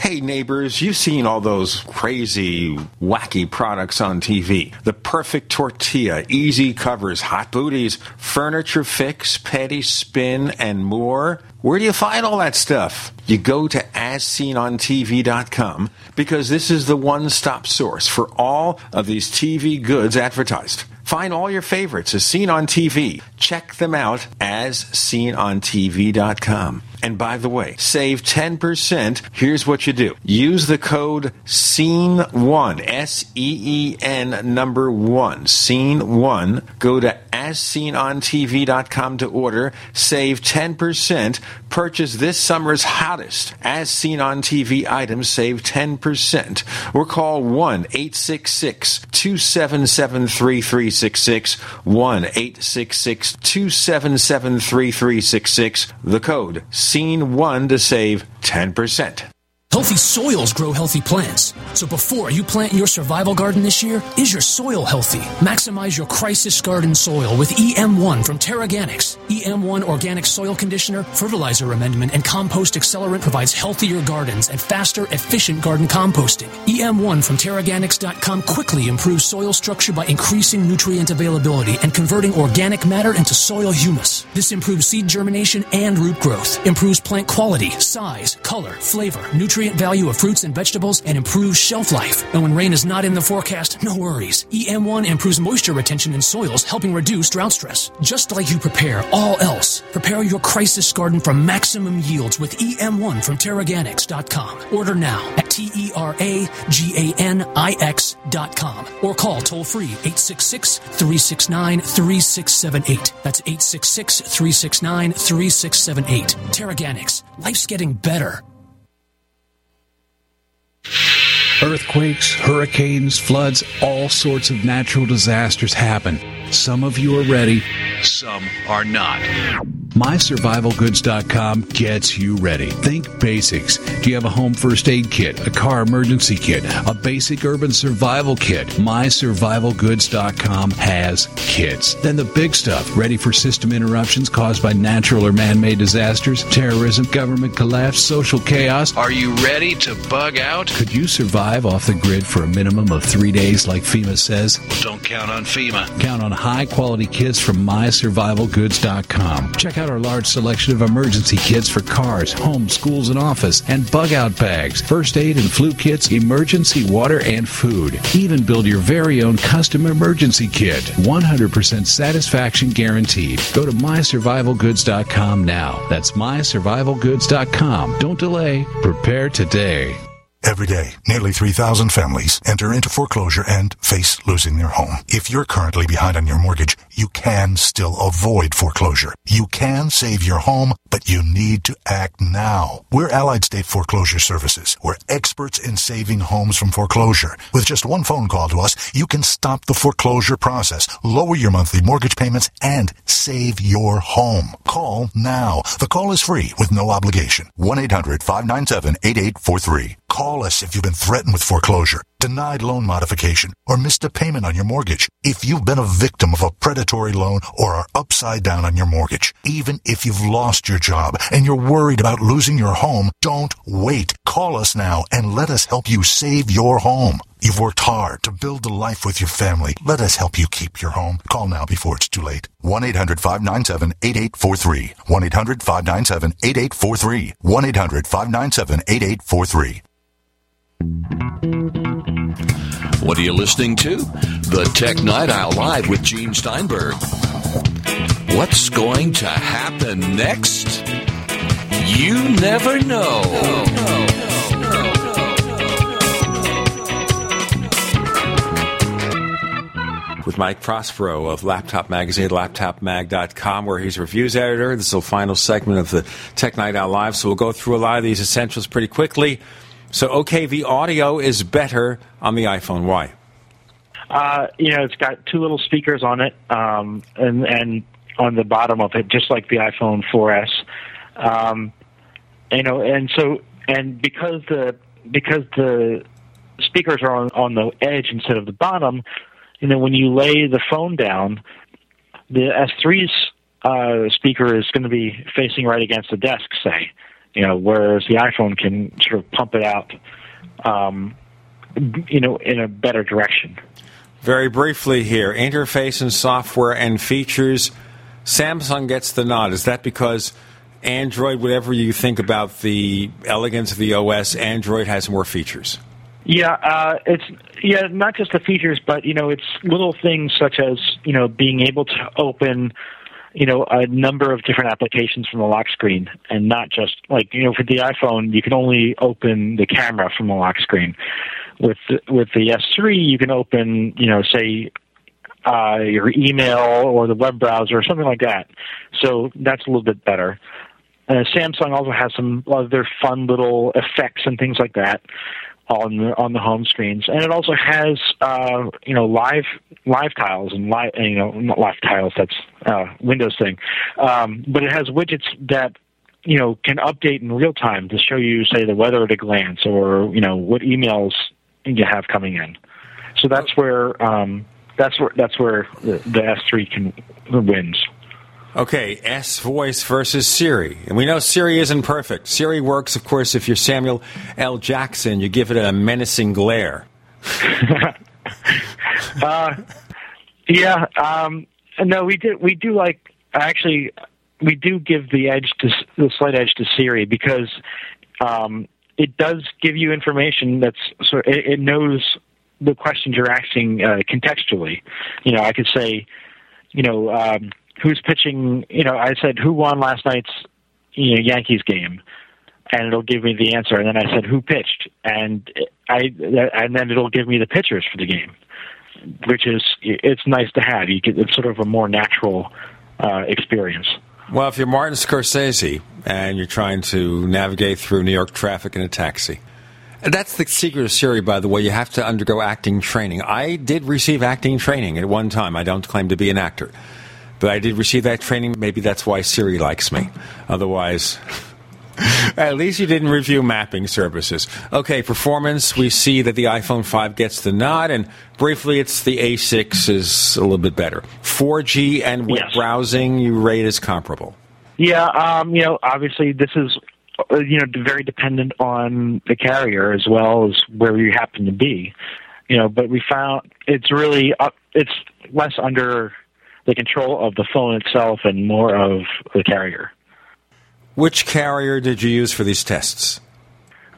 Hey neighbors, you've seen all those crazy, wacky products on TV. The perfect tortilla, easy covers, hot booties, furniture fix, petty spin, and more. Where do you find all that stuff? You go to asseenontv.com because this is the one-stop source for all of these TV goods advertised. Find all your favorites as seen on TV. Check them out as seenontv.com. And by the way, save 10%. Here's what you do. Use the code SEEN1, S E E N number 1, SEEN1. Go to asseenontv.com to order. Save 10%. Purchase this summer's hottest As Seen on TV items. Save 10%. Or call 1-866-277-3366. 1-866-277-3366. The code SEEN1 to save 10%.
Healthy soils grow healthy plants. So before you plant your survival garden this year, is your soil healthy? Maximize your crisis garden soil with EM1 from TeraGanix. EM1 organic soil conditioner, fertilizer amendment, and compost accelerant provides healthier gardens and faster, efficient garden composting. EM1 from TeraGanix.com quickly improves soil structure by increasing nutrient availability and converting organic matter into soil humus. This improves seed germination and root growth, improves plant quality, size, color, flavor, nutrient value of fruits and vegetables, and improves shelf life. Oh, and when rain is not in the forecast, no worries. EM1 improves moisture retention in soils, helping reduce drought stress. Just like you prepare all else, prepare your crisis garden for maximum yields with EM1 from TeraGanix.com. Order now at T E R A G A N I X.com or call toll free 866 369 3678. That's 866 369 3678. TeraGanix. Life's getting better you.
Earthquakes, hurricanes, floods, all sorts of natural disasters happen. Some of you are ready, some are not. MySurvivalGoods.com gets you ready. Think basics. Do you have a home first aid kit, a car emergency kit, a basic urban survival kit? MySurvivalGoods.com has kits. Then the big stuff, ready for system interruptions caused by natural or man made disasters, terrorism, government collapse, social chaos. Are you ready to bug out? Could you survive off the grid for a minimum of three days, like FEMA says? Well, don't count on FEMA. Count on high quality kits from MySurvivalGoods.com. Check out out our large selection of emergency kits for cars, homes, schools, and office, and bug out bags, first aid and flu kits, emergency water, and food. Even build your very own custom emergency kit. 100% satisfaction guaranteed. Go to mysurvivalgoods.com now. That's mysurvivalgoods.com. Don't delay. Prepare today.
Every day, nearly 3,000 families enter into foreclosure and face losing their home. If you're currently behind on your mortgage, you can still avoid foreclosure. You can save your home, but you need to act now. We're Allied State Foreclosure Services. We're experts in saving homes from foreclosure. With just one phone call to us, you can stop the foreclosure process, lower your monthly mortgage payments, and save your home. Call now. The call is free with no obligation. 1-800-597-8843. Call us if you've been threatened with foreclosure, denied loan modification, or missed a payment on your mortgage. If you've been a victim of a predatory loan or are upside down on your mortgage, even if you've lost your job and you're worried about losing your home, don't wait. Call us now and let us help you save your home. You've worked hard to build a life with your family. Let us help you keep your home. Call now before it's too late. 1-800-597-8843. 1-800-597-8843. 1-800-597-8843.
What are you listening to? The Tech Night Owl Live with Gene Steinberg. What's going to happen next? You never know.
with Mike Prospero of Laptop Magazine laptopmag.com, where he's reviews editor. This is the final segment of the Tech Night Owl Live, so we'll go through a lot of these essentials pretty quickly. So, okay, the audio is better on the iPhone. Why?
Uh, you know, it's got two little speakers on it, um, and and on the bottom of it, just like the iPhone 4S. Um, you know, and so and because the because the speakers are on on the edge instead of the bottom, you know, when you lay the phone down, the S3's uh, speaker is going to be facing right against the desk, say, you know, whereas the iPhone can sort of pump it out, um, you know, in a better direction.
Very briefly here interface and software and features. Samsung gets the nod. Is that because Android, whatever you think about the elegance of the OS, Android has more features?
Yeah, uh, it's yeah, not just the features, but you know, it's little things such as you know being able to open you know a number of different applications from the lock screen, and not just like you know for the iPhone, you can only open the camera from the lock screen. With the, with the S3, you can open you know say uh, your email or the web browser or something like that. So that's a little bit better. Uh, Samsung also has some other fun little effects and things like that on the on the home screens, and it also has uh, you know live live tiles and live you know not live tiles that's uh, Windows thing, um, but it has widgets that you know can update in real time to show you say the weather at a glance or you know what emails you have coming in. So that's where um, that's where that's where the, the S3 can wins.
Okay, S voice versus Siri. And we know Siri isn't perfect. Siri works, of course, if you're Samuel L. Jackson, you give it a menacing glare.
uh, yeah, um, no, we do. We do like actually. We do give the edge to the slight edge to Siri because um, it does give you information that's sort. It, it knows the questions you're asking uh, contextually. You know, I could say, you know. Um, who's pitching. You know, I said who won last night's you know Yankees game, and it'll give me the answer. And then I said who pitched, and I and then it'll give me the pitchers for the game, which is it's nice to have. You get it's sort of a more natural uh, experience.
Well, if you're Martin Scorsese and you're trying to navigate through New York traffic in a taxi. That's the secret of Siri, by the way. You have to undergo acting training. I did receive acting training at one time. I don't claim to be an actor. But I did receive that training. Maybe that's why Siri likes me. Otherwise, at least you didn't review mapping services. Okay, performance. We see that the iPhone 5 gets the nod, and briefly, it's the A6 is a little bit better. 4G and web
Yes.
browsing, you rate as comparable.
Yeah, um, you know, obviously this is uh, you know very dependent on the carrier as well as where you happen to be. You know, but we found it's really up. It's less under. The control of the phone itself and more of the carrier.
Which carrier did you use for these tests?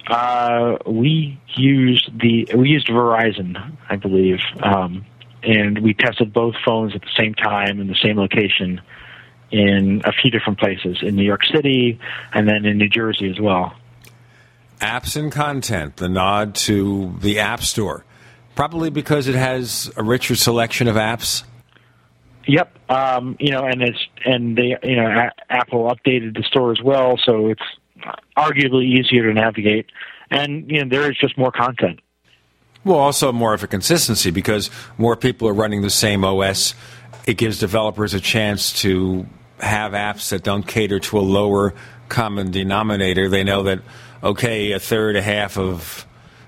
Uh, we used the we used Verizon, I believe, um, and we tested both phones at the same time in the same location in a few different places in New York City and then in New Jersey as well.
Apps and content, the nod to the App Store, probably because it has a richer selection of apps.
Yep, um, you know, and it's and they, you know, a- Apple updated the store as well, so it's arguably easier to navigate, and you know, there is just more content.
Well, also more of a consistency because more people are running the same OS. It gives developers a chance to have apps that don't cater to a lower common denominator. They know that okay, a third, a half of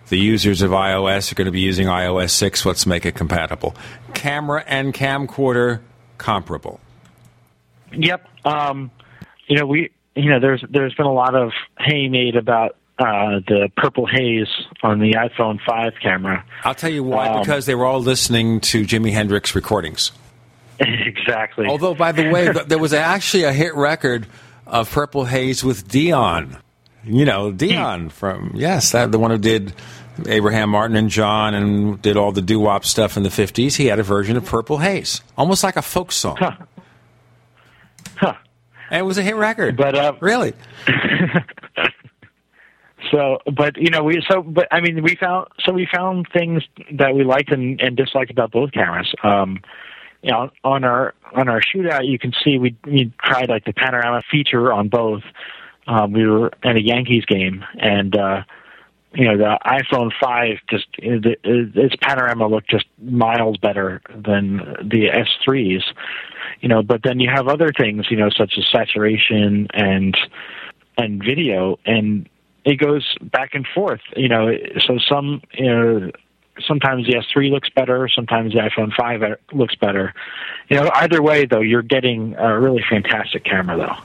the users of iOS are going to be using iOS 6. Let's make it compatible. Camera and camcorder comparable.
Yep. Um, you know, we you know there's there's been a lot of hay made about uh, the purple haze on the iPhone 5 camera.
I'll tell you why.
Um,
because they were all listening to Jimi Hendrix recordings.
exactly.
Although, by the way, there was actually a hit record of Purple Haze with Dion. You know, Dion from yes, that the one who did Abraham Martin and John and did all the doo wop stuff in the fifties. He had a version of Purple Haze, almost like a folk song.
Huh.
And it was a hit record.
But uh,
really,
So, but you know, we so, but I mean, we found so we found things that we liked and, and disliked about both cameras. Um, you know, on our on our shootout, you can see we we tried like the panorama feature on both. Um, we were at a Yankees game, and uh, you know, the iPhone five just it- it- its panorama looked just miles better than the S3s. You know, but then you have other things, you know, such as saturation and and video, and it goes back and forth. You know, so some you know sometimes the S3 looks better, sometimes the iPhone 5 looks better. You know, either way though, you're getting a really fantastic camera though.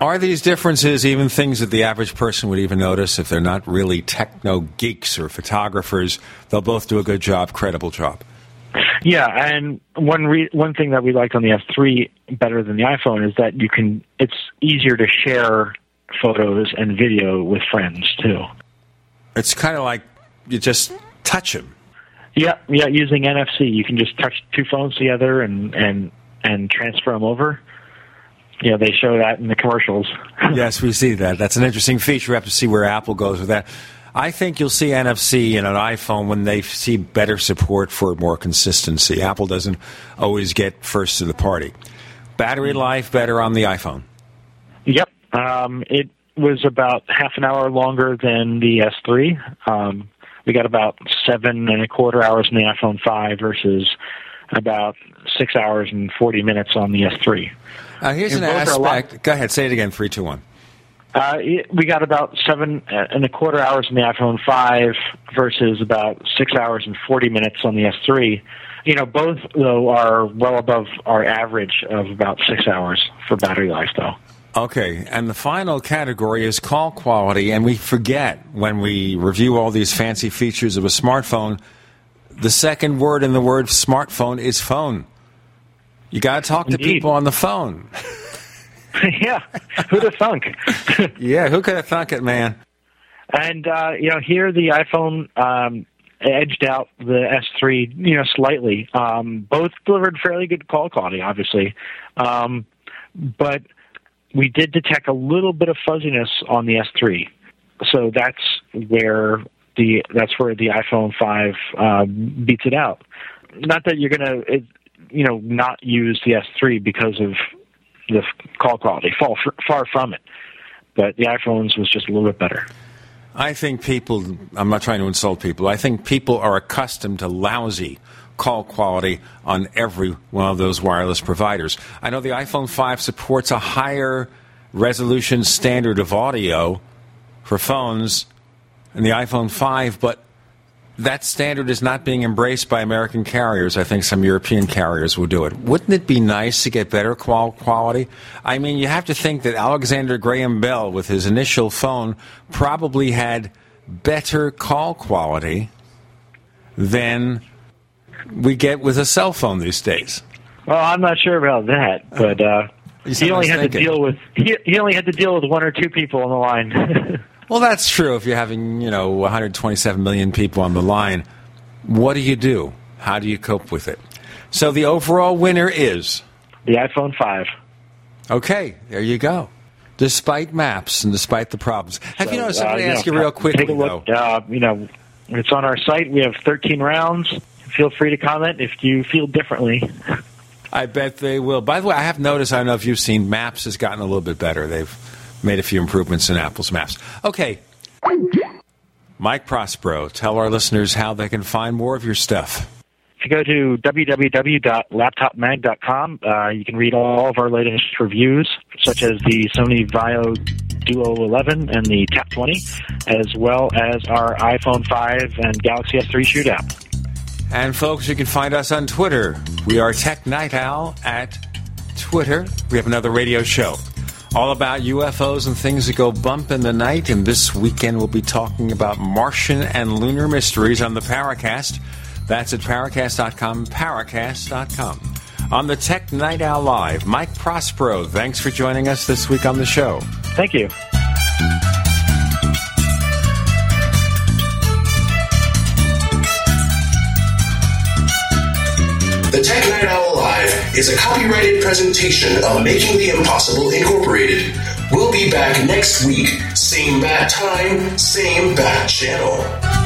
Are these differences even things that the average person would even notice if they're not really techno geeks or photographers? They'll both do a good job, credible job.
Yeah, and one re- one thing that we liked on the S3 better than the iPhone is that you can it's easier to share photos and video with friends too.
It's kind of like you just touch them.
Yeah, yeah, using NFC, you can just touch two phones together and and and transfer them over. You know, they show that in the commercials.
yes, we see that. That's an interesting feature. We have to see where Apple goes with that. I think you'll see NFC in an iPhone when they see better support for more consistency. Apple doesn't always get first to the party. Battery life better on the iPhone.
Yep. Um, it was about half an hour longer than the S3. Um, we got about seven and a quarter hours in the iPhone 5 versus about six hours and 40 minutes on the S3.
Uh, here's an
both are a lot-
aspect. Go ahead, say it again. Three, two, one.
Uh, we got about seven and a quarter hours in the iPhone 5 versus about six hours and 40 minutes on the S3. You know, both, though, are well above our average of about six hours for battery life, though.
Okay, and the final category is call quality, and we forget when we review all these fancy features of a smartphone, the second word in the word smartphone is phone. You got to talk to people on the phone.
yeah, who'd have thunk?
yeah, who could have thunk it, man?
And uh, you know, here the iPhone um, edged out the S3, you know, slightly. Um, both delivered fairly good call quality, obviously, um, but we did detect a little bit of fuzziness on the S3. So that's where the that's where the iPhone 5 uh, beats it out. Not that you're gonna, it, you know, not use the S3 because of the call quality. Far far from it. But the iPhones was just a little bit better.
I think people, I'm not trying to insult people, I think people are accustomed to lousy call quality on every one of those wireless providers. I know the iPhone 5 supports a higher resolution standard of audio for phones and the iPhone 5, but that standard is not being embraced by American carriers. I think some European carriers will do it. Wouldn't it be nice to get better qual- quality? I mean, you have to think that Alexander Graham Bell, with his initial phone, probably had better call quality than we get with a cell phone these days.
Well, I'm not sure about that, but uh, he only had to deal with he, he only had to deal with one or two people on the line.
Well, that's true. If you're having, you know, 127 million people on the line, what do you do? How do you cope with it? So the overall winner is
the iPhone 5.
Okay, there you go. Despite maps and despite the problems, have you
So,
noticed? I'm
uh,
going to ask
know,
you real quickly,
Take a look. Uh, you know, it's on our site. We have 13 rounds. Feel free to comment if you feel differently.
I bet they will. By the way, I have noticed. I don't know if you've seen Maps has gotten a little bit better. They've made a few improvements in Apple's Maps. Okay, Mike Prospero, tell our listeners how they can find more of your stuff.
If you go to www.laptopmag.com, uh, you can read all of our latest reviews, such as the Sony VAIO Duo 11 and the Tap 20, as well as our iPhone 5 and Galaxy S3 shootout.
And folks, you can find us on Twitter. We are Tech Night Owl at Twitter. We have another radio show all about UFOs and things that go bump in the night. And this weekend, we'll be talking about Martian and lunar mysteries on the Paracast. That's at Paracast.com, Paracast.com. On the Tech Night Owl Live, Mike Prospero, thanks for joining us this week on the show.
Thank you.
The Tech Night Owl Live is a copyrighted presentation of Making the Impossible Incorporated. We'll be back next week, same bat time, same bat channel.